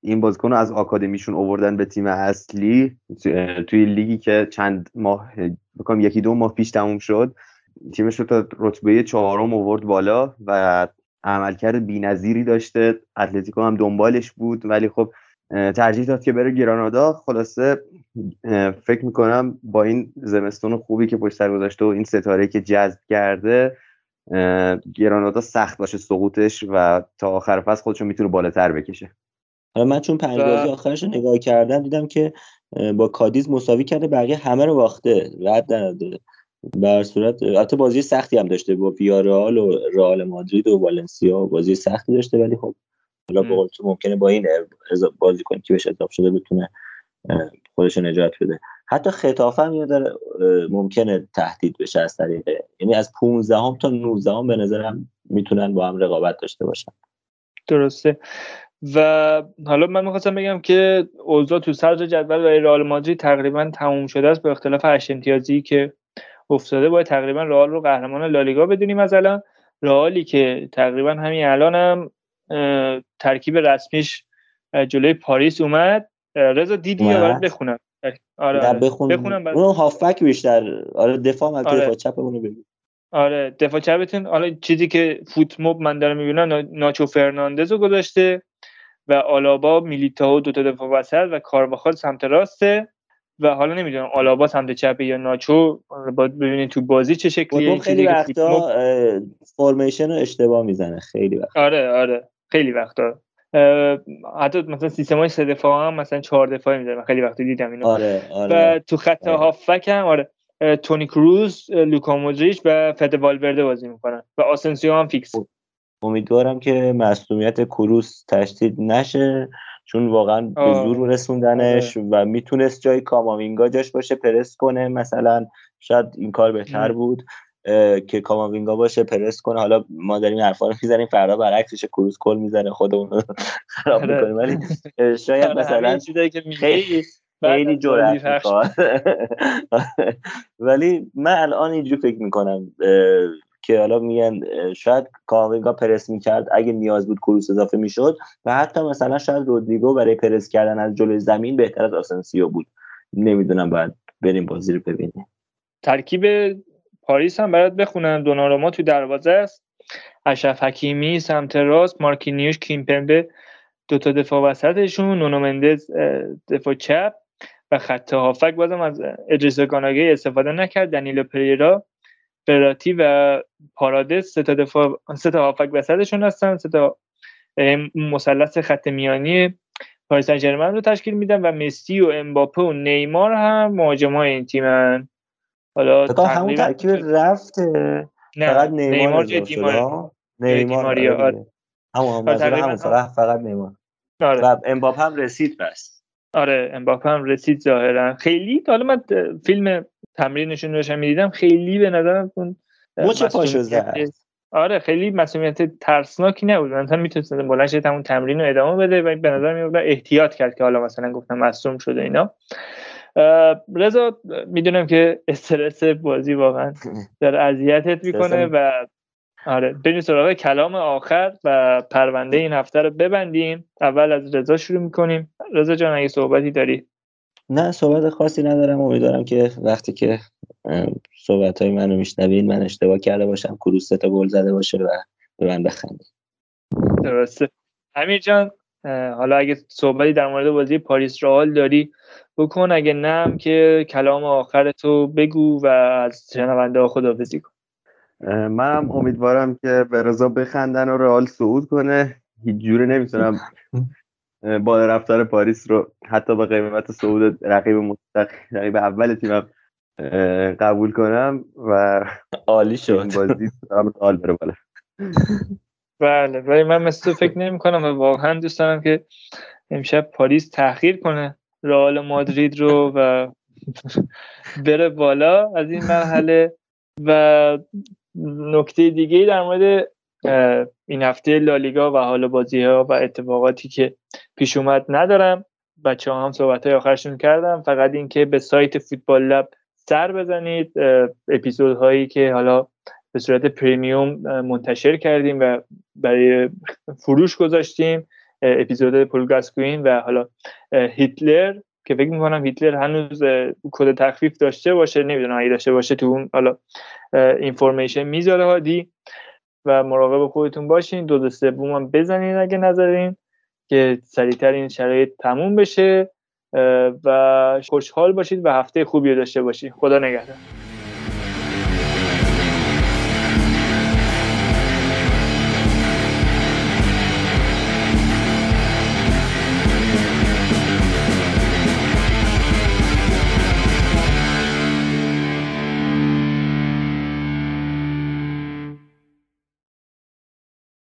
این بازیکن رو از آکادمیشون اووردن به تیم اصلی توی لیگی که چند ماه بکنم یکی دو ماه پیش تموم شد تیمش رو تا رتبه چهارم اوورد بالا و عملکرد بی‌نظیری داشته. اتلتیکو هم دنبالش بود ولی خب ترجیح داد که بره گرانادا. خلاصه فکر می‌کنم با این زمستون خوبی که پشت سر گذاشته و این ستاره که جذب کرده گرانادا سخت باشه سقوطش و تا آخر فصل خودشون می‌تونه بالاتر بکشه. حالا من چون پنج بازی آخرش رو نگاه کردم دیدم که با کادیز مساوی کرده بقیه همه رو باخته. رد نداده بر صورت حتی بازی سختی هم داشته با ویارال و رئال مادرید و والنسیا بازی سختی داشته ولی خب حالا با تو ممکنه با این بازی کنی که بهش اضافه شده بتونه خودش نجات بده. حتی خطافه هم داره ممکنه تهدید بشه از طریق یعنی از 15 هم تا 19 هم به نظرم می‌تونن با هم رقابت داشته باشن. درسته. و حالا من می‌خواستم بگم که اوضاع تو صدر جدول برای رئال مادرید تقریبا تموم شده است به اختلاف هشت امتیازی که افتاده باید تقریبا رئال رو قهرمان لالیگا بدونیم. از الان رئالی که تقریبا همین الان هم ترکیب رسمیش جلوی پاریس اومد. رضا دیدی یا باید بخونم؟ آره, آره. بخون... بخونم اون هافبک بیشتر. آره دفاع از آره. دفاع چپمون رو بگو. آره دفاع چپتون حالا چیزی که فوت موب من دارم می‌بینم ناچو فرناندز رو گذاشته و آلابا میلیتاو دو تا دفاع وسط و کارواخال سمت راسته و حالا نمی‌دونم آلابا سمت چپ یا ناچو باید ببینید تو بازی چه شکلیه خیلی وقتا فرمیشن رو اشتباه می‌زنه. خیلی وقت آره آره. خیلی وقتا. حتی مثلا سیستم های سه دفاع هم مثلا چهار دفاعی می‌ذاره خیلی وقتی دیدم اینو. آره آره. و تو خط آره. هافبک هم آره تونی کروز لوکا مودریچ و فده والورده بازی می‌کنن و آسنسیو هم فیکس. امیدوارم که مصدومیت کروس تشدید نشه چون واقعا به زور رسوندنش آره. و می‌تونست جای کاماوینگا جاش باشه پرس کنه مثلا شاید این کار بهتر بود. که کاماوینگا باشه پرس کنه. حالا ما داریم حرفا رو می‌زنیم فردا برعکسش کروز کل می‌زنه خودمون خراب آره. می‌کنه ولی شاید آره، مثلا خیلی خیلی جرأت [laughs] ولی من الان اینجوری فکر می‌کنم که حالا میگن شاید کامینگا پرس می‌کرد اگه نیاز بود کروس اضافه می‌شد. و حتی مثلا شاید رودریگو برای پرس کردن از جلوی زمین بهتر از آسنسیو بود. نمی‌دونم باید بریم بازی رو ببینیم. ترکیب پاریس هم برات بخونم دوناروما تو دروازه است. اشرف حکیمی سمت راست مارکینیوش کیمپمبه دو تا دفاع وسطشون نونو مندز دفاع چپ و خط هافک. بازم از ادریس گاناگی استفاده نکرد. دنیلو پریرا براتی و پارادس سه تا دفاع سه تا هافک وسطشون هستن. سه تا مثلث خط میانی پاریس سن رو تشکیل میدن و مسی و امباپه و نیمار هم مهاجمای این تیمن. حالا همون ترکیب رفته فقط نیمار جای دیمار نیمار آره همون همون فقط فقط نیمار. آره. و امباپه هم رسید بس. آره امباپه هم رسید ظاهرا. خیلی حالا من فیلم تمرینشون داشتم می‌دیدم خیلی به نظرم اون مچ پاشو زد آره خیلی مسئولیت ترسناکی نبود. مثلا می‌تونست بلند همون تمرین رو ادامه بده و به نظر میاد احتیاط کرد که حالا مثلا گفتم مصدوم شده اینا. رضا می‌دونم که استرس بازی واقعا داره اذیتت می‌کنه و آره بریم سراغ کلام آخر و پرونده این هفته رو ببندیم. اول از رضا شروع می‌کنیم. رضا جان اگه صحبتی داری؟ نه صحبت خاصی ندارم. امیدوارم که وقتی که صحبت های منو میشنوین من اشتباه کرده باشم کروس تا گل زده باشه و به من بخنده درسته. امیر جان حالا اگه صحبتی در مورد بازی پاریس رئال داری بکن اگه نه که کلام آخر تو بگو و از شنونده ها خداحافظی کن. منم امیدوارم که به رضا بخندن و رئال صعود کنه. هیچ جوره نمی‌تونم. بالا رفتار پاریس رو حتی به قیمت صعود رقیب مستقیم رقیب اول تیمم قبول کنم و عالی شد. بازی رئال بره بالا. [laughs] بله ولی من مثل فکر نمی کنم و واقعا دوست دارم که امشب پاریس تاخیر کنه رئال مادرید رو و بره بالا از این مرحله. و نکته دیگه در مورد این هفته لالیگا و حال بازی ها و اتفاقاتی که پیش اومد ندارم. بچه ها هم صحبت های آخرشون کردم. فقط اینکه به سایت فوتبال لب سر بزنید. اپیزود هایی که حالا به صورت premium منتشر کردیم و برای فروش گذاشتیم اپیزود پل گاسکوین و حالا هیتلر که فکر می‌کنم هیتلر هنوز کد تخفیف داشته باشه نمی‌دونم اگه داشته باشه تو اون حالا information می‌ذاره هادی و مراقب خودتون باشین. دوز سوم هم بزنین اگه نزدین که سریعتر این شرایط تموم بشه و خوشحال باشید و هفته خوبی داشته باشید خدا نگهدار.